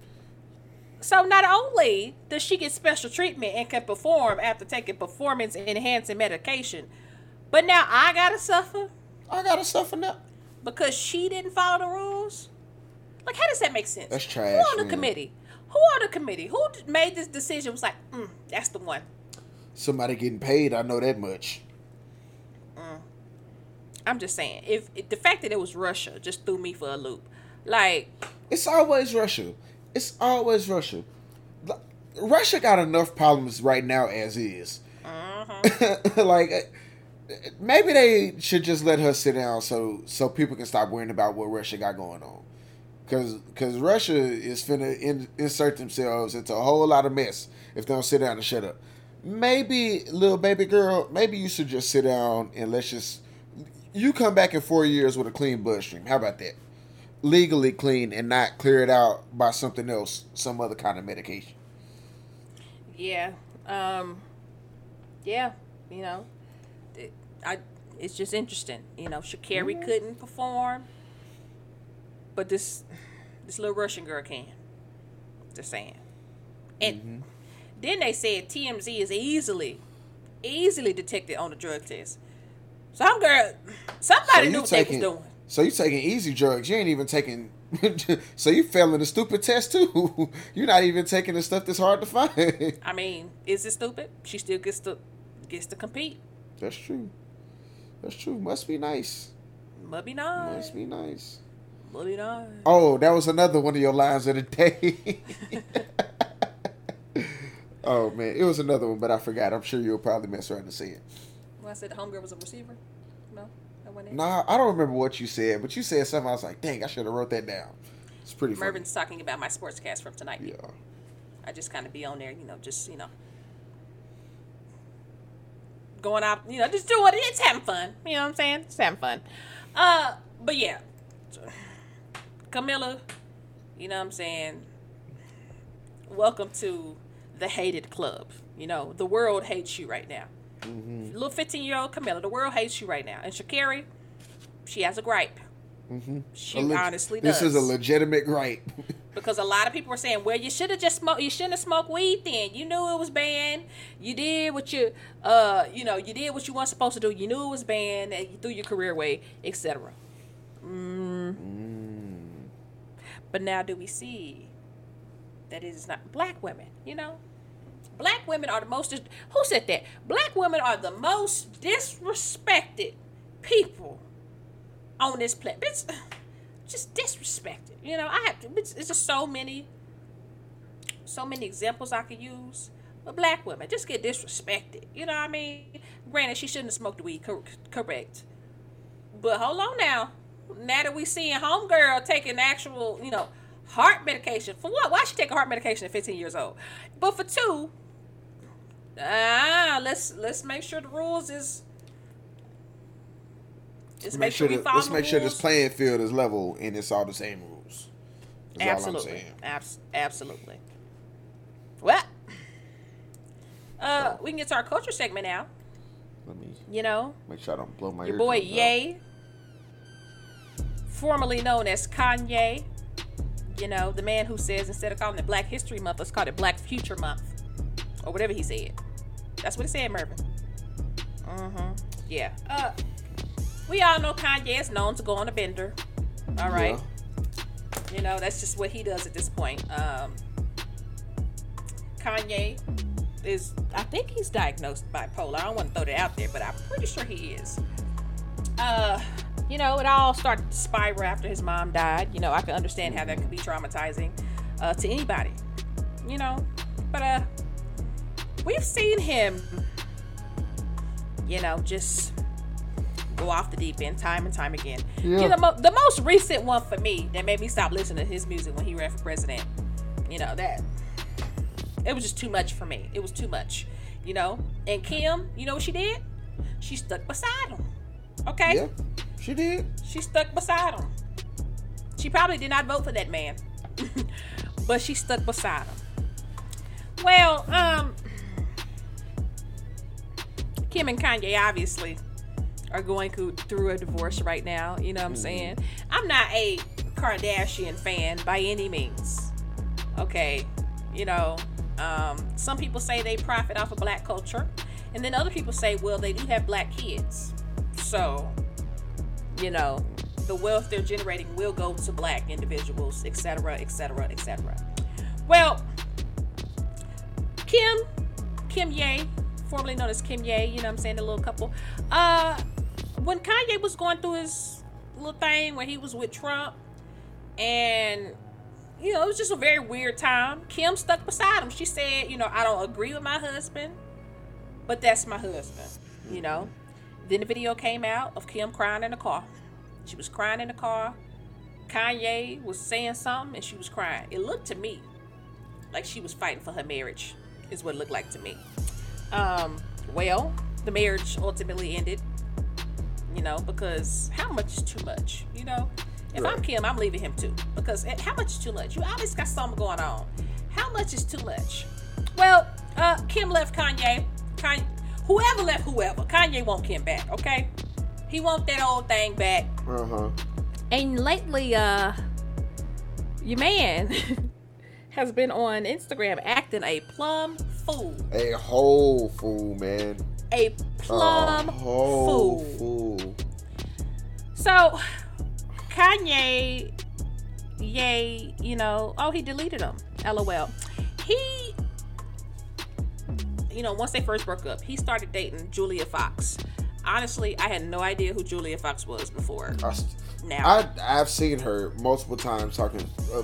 [SPEAKER 2] So not only does she get special treatment and can perform after taking performance enhancing medication, but now I gotta suffer
[SPEAKER 1] I gotta suffer now.
[SPEAKER 2] because she didn't follow the rules. Like, how does that make sense?
[SPEAKER 1] That's
[SPEAKER 2] Who
[SPEAKER 1] trash,
[SPEAKER 2] on the
[SPEAKER 1] man.
[SPEAKER 2] committee? Who on the committee? Who made this decision? Was like, mm, that's the one.
[SPEAKER 1] Somebody getting paid, I know that much.
[SPEAKER 2] I'm just saying. If, if the fact that it was Russia just threw me for a loop, like,
[SPEAKER 1] It's always Russia. It's always Russia. Russia got enough problems right now as is. like uh, maybe they should just let her sit down so so people can stop worrying about what Russia got going on. Cause, Cause Russia is finna in, insert themselves into a whole lot of mess if they don't sit down and shut up. Maybe little baby girl, maybe you should just sit down and let's just you come back in four years with a clean bloodstream. How about that? Legally clean and not clear it out by something else, some other kind of medication.
[SPEAKER 2] yeah, um, yeah, you know, it, I. It's just interesting, you know. Sha'Carri couldn't perform, but this this little Russian girl can. Just saying. And mm-hmm. then they said TMZ is easily, easily detected on the drug test. Some girl, somebody knew what they was doing.
[SPEAKER 1] So you taking easy drugs. You ain't even taking. so you failing the stupid test too. You're not even taking the stuff that's hard to find.
[SPEAKER 2] I mean, is it stupid? She still gets to gets to compete.
[SPEAKER 1] that's true. That's true. Must be nice.
[SPEAKER 2] Must be nice.
[SPEAKER 1] Must be nice.
[SPEAKER 2] Must be.
[SPEAKER 1] Oh, that was another one of your lines of the day. oh man, it was another one, but I forgot. I'm sure you'll probably mess around and say it.
[SPEAKER 2] When I said the homegirl was a receiver, no, that wasn't.
[SPEAKER 1] Nah, I don't remember what you said, but you said something. I was like, dang, I should have wrote that down. It's pretty funny.
[SPEAKER 2] Mervin's talking about my sportscast from tonight.
[SPEAKER 1] Yeah.
[SPEAKER 2] I just kind of be on there, you know, just you know, going out, you know, just doing it. It's having fun. You know what I'm saying? It's having fun. Uh, but yeah, Kamila, you know what I'm saying? Welcome to the hated club. You know, the world hates you right now. Little 15 year old Kamila, the world hates you right now. And Sha'Carri, she has a gripe. She
[SPEAKER 1] A leg-
[SPEAKER 2] honestly does.
[SPEAKER 1] This is a legitimate gripe.
[SPEAKER 2] because a lot of people were saying, "Well, you should have just smoked. You shouldn't have smoked weed then. You knew it was banned. You did what you, uh, you know, you did what you weren't supposed to do. You knew it was banned, and you threw your career away, etc." Mm. But now, do we see that it is not black women? You know, black women are the most. Who said that? Black women are the most disrespected people on this planet. Bitch, just disrespected. You know, I have to. It's, it's just so many, so many examples I could use. But black women just get disrespected. You know what I mean? Granted, she shouldn't have smoked the weed. Cor- correct. But hold on now. Now that we seeing homegirl taking actual, you know, heart medication for what? Why should she take a heart medication at 15 years old? But for two, ah, let's let's make sure the rules is. Just make, sure, we
[SPEAKER 1] that-
[SPEAKER 2] follow
[SPEAKER 1] let's make sure this playing field is level and it's all the same rules. That's all I'm
[SPEAKER 2] Absolutely. Abs- absolutely. Well, uh, we can get to our culture segment now.
[SPEAKER 1] Let me
[SPEAKER 2] You know,
[SPEAKER 1] make sure I don't blow my
[SPEAKER 2] your boy
[SPEAKER 1] yay. out.
[SPEAKER 2] Formerly known as Kanye. You know, the man who says instead of calling it Black History Month, let's call it Black Future Month, or whatever he said. That's what he said, Mervin. Mm-hmm. Yeah. Uh, we all know Kanye is known to go on a bender. All right. Yeah. You know, that's just what he does at this point. Um, Kanye is, I think he's diagnosed bipolar. I don't want to throw that out there, but I'm pretty sure he is. Uh, you know, it all started to spiral after his mom died. You know, I can understand how that could be traumatizing uh, to anybody. You know, but uh, we've seen him, you know, just go off the deep end time and time again.
[SPEAKER 1] Yeah.
[SPEAKER 2] You know, mo- the most recent one for me that made me stop listening to his music when he ran for president. You know that it was just too much for me. It was too much, you know. And Kim, you know what she did? She stuck beside him. Okay.
[SPEAKER 1] Yeah, she did.
[SPEAKER 2] She stuck beside him. She probably did not vote for that man, but she stuck beside him. Well, um, Kim and Kanye obviously are going through a divorce right now. You know what I'm saying? I'm not a Kardashian fan by any means. Okay, you know, um, some people say they profit off of black culture, and then other people say, well, they do have black kids, so you know, the wealth they're generating will go to black individuals, etc., etc., etc. Well, Kim, Kim Ye, formerly known as Kim Ye, you know I'm saying, the little couple. Uh, when Kanye was going through his little thing when he was with Trump, and you know, it was just a very weird time. Kim stuck beside him. She said, you know, I don't agree with my husband, but that's my husband, you know. Then the video came out of Kim crying in the car. She was crying in the car. Kanye was saying something and she was crying. It looked to me like she was fighting for her marriage, is what it looked like to me. Um, well, the marriage ultimately ended, you know, because how much is too much, you know? If right. I'm Kim, I'm leaving him too. Because eh, how much is too much? You always got something going on. How much is too much? Well, uh, Kim left Kanye. Kanye. Whoever left whoever. Kanye won't Kim back, okay? He want that old thing back.
[SPEAKER 1] Uh-huh.
[SPEAKER 2] And lately, uh, your man has been on Instagram acting a plum fool.
[SPEAKER 1] A whole fool, man.
[SPEAKER 2] A plum
[SPEAKER 1] a whole
[SPEAKER 2] fool. fool. So, Kanye, yay, you know, oh, he deleted them. LOL. He, you know, once they first broke up, he started dating Julia Fox. Honestly, I had no idea who Julia Fox was before. I, now
[SPEAKER 1] I, I've seen her multiple times talking uh,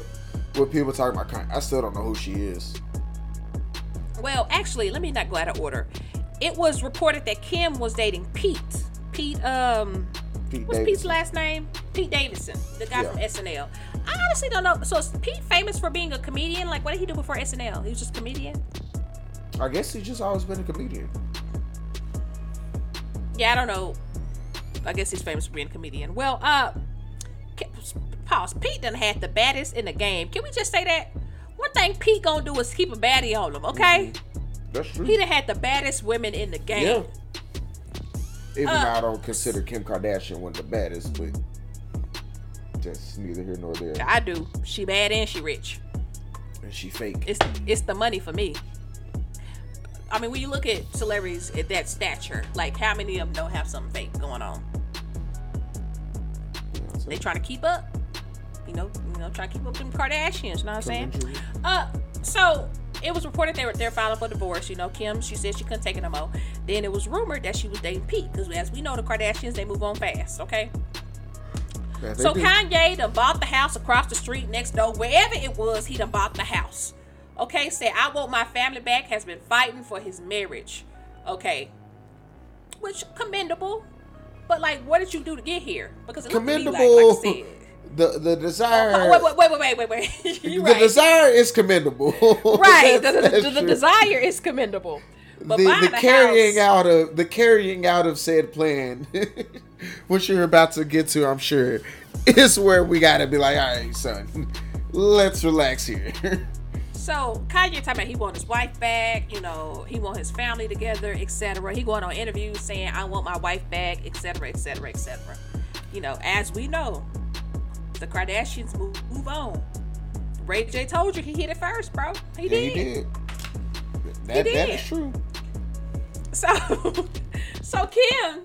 [SPEAKER 1] with people talking about. I still don't know who she is.
[SPEAKER 2] Well, actually, let me not go out of order. It was reported that Kim was dating Pete. Pete, um, Pete what's Davidson. Pete's last name? Pete Davidson, the guy yeah. from SNL. I honestly don't know. So is Pete famous for being a comedian? Like, what did he do before SNL? He was just a comedian.
[SPEAKER 1] I guess he's just always been a comedian.
[SPEAKER 2] Yeah, I don't know. I guess he's famous for being a comedian. Well, uh, pause. Pete done had the baddest in the game. Can we just say that? One thing Pete gonna do is keep a baddie on him, okay?
[SPEAKER 1] Mm-hmm. That's true.
[SPEAKER 2] He done had the baddest women in the game. Yeah.
[SPEAKER 1] Even uh, though I don't consider Kim Kardashian one of the baddest, but that's neither here nor there.
[SPEAKER 2] I do. She bad and she rich.
[SPEAKER 1] And she fake.
[SPEAKER 2] It's it's the money for me. I mean, when you look at celebrities at that stature, like how many of them don't have something fake going on? They trying to keep up. You know, you know, trying to keep up with them Kardashians. You know what I'm saying? Uh, so it was reported they were they're filing for divorce. You know, Kim she said she couldn't take it no more. Then it was rumored that she was dating Pete because as we know, the Kardashians they move on fast. Okay. Yeah, so do. Kanye done bought the house across the street next door, wherever it was. He done bought the house. Okay, say I want my family back. Has been fighting for his marriage. Okay, which commendable. But like, what did you do to get here? Because it commendable. Like, like
[SPEAKER 1] the the desire.
[SPEAKER 2] Oh, wait, wait, wait, wait, wait, wait.
[SPEAKER 1] the right. desire is commendable.
[SPEAKER 2] right. the, the, the, the desire is commendable.
[SPEAKER 1] But the, the, the carrying house, out of the carrying out of said plan, which you're about to get to, I'm sure, is where we gotta be like, all right, son, let's relax here.
[SPEAKER 2] So Kanye talking about he want his wife back, you know, he want his family together, etc. He going on interviews saying I want my wife back, etc., etc., etc. You know, as we know, the Kardashians move, move on. Ray J told you he hit it first, bro. He yeah, did. He did.
[SPEAKER 1] That, he did. that is true.
[SPEAKER 2] So, so Kim,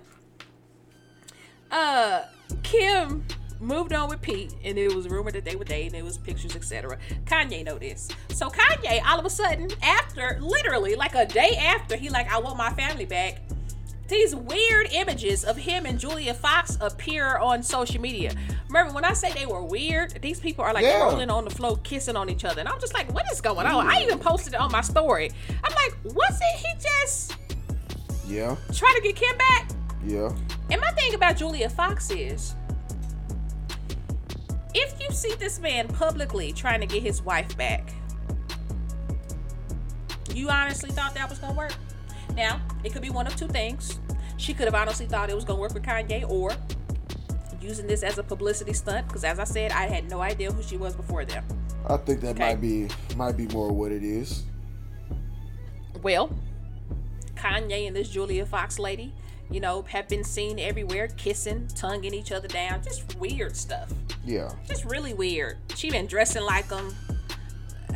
[SPEAKER 2] uh, Kim moved on with Pete, and it was rumored that they were dating. It was pictures, etc. Kanye know this, so Kanye all of a sudden, after literally like a day after, he like, I want my family back. These weird images of him and Julia Fox appear on social media. Remember when I say they were weird? These people are like yeah. rolling on the floor, kissing on each other, and I'm just like, what is going on? I mm. even posted it on my story. I'm like, was it he just?
[SPEAKER 1] Yeah.
[SPEAKER 2] Try to get Kim back.
[SPEAKER 1] Yeah.
[SPEAKER 2] And my thing about Julia Fox is if you see this man publicly trying to get his wife back, You honestly thought that was gonna work? Now, it could be one of two things. She could have honestly thought it was gonna work with Kanye, or using this as a publicity stunt. Because as I said, I had no idea who she was before them.
[SPEAKER 1] I think that
[SPEAKER 2] Okay.
[SPEAKER 1] might be might be more what it is.
[SPEAKER 2] Well, Kanye and this Julia Fox lady, you know, have been seen everywhere kissing, tonguing each other down, just weird stuff.
[SPEAKER 1] Yeah.
[SPEAKER 2] Just really weird. She been dressing like them.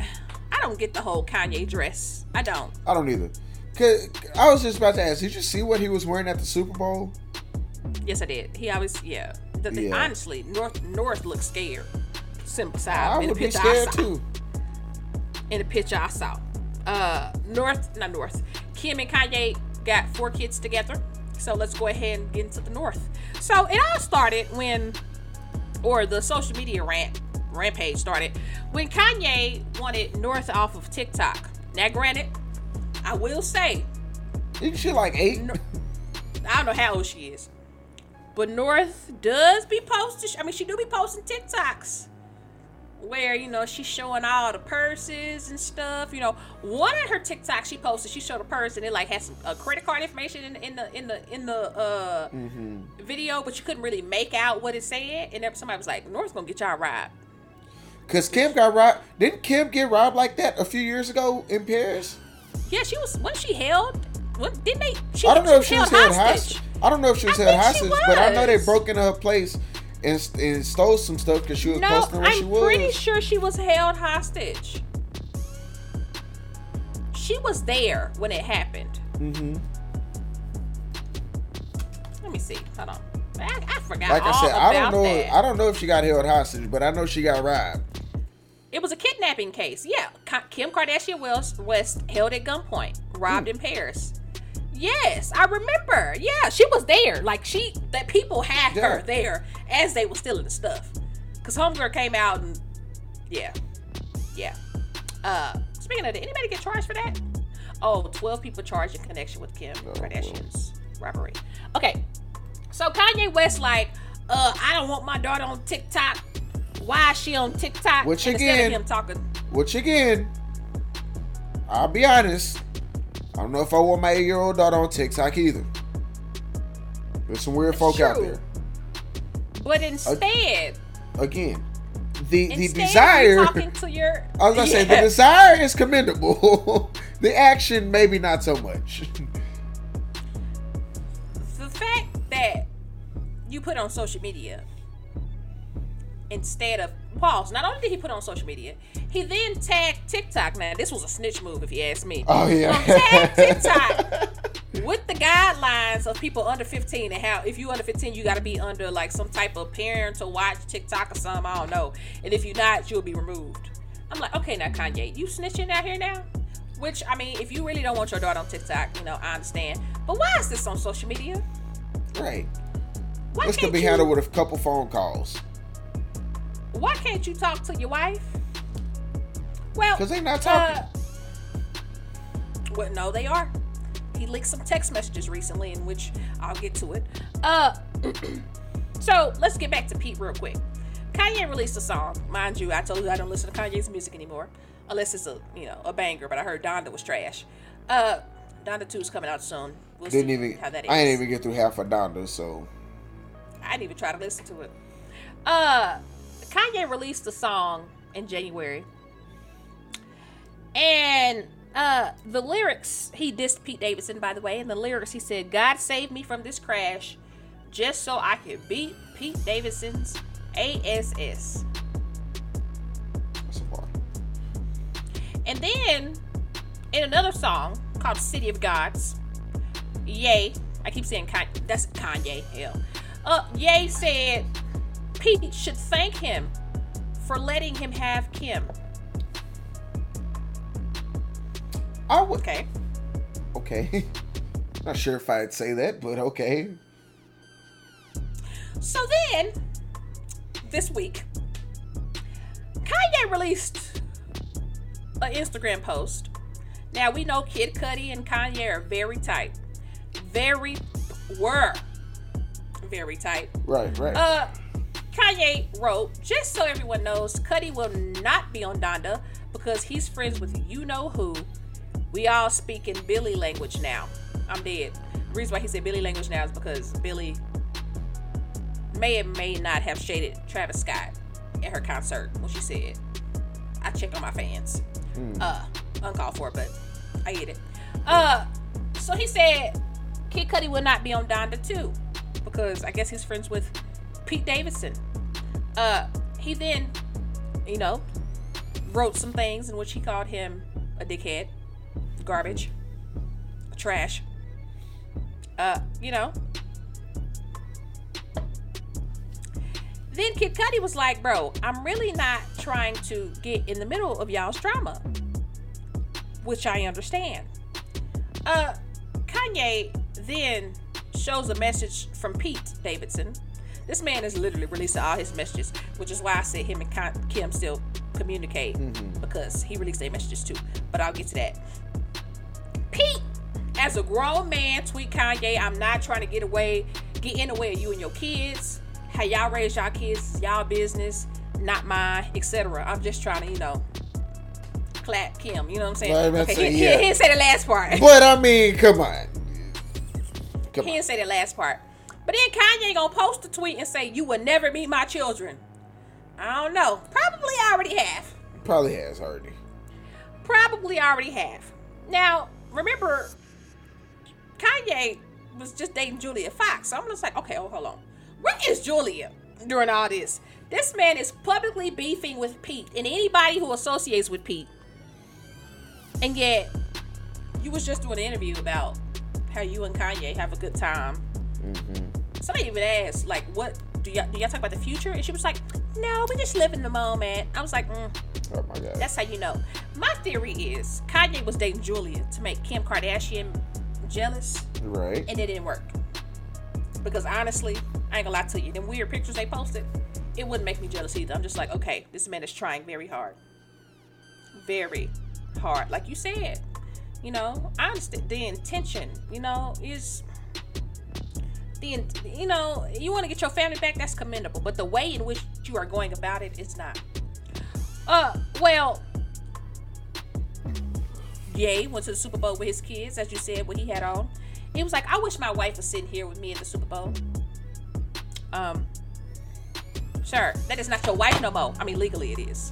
[SPEAKER 2] I don't get the whole Kanye dress. I don't.
[SPEAKER 1] I don't either. Cause I was just about to ask, did you see what he was wearing at the Super Bowl?
[SPEAKER 2] Yes, I did. He always, yeah. The, the-
[SPEAKER 1] Yeah.
[SPEAKER 2] Honestly, North North looks scared. Simple side.
[SPEAKER 1] I
[SPEAKER 2] in the
[SPEAKER 1] would be scared too.
[SPEAKER 2] in the picture I saw. Uh, North, not North. Kim and Kanye got four kids together. So let's go ahead and get into the North. So it all started when, or the social media rant rampage started when Kanye wanted North off of TikTok. Now, granted, I will say
[SPEAKER 1] Isn't she like eight?
[SPEAKER 2] No. I don't know how old she is, but North does be posting. I mean, she do be posting TikToks where you know she's showing all the purses and stuff. You know, one of her TikToks she posted, she showed a purse and it like has some uh, credit card information in, in the in the in the uh, video, but you couldn't really make out what it said. And then somebody was like, "North's gonna get y'all robbed."
[SPEAKER 1] Cause Kim got robbed. Didn't Kim get robbed like that a few years ago in Paris?
[SPEAKER 2] Yeah, she was. Wasn't she held? What didn't they? She,
[SPEAKER 1] I don't know if she was held
[SPEAKER 2] hostage.
[SPEAKER 1] hostage. I don't know if she was
[SPEAKER 2] I
[SPEAKER 1] held hostage, but I know they broke into her place and, and stole some stuff because she was
[SPEAKER 2] No,
[SPEAKER 1] posting where she was.
[SPEAKER 2] I'm pretty sure she was held hostage. She was there when it happened.
[SPEAKER 1] hmm
[SPEAKER 2] Let me see. Hold on. I, I forgot
[SPEAKER 1] Like I said, I don't know.
[SPEAKER 2] that.
[SPEAKER 1] I don't know if she got held hostage, but I know she got robbed.
[SPEAKER 2] It was a kidnapping case. Yeah, Kim Kardashian West, West held at gunpoint, robbed
[SPEAKER 1] Hmm.
[SPEAKER 2] in Paris. Yes, I remember. Yeah, she was there. Like she, that people had
[SPEAKER 1] Yeah.
[SPEAKER 2] her there as they were stealing the stuff. Cause Homegirl came out and, yeah, yeah. Uh, speaking of, did anybody get charged for that? Oh, 12 people charged in connection with Kim
[SPEAKER 1] Oh,
[SPEAKER 2] Kardashian's robbery. Okay, so Kanye West like, uh, I don't want my daughter on TikTok. Why is she on TikTok?
[SPEAKER 1] Which
[SPEAKER 2] And instead
[SPEAKER 1] again-
[SPEAKER 2] of him talking
[SPEAKER 1] Which again, I'll be honest. I don't know if I want my eight-year-old daughter on TikTok either. There's some weird folk out there.
[SPEAKER 2] But instead,
[SPEAKER 1] Again, the the desire.
[SPEAKER 2] talking to your.
[SPEAKER 1] I was gonna say the desire is commendable. the action, maybe not so much.
[SPEAKER 2] the fact that you put on social media instead of pause. Not only did he put on social media, he then tagged TikTok. Now this was a snitch move, if you ask me.
[SPEAKER 1] Oh yeah.
[SPEAKER 2] Um, tag TikTok with the guidelines of people under 15 and how if you under 15 you got to be under like some type of parental watch TikTok or something I don't know and if you're not you'll be removed I'm like okay now Kanye you snitching out here now which I mean if you really don't want your daughter on TikTok you know I understand but why is this on social media
[SPEAKER 1] right.
[SPEAKER 2] why
[SPEAKER 1] This could be handled with a couple phone calls.
[SPEAKER 2] Why can't you talk to your wife well
[SPEAKER 1] Cause they're not talking.
[SPEAKER 2] uh, well no they are he leaked some text messages recently in which I'll get to it. Uh so let's get back to Pete real quick. Kanye released a song. Mind you, I told you I don't listen to Kanye's music anymore. Unless it's a you know a banger, but I heard Donda was trash. Uh Donda 2 is coming out soon. We'll
[SPEAKER 1] Didn't
[SPEAKER 2] see
[SPEAKER 1] even.
[SPEAKER 2] how that is.
[SPEAKER 1] I ain't even get through half a Donda, so
[SPEAKER 2] I didn't even try to listen to it. Uh, Kanye released a song in January, and uh, the lyrics he dissed Pete Davidson, by the way. And the lyrics he said, "God save me from this crash, just so I could beat Pete Davidson's ASS."
[SPEAKER 1] that's a bar.
[SPEAKER 2] And then in another song called City of Gods, Yay, I keep saying Kanye, that's Kanye, hell. Uh, Ye said Pete should thank him for letting him have Kim.
[SPEAKER 1] I would.
[SPEAKER 2] Okay.
[SPEAKER 1] Okay. Not sure if I'd say that, but okay.
[SPEAKER 2] So then, this week, Kanye released an Instagram post. Now we know Kid Cudi and Kanye are very tight. Very were very tight.
[SPEAKER 1] Right, right.
[SPEAKER 2] Uh, Kanye wrote, just so everyone knows, Cudi will not be on Donda because he's friends with you know who, We all speak in Billie language now. I'm dead. The reason why he said Billie language now is because Billie may or may not have shaded Travis Scott at her concert when she said, I check on my fans. Uh, uncalled for, but I get it. Uh, so he said Kid Cudi will not be on Donda 2 because I guess he's friends with Pete Davidson. Uh, he then, you know, wrote some things in which he called him a dickhead, garbage, trash. Uh, you know. Then Kid Cudi was like, bro, I'm really not trying to get in the middle of y'all's drama. Which I understand. Uh, Kanye then shows a message from Pete Davidson. This man is literally releasing all his messages, which is why I said him and Kim still communicate mm-hmm. because he released their messages too. But I'll get to that. Pete, as a grown man, tweet Kanye, I'm not trying to get away, get in the way of you and your kids. How y'all raise y'all kids y'all business, not mine, etc. I'm just trying to, you know, clap Kim. You know what I'm saying?
[SPEAKER 1] Well, I'm
[SPEAKER 2] okay,
[SPEAKER 1] saying,
[SPEAKER 2] he, he- he didn't say the last part.
[SPEAKER 1] But I mean, come on. Come
[SPEAKER 2] He
[SPEAKER 1] on.
[SPEAKER 2] didn't say the last part. But then Kanye gonna post a tweet and say, "You will never meet my children." I don't know. Probably already have.
[SPEAKER 1] Probably has already.
[SPEAKER 2] Probably already have. Now, remember, Kanye was just dating Julia Fox. So I'm just like, okay, oh, hold on. Where is Julia during all this? This man is publicly beefing with Pete and anybody who associates with Pete. And yet, you was just doing an interview about how you and Kanye have a good time. Somebody even asked, like, what do y'all do y'all talk about the future? And she was like, no, we just live in the moment. I was like, mm,
[SPEAKER 1] Oh my god.
[SPEAKER 2] that's how you know. My theory is Kanye was dating Julia to make Kim Kardashian jealous,
[SPEAKER 1] right.
[SPEAKER 2] and it didn't work. Because honestly, I ain't gonna lie to you, them weird pictures they posted, it wouldn't make me jealous either. I'm just like, okay, this man is trying very hard. Very hard. Like you said, you know, I understand the intention, you know, is the you know, you want to get your family back, that's commendable. But the way in which you are going about it is not. Uh, well, Ye went to the Super Bowl with his kids, as you said, what he had on. He was like, I wish my wife was sitting here with me at the Super Bowl. Um, sure, that is not your wife no more. I mean, legally it is,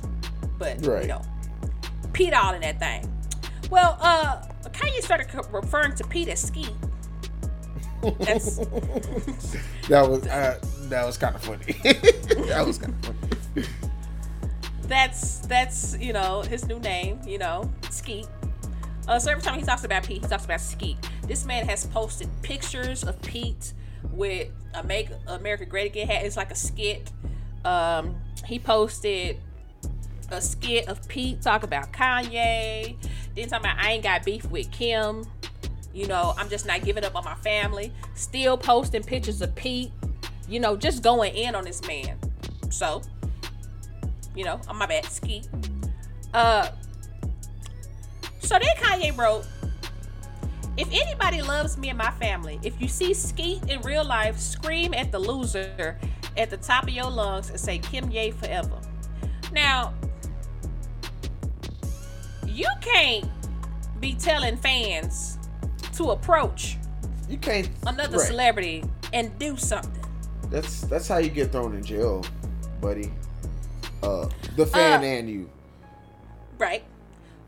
[SPEAKER 2] but
[SPEAKER 1] Right.
[SPEAKER 2] you know, Pete all in that thing. Well, uh, Kanye started referring to Pete as Ski. That's
[SPEAKER 1] That was uh, that was kind of funny. that was kind of funny.
[SPEAKER 2] that's that's you know his new name. You know, Skeet. Uh, so every time he talks about Pete, he talks about Skeet. This man has posted pictures of Pete with a Make America Great Again hat. It's like a skit. Um, he posted a skit of Pete talk about Kanye. Then talking about I ain't got beef with Kim. You know, I'm just not giving up on my family. Still posting pictures of Pete. You know, just going in on this man. So, you know, on my bad, ski. Uh, so then Kanye wrote, if anybody loves me and my family, if you see Skeet in real life, scream at the loser at the top of your lungs and say Kim Ye forever. Now, you can't be telling fans to approach
[SPEAKER 1] You can't.
[SPEAKER 2] another
[SPEAKER 1] right.
[SPEAKER 2] celebrity and do something.
[SPEAKER 1] That's that's how you get thrown in jail, buddy. Uh, the fan
[SPEAKER 2] Uh,
[SPEAKER 1] and you.
[SPEAKER 2] Right.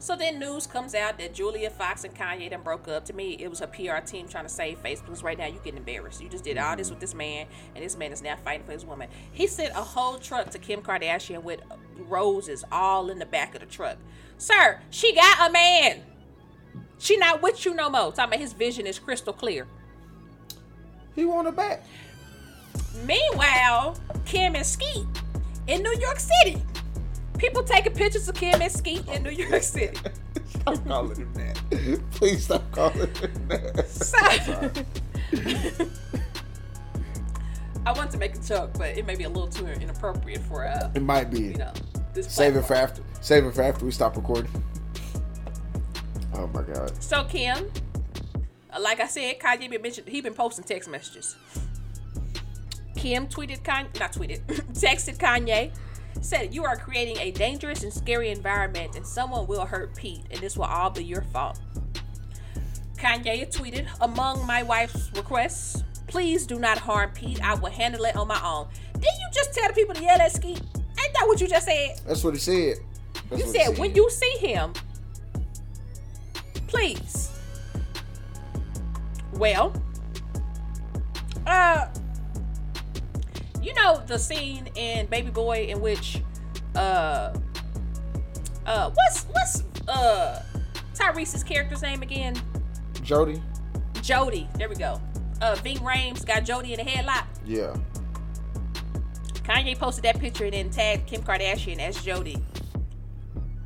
[SPEAKER 2] So then news comes out that Julia Fox and Kanye then broke up. To me, it was a PR team trying to save face because right now you getting embarrassed. You just did all this with this man, and this man is now fighting for his woman. He sent a whole truck to Kim Kardashian with roses all in the back of the truck. Sir, she got a man. She not with you no more. Talking about his vision is crystal clear.
[SPEAKER 1] He want it back.
[SPEAKER 2] Meanwhile, Kim and Skeet in New York City. People taking pictures of Kim and Skeet in New York City.
[SPEAKER 1] Stop calling him that. Please stop calling him that.
[SPEAKER 2] So, I want to make a joke, but it may be a little too inappropriate for uh,
[SPEAKER 1] It might be.
[SPEAKER 2] you know, this.
[SPEAKER 1] Save it for after. Save it for after we stop recording. Oh my god.
[SPEAKER 2] So Kim, like I said, Kanye been mentioned. He been posting text messages. Kim tweeted Kanye, not tweeted, texted Kanye, said you are creating a dangerous and scary environment, and someone will hurt Pete, and this will all be your fault. Kanye tweeted, among my wife's requests, please do not harm Pete. I will handle it on my own. Didn't you just tell the people to yell at Skeet? Ain't that what you just said?
[SPEAKER 1] That's what he said. That's
[SPEAKER 2] You
[SPEAKER 1] he
[SPEAKER 2] said when you see him, please. Well, uh, you know the scene in Baby Boy in which, uh, uh, what's what's uh Tyrese's character's name again?
[SPEAKER 1] Jody.
[SPEAKER 2] Jody. There we go. Uh, Ving Rhames got Jody in a headlock.
[SPEAKER 1] Yeah.
[SPEAKER 2] Kanye posted that picture and then tagged Kim Kardashian as Jody.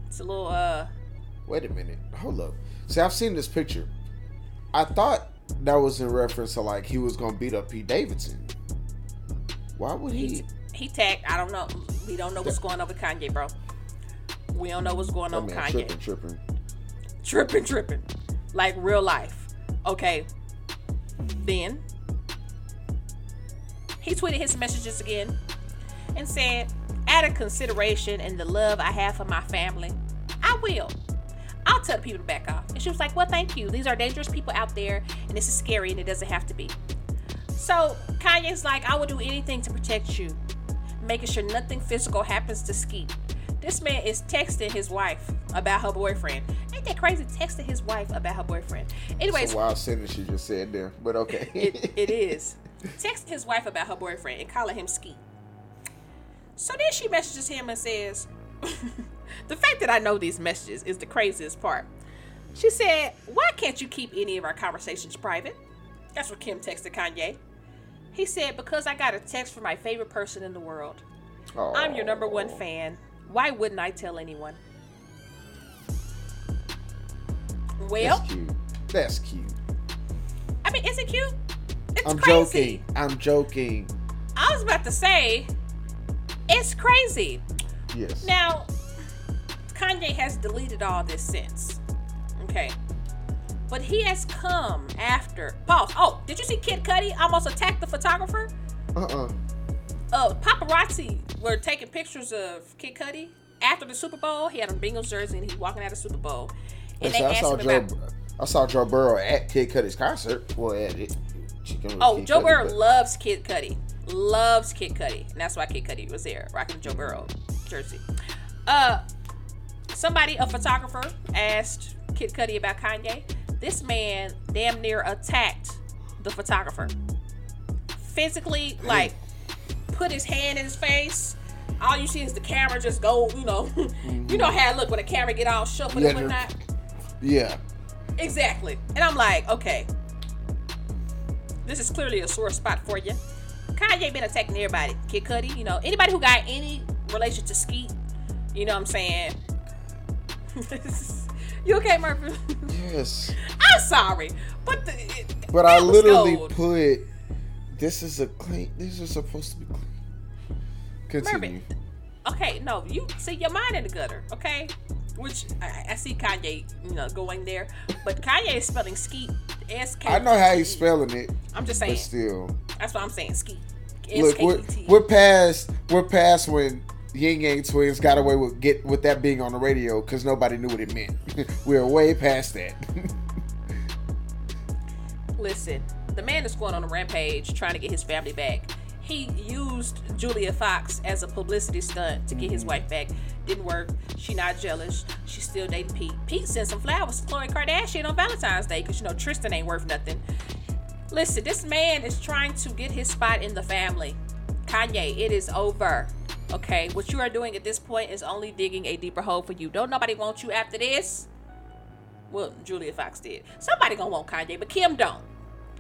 [SPEAKER 2] It's a little uh.
[SPEAKER 1] Wait a minute. Hold up. See, I've seen this picture. I thought that was in reference to like he was gonna beat up Pete Davidson. Why would he?
[SPEAKER 2] He tagged. I don't know. We don't know what's going on with Kanye, bro. We don't know what's going on with
[SPEAKER 1] man
[SPEAKER 2] Kanye.
[SPEAKER 1] tripping, tripping.
[SPEAKER 2] tripping, tripping, like real life. Okay. Then he tweeted his messages again and said, "Out of consideration and the love I have for my family, I will. I'll tell people to back off." And she was like, "Well, thank you. These are dangerous people out there, and this is scary, and it doesn't have to be." So Kanye's like, "I will do anything to protect you, making sure nothing physical happens to Skeet." This man is texting his wife about her boyfriend. Ain't that crazy? Texting his wife about her boyfriend. Anyways,
[SPEAKER 1] It's a wild sentence you just said there, but okay.
[SPEAKER 2] it, it is. Texting his wife about her boyfriend and calling him Skeet. So then she messages him and says, The fact that I know these messages is the craziest part. She said, Why can't you keep any of our conversations private? That's what Kim texted Kanye. He said, Because I got a text from my favorite person in the world. I'm your number one fan. Why wouldn't I tell anyone? Well,
[SPEAKER 1] That's cute. That's cute.
[SPEAKER 2] I mean, is it cute? It's
[SPEAKER 1] I'm
[SPEAKER 2] crazy.
[SPEAKER 1] joking. I'm joking.
[SPEAKER 2] I was about to say, it's crazy.
[SPEAKER 1] Yes.
[SPEAKER 2] Now, Kanye has deleted all this since. Okay. But he has come after. Pause. Oh, did you see Kid Cudi almost attacked the photographer?
[SPEAKER 1] Uh-uh.
[SPEAKER 2] Uh, paparazzi were taking pictures of Kid Cudi after the Super Bowl. He had a Bengals jersey and he walking out of the Super Bowl. And
[SPEAKER 1] Listen,
[SPEAKER 2] they
[SPEAKER 1] I
[SPEAKER 2] asked
[SPEAKER 1] saw
[SPEAKER 2] him
[SPEAKER 1] Joe.
[SPEAKER 2] about.
[SPEAKER 1] I saw Joe Burrow at Kid Cudi's concert. Well, at it.
[SPEAKER 2] Oh,
[SPEAKER 1] Kid
[SPEAKER 2] Joe
[SPEAKER 1] Cudi,
[SPEAKER 2] Burrow
[SPEAKER 1] but-
[SPEAKER 2] loves Kid Cudi. Loves Kid Cudi. And that's why Kid Cudi was there, rocking Joe Burrow jersey. Uh somebody, a photographer, asked Kid Cudi about Kanye. This man damn near attacked the photographer. Physically, like, put his hand in his face. All you see is the camera just go, you know. you know mhm. how it look when the camera get all shook and
[SPEAKER 1] Yeah,
[SPEAKER 2] whatnot.
[SPEAKER 1] Yeah.
[SPEAKER 2] Exactly. And I'm like, okay, this is clearly a sore spot for you. Kanye been attacking everybody. Kid Cudi, you know, anybody who got any relation to Skeet, you know what I'm saying? you okay, Murphy?
[SPEAKER 1] Yes.
[SPEAKER 2] I'm sorry, but the,
[SPEAKER 1] But I literally
[SPEAKER 2] gold.
[SPEAKER 1] put. This is a clean. This is supposed to be clean. Continue.
[SPEAKER 2] Mervin, okay, no, you see your mind in the gutter, okay? Which I, I see Kanye, you know, going there, but Kanye is spelling Skeet S K.
[SPEAKER 1] I know how he's spelling it,
[SPEAKER 2] I'm just
[SPEAKER 1] but
[SPEAKER 2] saying.
[SPEAKER 1] still.
[SPEAKER 2] That's what I'm saying. Skeet.
[SPEAKER 1] Look, we're, we're past. We're past when Ying Yang Twins got away with get with that being on the radio because nobody knew what it meant. we're way past that.
[SPEAKER 2] Listen, the man is going on a rampage trying to get his family back. He used Julia Fox as a publicity stunt to get his mm-hmm. wife back. Didn't work. She not jealous. She still dating Pete. Pete sent some flowers to Khloe Kardashian on Valentine's Day because you know Tristan ain't worth nothing. Listen, this man is trying to get his spot in the family. Kanye, it is over. Okay, what you are doing at this point is only digging a deeper hole for you. Don't nobody want you after this. Well, Julia Fox did. Somebody gonna want Kanye, but Kim don't.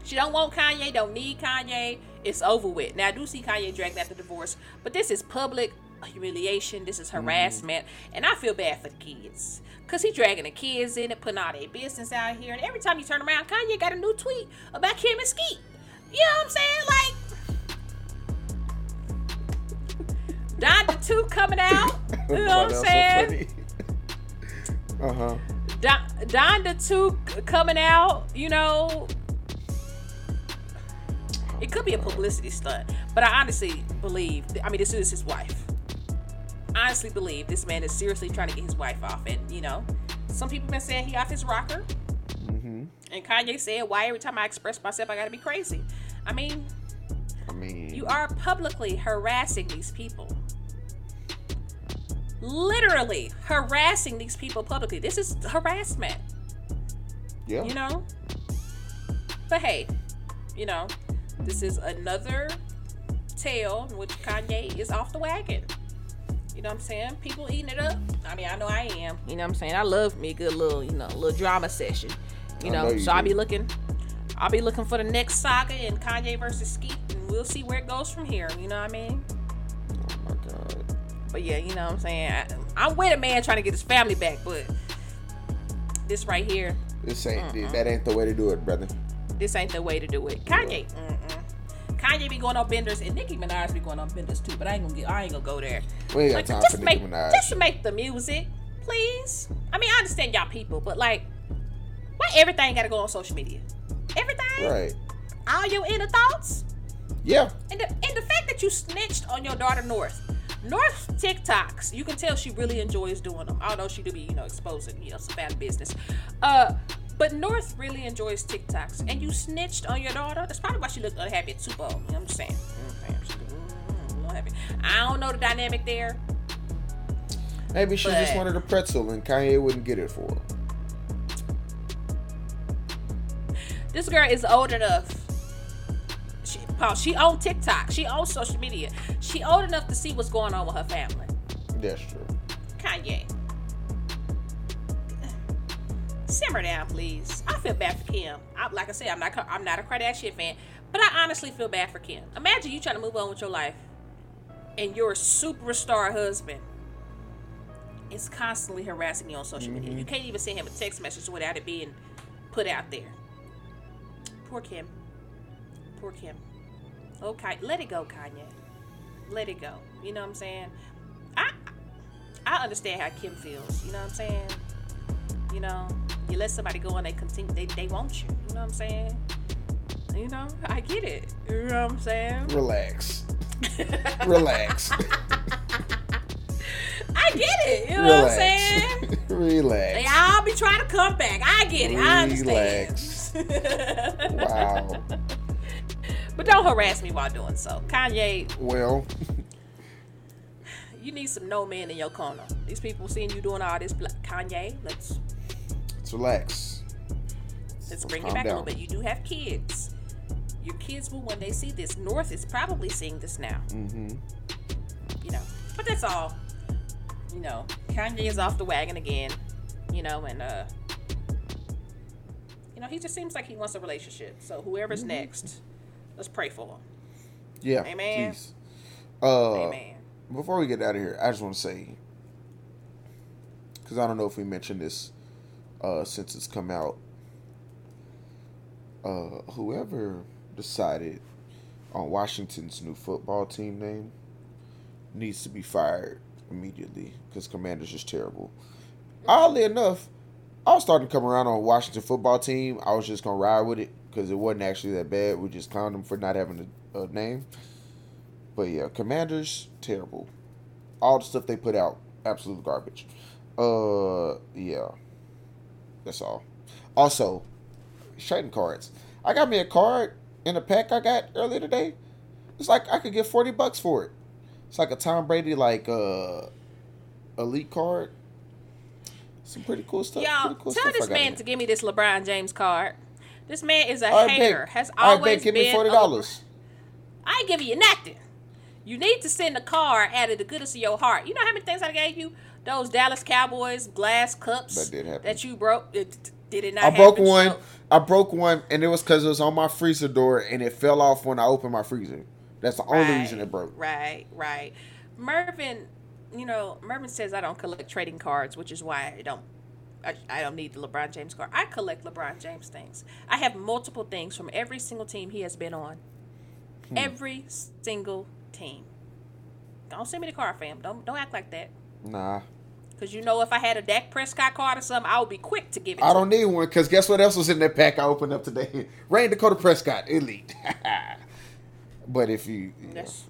[SPEAKER 2] She don't want Kanye, don't need Kanye. It's over with. Now I do see Kanye dragged after divorce, but this is public humiliation. This is mm-hmm. harassment, and I feel bad for the kids. Cause he dragging the kids in and putting all their business out here. And every time you turn around, Kanye got a new tweet about Kim and Skeet. You know what I'm saying? Like Donda two coming out. You know what I'm saying?
[SPEAKER 1] uh huh.
[SPEAKER 2] Don, Donda 2 c- coming out, you know. It could be a publicity stunt, but I honestly believe, I mean, this is his wife. Honestly believe this man is seriously trying to get his wife off. And, you know, some people been saying he off his rocker.
[SPEAKER 1] Mm-hmm.
[SPEAKER 2] And Kanye said, "Why every time I express myself, I gotta be crazy?" I mean,
[SPEAKER 1] I mean,
[SPEAKER 2] you are publicly harassing these people. Literally harassing these people publicly. This is harassment.
[SPEAKER 1] yeah.
[SPEAKER 2] you know? But hey you know this is another tale in which kanye is off the wagon. You know what i'm saying? People eating it up. I mean i know i am. You know what i'm saying? I love me a good little you know little drama session. You know,
[SPEAKER 1] know you
[SPEAKER 2] so i'll be looking i'll be looking for the next saga in kanye versus skeet and we'll see where it goes from here. You know what i mean. But yeah you know what i'm saying I, i'm with a man trying to get his family back but this right here
[SPEAKER 1] This ain't that ain't the way to do it, brother.
[SPEAKER 2] this ain't the way to do it. Kanye, mm-mm. Kanye be going on benders, and Nicki Minaj be going on benders too. But I ain't gonna get, I ain't gonna go there.
[SPEAKER 1] We ain't got
[SPEAKER 2] Like,
[SPEAKER 1] time
[SPEAKER 2] just
[SPEAKER 1] for
[SPEAKER 2] make,
[SPEAKER 1] Nicki Minaj.
[SPEAKER 2] just make the music, please. I mean, I understand y'all people, but like, why everything gotta go on social media? Everything,
[SPEAKER 1] Right.
[SPEAKER 2] all your inner thoughts,
[SPEAKER 1] Yeah.
[SPEAKER 2] and the, and the fact that you snitched on your daughter North. North TikToks, you can tell she really enjoys doing them. Although she do be, you know, exposing, you know, some bad business. Uh, but North really enjoys TikToks, and you snitched on your daughter. That's probably why she looked unhappy at Super Bowl. You know what I'm saying? Mm, She looked, mm, unhappy. I don't know the dynamic there.
[SPEAKER 1] Maybe she just wanted a pretzel and Kanye wouldn't get it for her.
[SPEAKER 2] This girl is old enough. She, Paul, she on TikTok. She on social media. She old enough to see what's going on with her family.
[SPEAKER 1] That's true.
[SPEAKER 2] Kanye. Simmer down, please. I feel bad for Kim. I, like I said, I'm not I'm not a Kardashian fan, but I honestly feel bad for Kim. Imagine you trying to move on with your life, and your superstar husband is constantly harassing you on social media. Mm-hmm. You can't even send him a text message without it being put out there. Poor Kim. Poor Kim. Okay, let it go, Kanye. Let it go. You know what I'm saying? I I understand how Kim feels. You know what I'm saying? You know, you let somebody go and they continue, they, they want you. You know what I'm saying? You know, I get it. You know what I'm saying?
[SPEAKER 1] Relax. Relax.
[SPEAKER 2] I get it. You know what I'm saying?
[SPEAKER 1] Relax. Relax.
[SPEAKER 2] They all be trying to come back. I get it. I
[SPEAKER 1] Relax.
[SPEAKER 2] understand.
[SPEAKER 1] Wow.
[SPEAKER 2] But don't harass me while doing so. Kanye,
[SPEAKER 1] Well,
[SPEAKER 2] you need some no man in your corner. These people seeing you doing all this. Kanye, let's
[SPEAKER 1] let's relax.
[SPEAKER 2] Let's bring it back a
[SPEAKER 1] down.
[SPEAKER 2] little bit. You do have kids. Your kids will when they see this. North is probably seeing this now.
[SPEAKER 1] Mm-hmm.
[SPEAKER 2] You know. But that's all. You know, Kanye is off the wagon again. You know, and uh you know, he just seems like he wants a relationship. So whoever's
[SPEAKER 1] Mm-hmm.
[SPEAKER 2] next, let's pray for them.
[SPEAKER 1] Yeah.
[SPEAKER 2] Amen.
[SPEAKER 1] Please. Uh,
[SPEAKER 2] Amen.
[SPEAKER 1] Before we get out of here, I just want to say, because I don't know if we mentioned this uh, since it's come out. Uh, whoever decided on Washington's new football team name needs to be fired immediately because Commander's is terrible. Oddly enough, I was starting to come around on Washington football team. I was just gonna ride with it because it wasn't actually that bad. We just clowned them for not having a, a name. But yeah, Commanders terrible. All the stuff they put out, absolute garbage. Uh, yeah, that's all. Also, trading cards. I got me a card in a pack I got earlier today. It's like I could get forty bucks for it. It's like a Tom Brady like uh elite card. Some pretty cool stuff.
[SPEAKER 2] Y'all,
[SPEAKER 1] cool
[SPEAKER 2] tell
[SPEAKER 1] stuff
[SPEAKER 2] this man to give me this LeBron James card. This man is a
[SPEAKER 1] right,
[SPEAKER 2] hater. Has
[SPEAKER 1] All right,
[SPEAKER 2] always
[SPEAKER 1] babe, give
[SPEAKER 2] been
[SPEAKER 1] me forty dollars.
[SPEAKER 2] I ain't giving you nothing. You need to send a card out of the goodness of your heart. You know how many things I gave you? Those Dallas Cowboys glass cups
[SPEAKER 1] That
[SPEAKER 2] that you broke. It, did it not
[SPEAKER 1] I broke
[SPEAKER 2] happen?
[SPEAKER 1] one.
[SPEAKER 2] So-
[SPEAKER 1] I broke one, and it was because it was on my freezer door, and it fell off when I opened my freezer. That's the only reason it broke.
[SPEAKER 2] Right, right. Mervin, you know, Mervin says I don't collect trading cards, which is why I don't. I, I don't need the LeBron James card. I collect LeBron James things. I have multiple things from every single team he has been on.
[SPEAKER 1] Hmm.
[SPEAKER 2] Every single team. Don't send me the card, fam. Don't don't act like that.
[SPEAKER 1] Nah,
[SPEAKER 2] Cause you know if I had a Dak Prescott card or something, I would be quick to give it.
[SPEAKER 1] I
[SPEAKER 2] to
[SPEAKER 1] don't need one because guess what else was in that pack I opened up today? Rayne Dakota Prescott, elite. but if you.
[SPEAKER 2] Yes.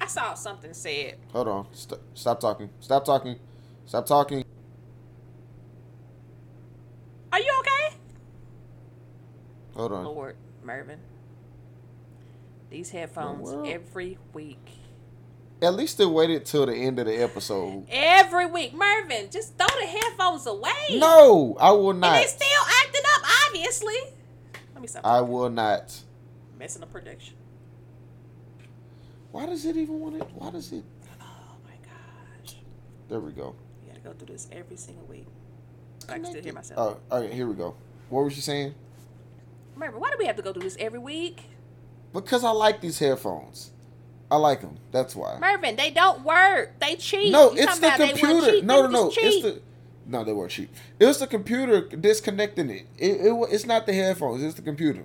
[SPEAKER 2] I saw something said.
[SPEAKER 1] hold on, St- stop talking, stop talking, stop talking.
[SPEAKER 2] Are you okay?
[SPEAKER 1] Hold on.
[SPEAKER 2] Lord, Mervin. These headphones every week.
[SPEAKER 1] At least they waited till the end of the episode.
[SPEAKER 2] Every week. Mervin, just throw the headphones away.
[SPEAKER 1] No, I will
[SPEAKER 2] And
[SPEAKER 1] not.
[SPEAKER 2] they still acting up, obviously. Let me stop
[SPEAKER 1] I will not.
[SPEAKER 2] messing up prediction.
[SPEAKER 1] Why does it even want it? Why does it?
[SPEAKER 2] Oh my gosh.
[SPEAKER 1] There we go.
[SPEAKER 2] You gotta go through this every single week. I can still hear myself.
[SPEAKER 1] Oh, all right, here we go. What was you saying?
[SPEAKER 2] Mervin, why do we have to go through this every week?
[SPEAKER 1] Because I like these headphones. I like them. That's why.
[SPEAKER 2] Mervin, they don't work. They cheat.
[SPEAKER 1] No,
[SPEAKER 2] You
[SPEAKER 1] it's the
[SPEAKER 2] about they weren't
[SPEAKER 1] computer. No, no, no. It's the. No, they weren't cheap. It was the computer disconnecting it. It, it. It's not the headphones. It's the computer.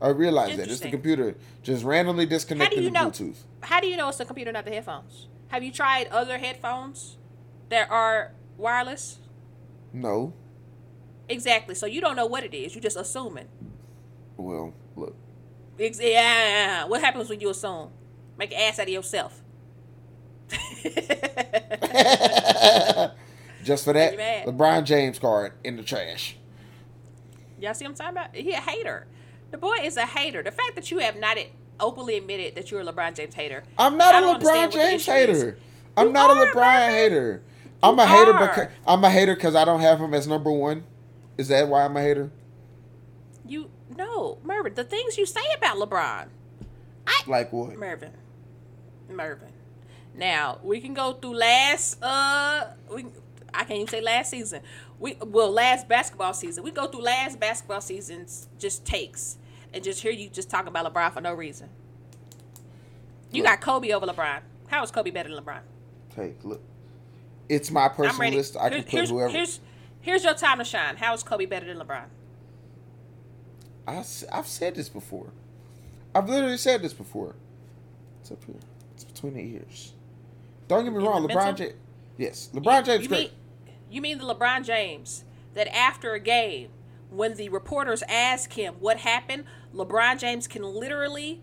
[SPEAKER 1] I realize that it's the computer just randomly disconnecting
[SPEAKER 2] you
[SPEAKER 1] the
[SPEAKER 2] know?
[SPEAKER 1] Bluetooth.
[SPEAKER 2] How do you know it's the computer, not the headphones? Have you tried other headphones that are wireless?
[SPEAKER 1] No.
[SPEAKER 2] Exactly. So you don't know what it is. You're just assuming.
[SPEAKER 1] Well, look.
[SPEAKER 2] Ex- yeah. What happens when you assume? Make an ass out of yourself.
[SPEAKER 1] just for that,
[SPEAKER 2] you?
[SPEAKER 1] LeBron James card in the trash.
[SPEAKER 2] Y'all see what I'm talking about? He a hater. The boy is a hater. The fact that you have not openly admitted that you're a LeBron James hater.
[SPEAKER 1] I'm not a LeBron
[SPEAKER 2] understand what the
[SPEAKER 1] James hater. I'm
[SPEAKER 2] You
[SPEAKER 1] not a LeBron hater. I'm a hater
[SPEAKER 2] are.
[SPEAKER 1] because I'm a hater because I don't have him as number one. Is that why I'm a hater?
[SPEAKER 2] You no, Mervin. The things you say about LeBron. I
[SPEAKER 1] Like what?
[SPEAKER 2] Mervin. Mervin. Now we can go through last uh we I can't even say last season. We well last basketball season. We go through last basketball season's just takes and just hear you just talk about LeBron for no reason. You got Kobe over LeBron. How is Kobe better than LeBron?
[SPEAKER 1] Hey, look. It's my personal list. I can put
[SPEAKER 2] here's,
[SPEAKER 1] whoever.
[SPEAKER 2] here's here's your time to shine. How is Kobe better than LeBron?
[SPEAKER 1] I, have said this before. I've literally said this before. It's up here. It's between the ears. Don't get me wrong. LeBron? James. Yes, LeBron James
[SPEAKER 2] you. Mean, you mean the LeBron James that after a game, when the reporters ask him what happened, LeBron James can literally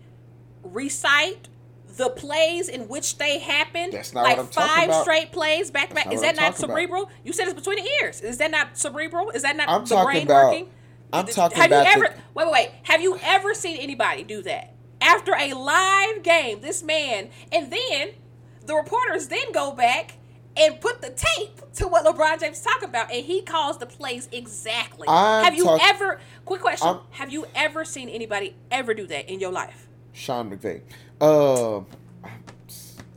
[SPEAKER 2] recite the plays in which they happened.
[SPEAKER 1] That's not
[SPEAKER 2] like
[SPEAKER 1] what I'm
[SPEAKER 2] five
[SPEAKER 1] about.
[SPEAKER 2] straight plays back to back. Is that
[SPEAKER 1] I'm
[SPEAKER 2] not
[SPEAKER 1] talking about.
[SPEAKER 2] cerebral? You said it's between the ears. Is that not cerebral? Is that not
[SPEAKER 1] I'm
[SPEAKER 2] the
[SPEAKER 1] talking
[SPEAKER 2] brain
[SPEAKER 1] about-
[SPEAKER 2] working?
[SPEAKER 1] I'm talking
[SPEAKER 2] have
[SPEAKER 1] about Have
[SPEAKER 2] you
[SPEAKER 1] the-
[SPEAKER 2] ever wait, wait, wait. Have you ever seen anybody do that? After a live game, this man, and then the reporters then go back and put the tape to what LeBron James is talking about, and he calls the plays exactly.
[SPEAKER 1] I'm
[SPEAKER 2] have you
[SPEAKER 1] talk-
[SPEAKER 2] ever? Quick question:
[SPEAKER 1] I'm-
[SPEAKER 2] Have you ever seen anybody ever do that in your life?
[SPEAKER 1] Sean McVay. Uh,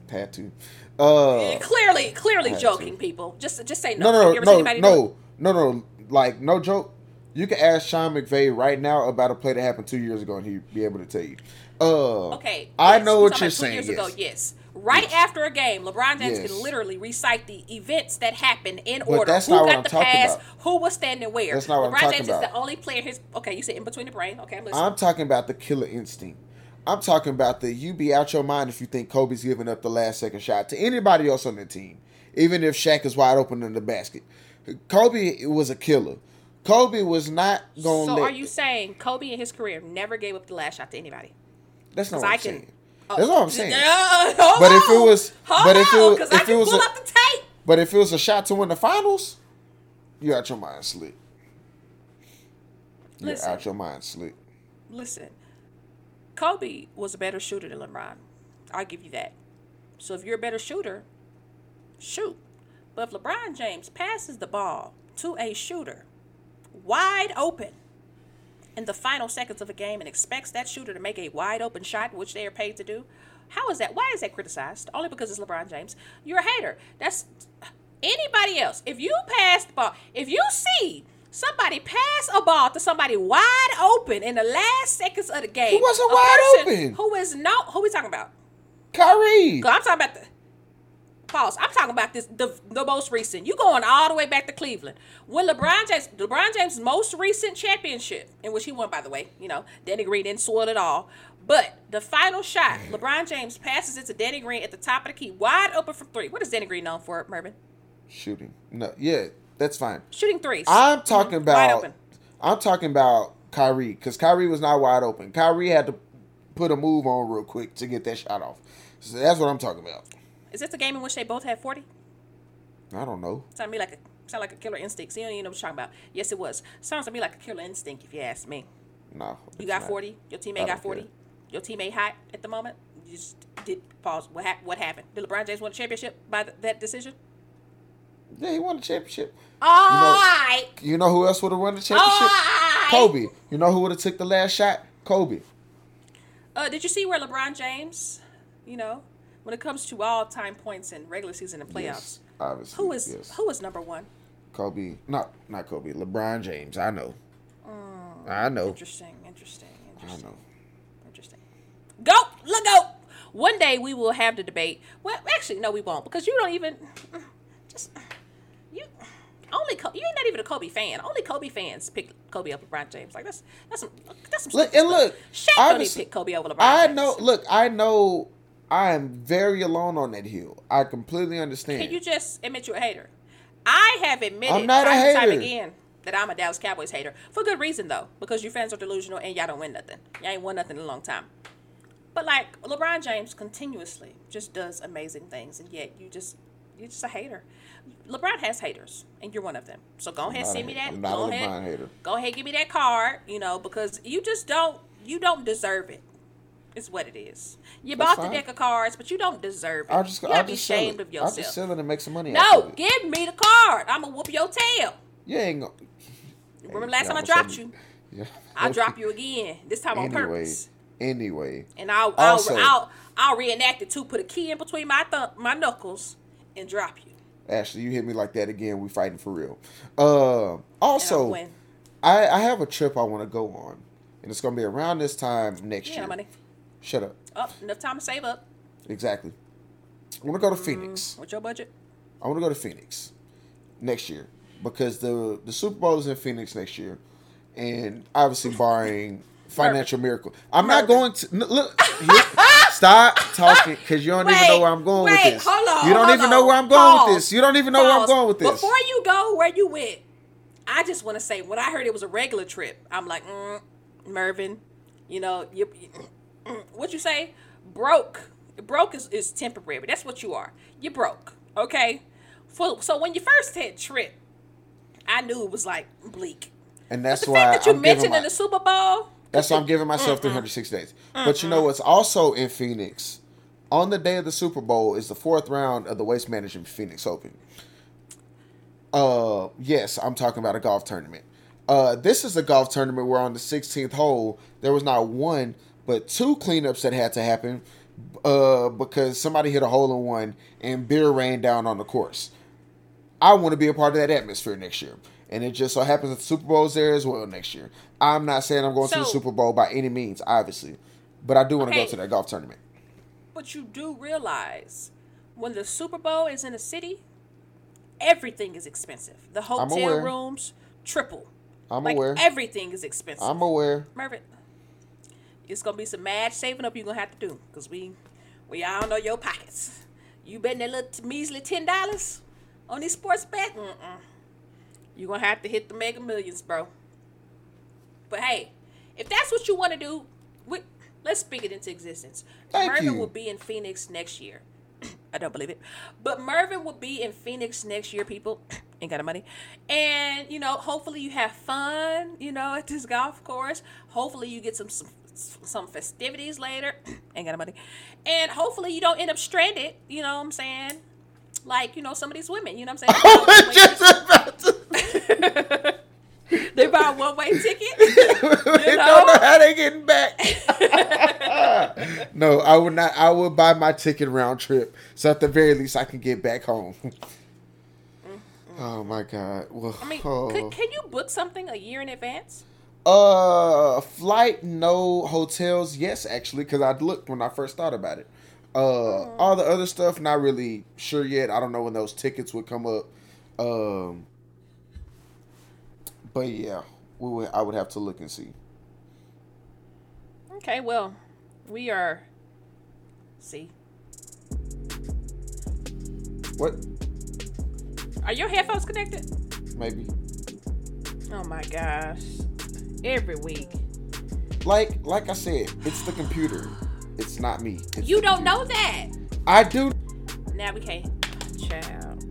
[SPEAKER 1] had to. Uh,
[SPEAKER 2] clearly, clearly joking,
[SPEAKER 1] to.
[SPEAKER 2] people. Just, just say
[SPEAKER 1] no,
[SPEAKER 2] no.
[SPEAKER 1] no, no,
[SPEAKER 2] you ever seen
[SPEAKER 1] no,
[SPEAKER 2] anybody do it?
[SPEAKER 1] no, no, no. Like no joke. You can ask Sean McVay right now about a play that happened two years ago, and he'd be able to tell you. Uh,
[SPEAKER 2] Okay.
[SPEAKER 1] I
[SPEAKER 2] yes,
[SPEAKER 1] know what you're saying.
[SPEAKER 2] Years
[SPEAKER 1] yes.
[SPEAKER 2] ago, yes. Right
[SPEAKER 1] Yes.
[SPEAKER 2] after a game, LeBron James
[SPEAKER 1] Yes.
[SPEAKER 2] can literally recite the events that happened in
[SPEAKER 1] But
[SPEAKER 2] order.
[SPEAKER 1] that's
[SPEAKER 2] who
[SPEAKER 1] not what
[SPEAKER 2] got
[SPEAKER 1] I'm
[SPEAKER 2] the
[SPEAKER 1] talking
[SPEAKER 2] pass?
[SPEAKER 1] about.
[SPEAKER 2] Who was standing where?
[SPEAKER 1] That's not what I'm
[SPEAKER 2] LeBron
[SPEAKER 1] talking
[SPEAKER 2] James
[SPEAKER 1] about.
[SPEAKER 2] is the only player. His okay. You said in between the brain. Okay, I'm listening.
[SPEAKER 1] I'm talking about the killer instinct. I'm talking about the you be out your mind if you think Kobe's giving up the last second shot to anybody else on the team, even if Shaq is wide open in the basket. Kobe was a killer. Kobe was not going to
[SPEAKER 2] so are you saying Kobe in his career never gave up the last shot to anybody?
[SPEAKER 1] that's not what
[SPEAKER 2] I
[SPEAKER 1] I'm
[SPEAKER 2] can-
[SPEAKER 1] saying.
[SPEAKER 2] Oh,
[SPEAKER 1] That's what I'm saying.
[SPEAKER 2] uh,
[SPEAKER 1] But if it was-
[SPEAKER 2] hold
[SPEAKER 1] but if it
[SPEAKER 2] on,
[SPEAKER 1] was-
[SPEAKER 2] I
[SPEAKER 1] if it was
[SPEAKER 2] pull
[SPEAKER 1] a-
[SPEAKER 2] up the tape.
[SPEAKER 1] But if it was a shot to win the finals, you out your mind slick. You're
[SPEAKER 2] Listen.
[SPEAKER 1] out your mind slick.
[SPEAKER 2] Listen, Kobe was a better shooter than LeBron. I'll give you that. So if you're a better shooter, shoot. But if LeBron James passes the ball to a shooter wide open in the final seconds of a game and expects that shooter to make a wide open shot, which they are paid to do, how is that? Why is that criticized? Only because it's LeBron James. You're a hater. That's anybody else. If you pass the ball, if you see somebody pass a ball to somebody wide open in the last seconds of the game,
[SPEAKER 1] Who wasn't wide open?
[SPEAKER 2] Who is no? Who we talking about?
[SPEAKER 1] Kyrie.
[SPEAKER 2] I'm talking about the pause. I'm talking about this the the most recent. You going all the way back to Cleveland when LeBron James LeBron James' most recent championship, in which he won, by the way. You know, Danny Green didn't soil it all. But the final shot, LeBron James passes it to Danny Green at the top of the key, wide open from three. What is Danny Green known for, Mervin?
[SPEAKER 1] Shooting. No, yeah, that's fine.
[SPEAKER 2] Shooting threes.
[SPEAKER 1] I'm talking
[SPEAKER 2] Mhm, wide
[SPEAKER 1] about.
[SPEAKER 2] open.
[SPEAKER 1] I'm talking about Kyrie because Kyrie was not wide open. Kyrie had to put a move on real quick to get that shot off. So that's what I'm talking about.
[SPEAKER 2] Is this the game in which they both had 40?
[SPEAKER 1] I don't know.
[SPEAKER 2] Sound to me like a Sound like a killer instinct. See, you don't even know what you're talking about. Yes, it was. Sounds to me like a killer instinct, if you ask me.
[SPEAKER 1] No.
[SPEAKER 2] You got 40. Your teammate got 40.
[SPEAKER 1] care.
[SPEAKER 2] Your teammate hot at the moment. You just did pause. What hap- What happened? Did LeBron James win a championship by th- that decision?
[SPEAKER 1] Yeah, he won the championship.
[SPEAKER 2] All right.
[SPEAKER 1] You know who else would have won the championship?
[SPEAKER 2] Alright.
[SPEAKER 1] Kobe. You know who would have took the last shot? Kobe.
[SPEAKER 2] Uh, did you see where LeBron James, you know, when it comes to all time points in regular season and playoffs,
[SPEAKER 1] Yes, obviously.
[SPEAKER 2] who is
[SPEAKER 1] yes.
[SPEAKER 2] who is number one?
[SPEAKER 1] Kobe? Not not Kobe. LeBron James. I know. Mm, I know.
[SPEAKER 2] Interesting, interesting,
[SPEAKER 1] I
[SPEAKER 2] interesting,
[SPEAKER 1] know.
[SPEAKER 2] interesting. Go, look go. One day we will have the debate. Well, actually, no, we won't because you don't even mm, just you only Co- you ain't not even a Kobe fan. Only Kobe fans pick Kobe over LeBron James. Like that's that's some that's some
[SPEAKER 1] Look and look.
[SPEAKER 2] Shaq don't even pick Kobe over LeBron.
[SPEAKER 1] I
[SPEAKER 2] James.
[SPEAKER 1] know. Look, I know. I am very alone on that hill. I completely understand.
[SPEAKER 2] Can you just admit you're a hater? I have admitted
[SPEAKER 1] I'm not a
[SPEAKER 2] time and time
[SPEAKER 1] hater.
[SPEAKER 2] again that I'm a Dallas Cowboys hater for good reason though, because your fans are delusional and y'all don't win nothing. Y'all ain't won nothing in a long time. But like LeBron James continuously just does amazing things, and yet you just you're just a hater. LeBron has haters, and you're one of them. So go ahead, send me that.
[SPEAKER 1] I'm not
[SPEAKER 2] go
[SPEAKER 1] a
[SPEAKER 2] ahead,
[SPEAKER 1] LeBron hater.
[SPEAKER 2] go ahead, give me that card. You know, because you just don't you don't deserve it. It's what it is. You
[SPEAKER 1] That's
[SPEAKER 2] bought
[SPEAKER 1] fine.
[SPEAKER 2] the deck of cards, but you don't deserve it.
[SPEAKER 1] I'll just.
[SPEAKER 2] you
[SPEAKER 1] I'll
[SPEAKER 2] gotta be
[SPEAKER 1] just sell
[SPEAKER 2] ashamed of yourself.
[SPEAKER 1] I'll just sell it and make some money.
[SPEAKER 2] No, give me the card. I'ma whoop your tail.
[SPEAKER 1] You ain't gonna.
[SPEAKER 2] Remember last time I dropped you?
[SPEAKER 1] Yeah.
[SPEAKER 2] I'll drop you again. This time on purpose.
[SPEAKER 1] Anyway.
[SPEAKER 2] And I'll I'll,
[SPEAKER 1] Also-
[SPEAKER 2] I'll I'll reenact it too. Put a key in between my thumb, my knuckles, and drop you.
[SPEAKER 1] Ashley, you hit me like that again. We fighting for real. Uh, also,
[SPEAKER 2] I'll.
[SPEAKER 1] I, I have a trip I want to go on, and it's gonna be around this time next
[SPEAKER 2] Yeah,
[SPEAKER 1] year.
[SPEAKER 2] money.
[SPEAKER 1] Shut up.
[SPEAKER 2] Oh, enough time to save up.
[SPEAKER 1] Exactly. I want to go to Phoenix.
[SPEAKER 2] What's your budget?
[SPEAKER 1] I want to go to Phoenix next year because the the Super Bowl is in Phoenix next year, and obviously barring financial miracle, I'm not going to look. stop talking because you don't even know where I'm going
[SPEAKER 2] wait,
[SPEAKER 1] with this.
[SPEAKER 2] hold on,
[SPEAKER 1] you don't even know where I'm going with this. You don't even know where I'm going with this.
[SPEAKER 2] Before you go where you went, I just want to say when I heard it was a regular trip, I'm like, mm, Mervin, you know, you, mm, what you say? Broke. Broke is, is temporary. That's what you are. You broke. Okay. For, so when you first hit trip, I knew it was like bleak.
[SPEAKER 1] and that's
[SPEAKER 2] the
[SPEAKER 1] why
[SPEAKER 2] that you
[SPEAKER 1] I'm
[SPEAKER 2] mentioned
[SPEAKER 1] my,
[SPEAKER 2] in the Super Bowl,
[SPEAKER 1] That's why I'm giving myself three hundred six days. But you know what's also in Phoenix? On the day of the Super Bowl is the fourth round of the Waste Management Phoenix Open. Uh, yes, I'm talking about a golf tournament. Uh, this is a golf tournament where on the 16th hole there was not one but two cleanups that had to happen. Uh, because somebody hit a hole in one and beer rained down on the course. I want to be a part of that atmosphere next year. And it just so happens that the Super Bowl is there as well next year. I'm not saying I'm going to the Super Bowl by any means, obviously. But I do want to go to that golf tournament.
[SPEAKER 2] But you do realize when the Super Bowl is in a city, everything is expensive. The hotel rooms triple.
[SPEAKER 1] I'm
[SPEAKER 2] like
[SPEAKER 1] aware.
[SPEAKER 2] everything is expensive.
[SPEAKER 1] I'm aware.
[SPEAKER 2] Mervin, it's gonna be some mad saving up you're gonna have to do because we we all know your pockets. You betting that little measly ten dollars on these sports bet? Mm-mm. You're gonna have to hit the mega millions, bro. But hey, if that's what you want to do, we, let's speak it into existence.
[SPEAKER 1] Thank
[SPEAKER 2] Mervin
[SPEAKER 1] you.
[SPEAKER 2] will be in Phoenix next year. I don't believe it, but Mervin will be in Phoenix next year. People ain't got no money, and you know, hopefully you have fun. You know, at this golf course. Hopefully you get some some, some festivities later. ain't got the money, and hopefully you don't end up stranded. You know what I'm saying? Like you know some of these women. You know what I'm saying?
[SPEAKER 1] Just about to-
[SPEAKER 2] they buy a one way ticket.
[SPEAKER 1] they
[SPEAKER 2] know?
[SPEAKER 1] don't know how they getting back. no, I would not. I would buy my ticket round trip, so at the very least I can get back home. Mm-hmm. oh my god! Well,
[SPEAKER 2] I mean,
[SPEAKER 1] oh.
[SPEAKER 2] could, can you book something a year in advance?
[SPEAKER 1] Uh, flight, no hotels. Yes, actually, because I looked when I first thought about it. Uh, all the other stuff, not really sure yet. I don't know when those tickets would come up. Um, but yeah, we would. I would have to look and see.
[SPEAKER 2] Okay, well, we are. See,
[SPEAKER 1] What?
[SPEAKER 2] are your headphones connected?
[SPEAKER 1] Maybe.
[SPEAKER 2] Oh my gosh! Every week,
[SPEAKER 1] Like, like I said, it's the computer. It's not me. It's
[SPEAKER 2] you don't
[SPEAKER 1] computer.
[SPEAKER 2] know that.
[SPEAKER 1] I do.
[SPEAKER 2] Now we can't. Child.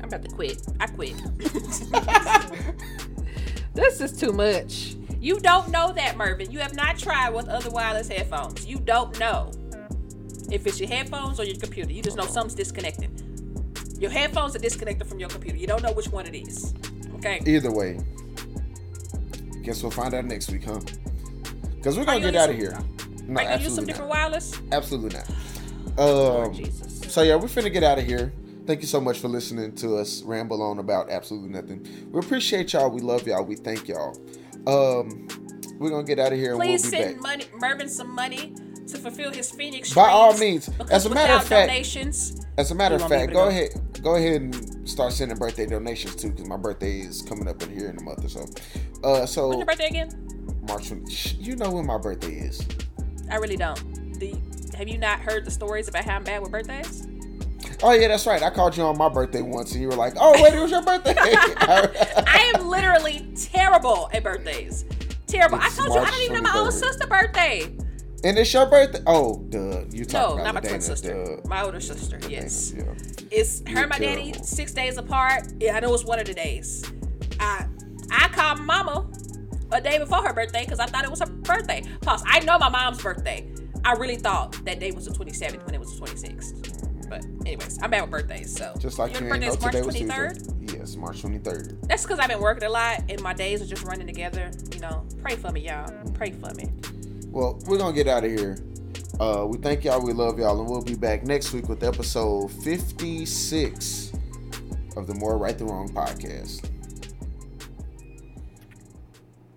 [SPEAKER 2] I'm about to quit. I quit. this is too much. You don't know that, Mervin. You have not tried with other wireless headphones. You don't know if it's your headphones or your computer. You just know something's disconnected. Your headphones are disconnected from your computer. You don't know which one it is. Okay.
[SPEAKER 1] Either way, guess we'll find out next week, huh? Because we're gonna get out of here.
[SPEAKER 2] some-
[SPEAKER 1] No,
[SPEAKER 2] Are you gonna use some
[SPEAKER 1] absolutely
[SPEAKER 2] different
[SPEAKER 1] not.
[SPEAKER 2] wireless?
[SPEAKER 1] Absolutely not. Um,
[SPEAKER 2] Jesus.
[SPEAKER 1] so yeah, we're finna get out of here. Thank you so much for listening to us ramble on about absolutely nothing. We appreciate y'all. We love y'all. We thank y'all. Um, we're gonna get out of here and
[SPEAKER 2] Please
[SPEAKER 1] we'll be
[SPEAKER 2] send
[SPEAKER 1] back.
[SPEAKER 2] money, Mervin some money to fulfill his Phoenix
[SPEAKER 1] By all means. As a matter of fact-
[SPEAKER 2] donations,
[SPEAKER 1] As a matter of fact, go
[SPEAKER 2] go?
[SPEAKER 1] ahead, go ahead and start sending birthday donations too, because my birthday is coming up in here in a month or so. Uh, so
[SPEAKER 2] when's your birthday again?
[SPEAKER 1] March, 20 you know when my birthday is.
[SPEAKER 2] I really don't. Do you- have you not heard the stories about how I'm bad with birthdays?
[SPEAKER 1] Oh yeah, that's right. I called you on my birthday once, and you were like, "Oh wait, it was your birthday."
[SPEAKER 2] I am literally terrible at birthdays. Terrible.
[SPEAKER 1] It's
[SPEAKER 2] I told you I
[SPEAKER 1] March
[SPEAKER 2] don't even know my own sister's birthday.
[SPEAKER 1] And it's your birthday. Oh, duh. You talking
[SPEAKER 2] No,
[SPEAKER 1] about
[SPEAKER 2] not my twin sister.
[SPEAKER 1] duh.
[SPEAKER 2] My older sister. Yes.
[SPEAKER 1] Yeah.
[SPEAKER 2] It's her
[SPEAKER 1] You're
[SPEAKER 2] and my daddy six days apart. Yeah, I know it's one of the days. I I called mama a day before her birthday because I thought it was her birthday. Plus, I know my mom's birthday. I really thought that day was the 27th when it was the 26th. But anyways, I'm bad with birthdays. So
[SPEAKER 1] Just like
[SPEAKER 2] your
[SPEAKER 1] you
[SPEAKER 2] birthday
[SPEAKER 1] know
[SPEAKER 2] is March
[SPEAKER 1] today was
[SPEAKER 2] 23rd.
[SPEAKER 1] Tuesday. Yes, March twenty third.
[SPEAKER 2] That's because I've been working a lot and my days are just running together. You know, pray for me, y'all. Pray for me.
[SPEAKER 1] Well, we're gonna get out of here. Uh, we thank y'all. We love y'all, and we'll be back next week with episode fifty six of the More Right the Wrong podcast.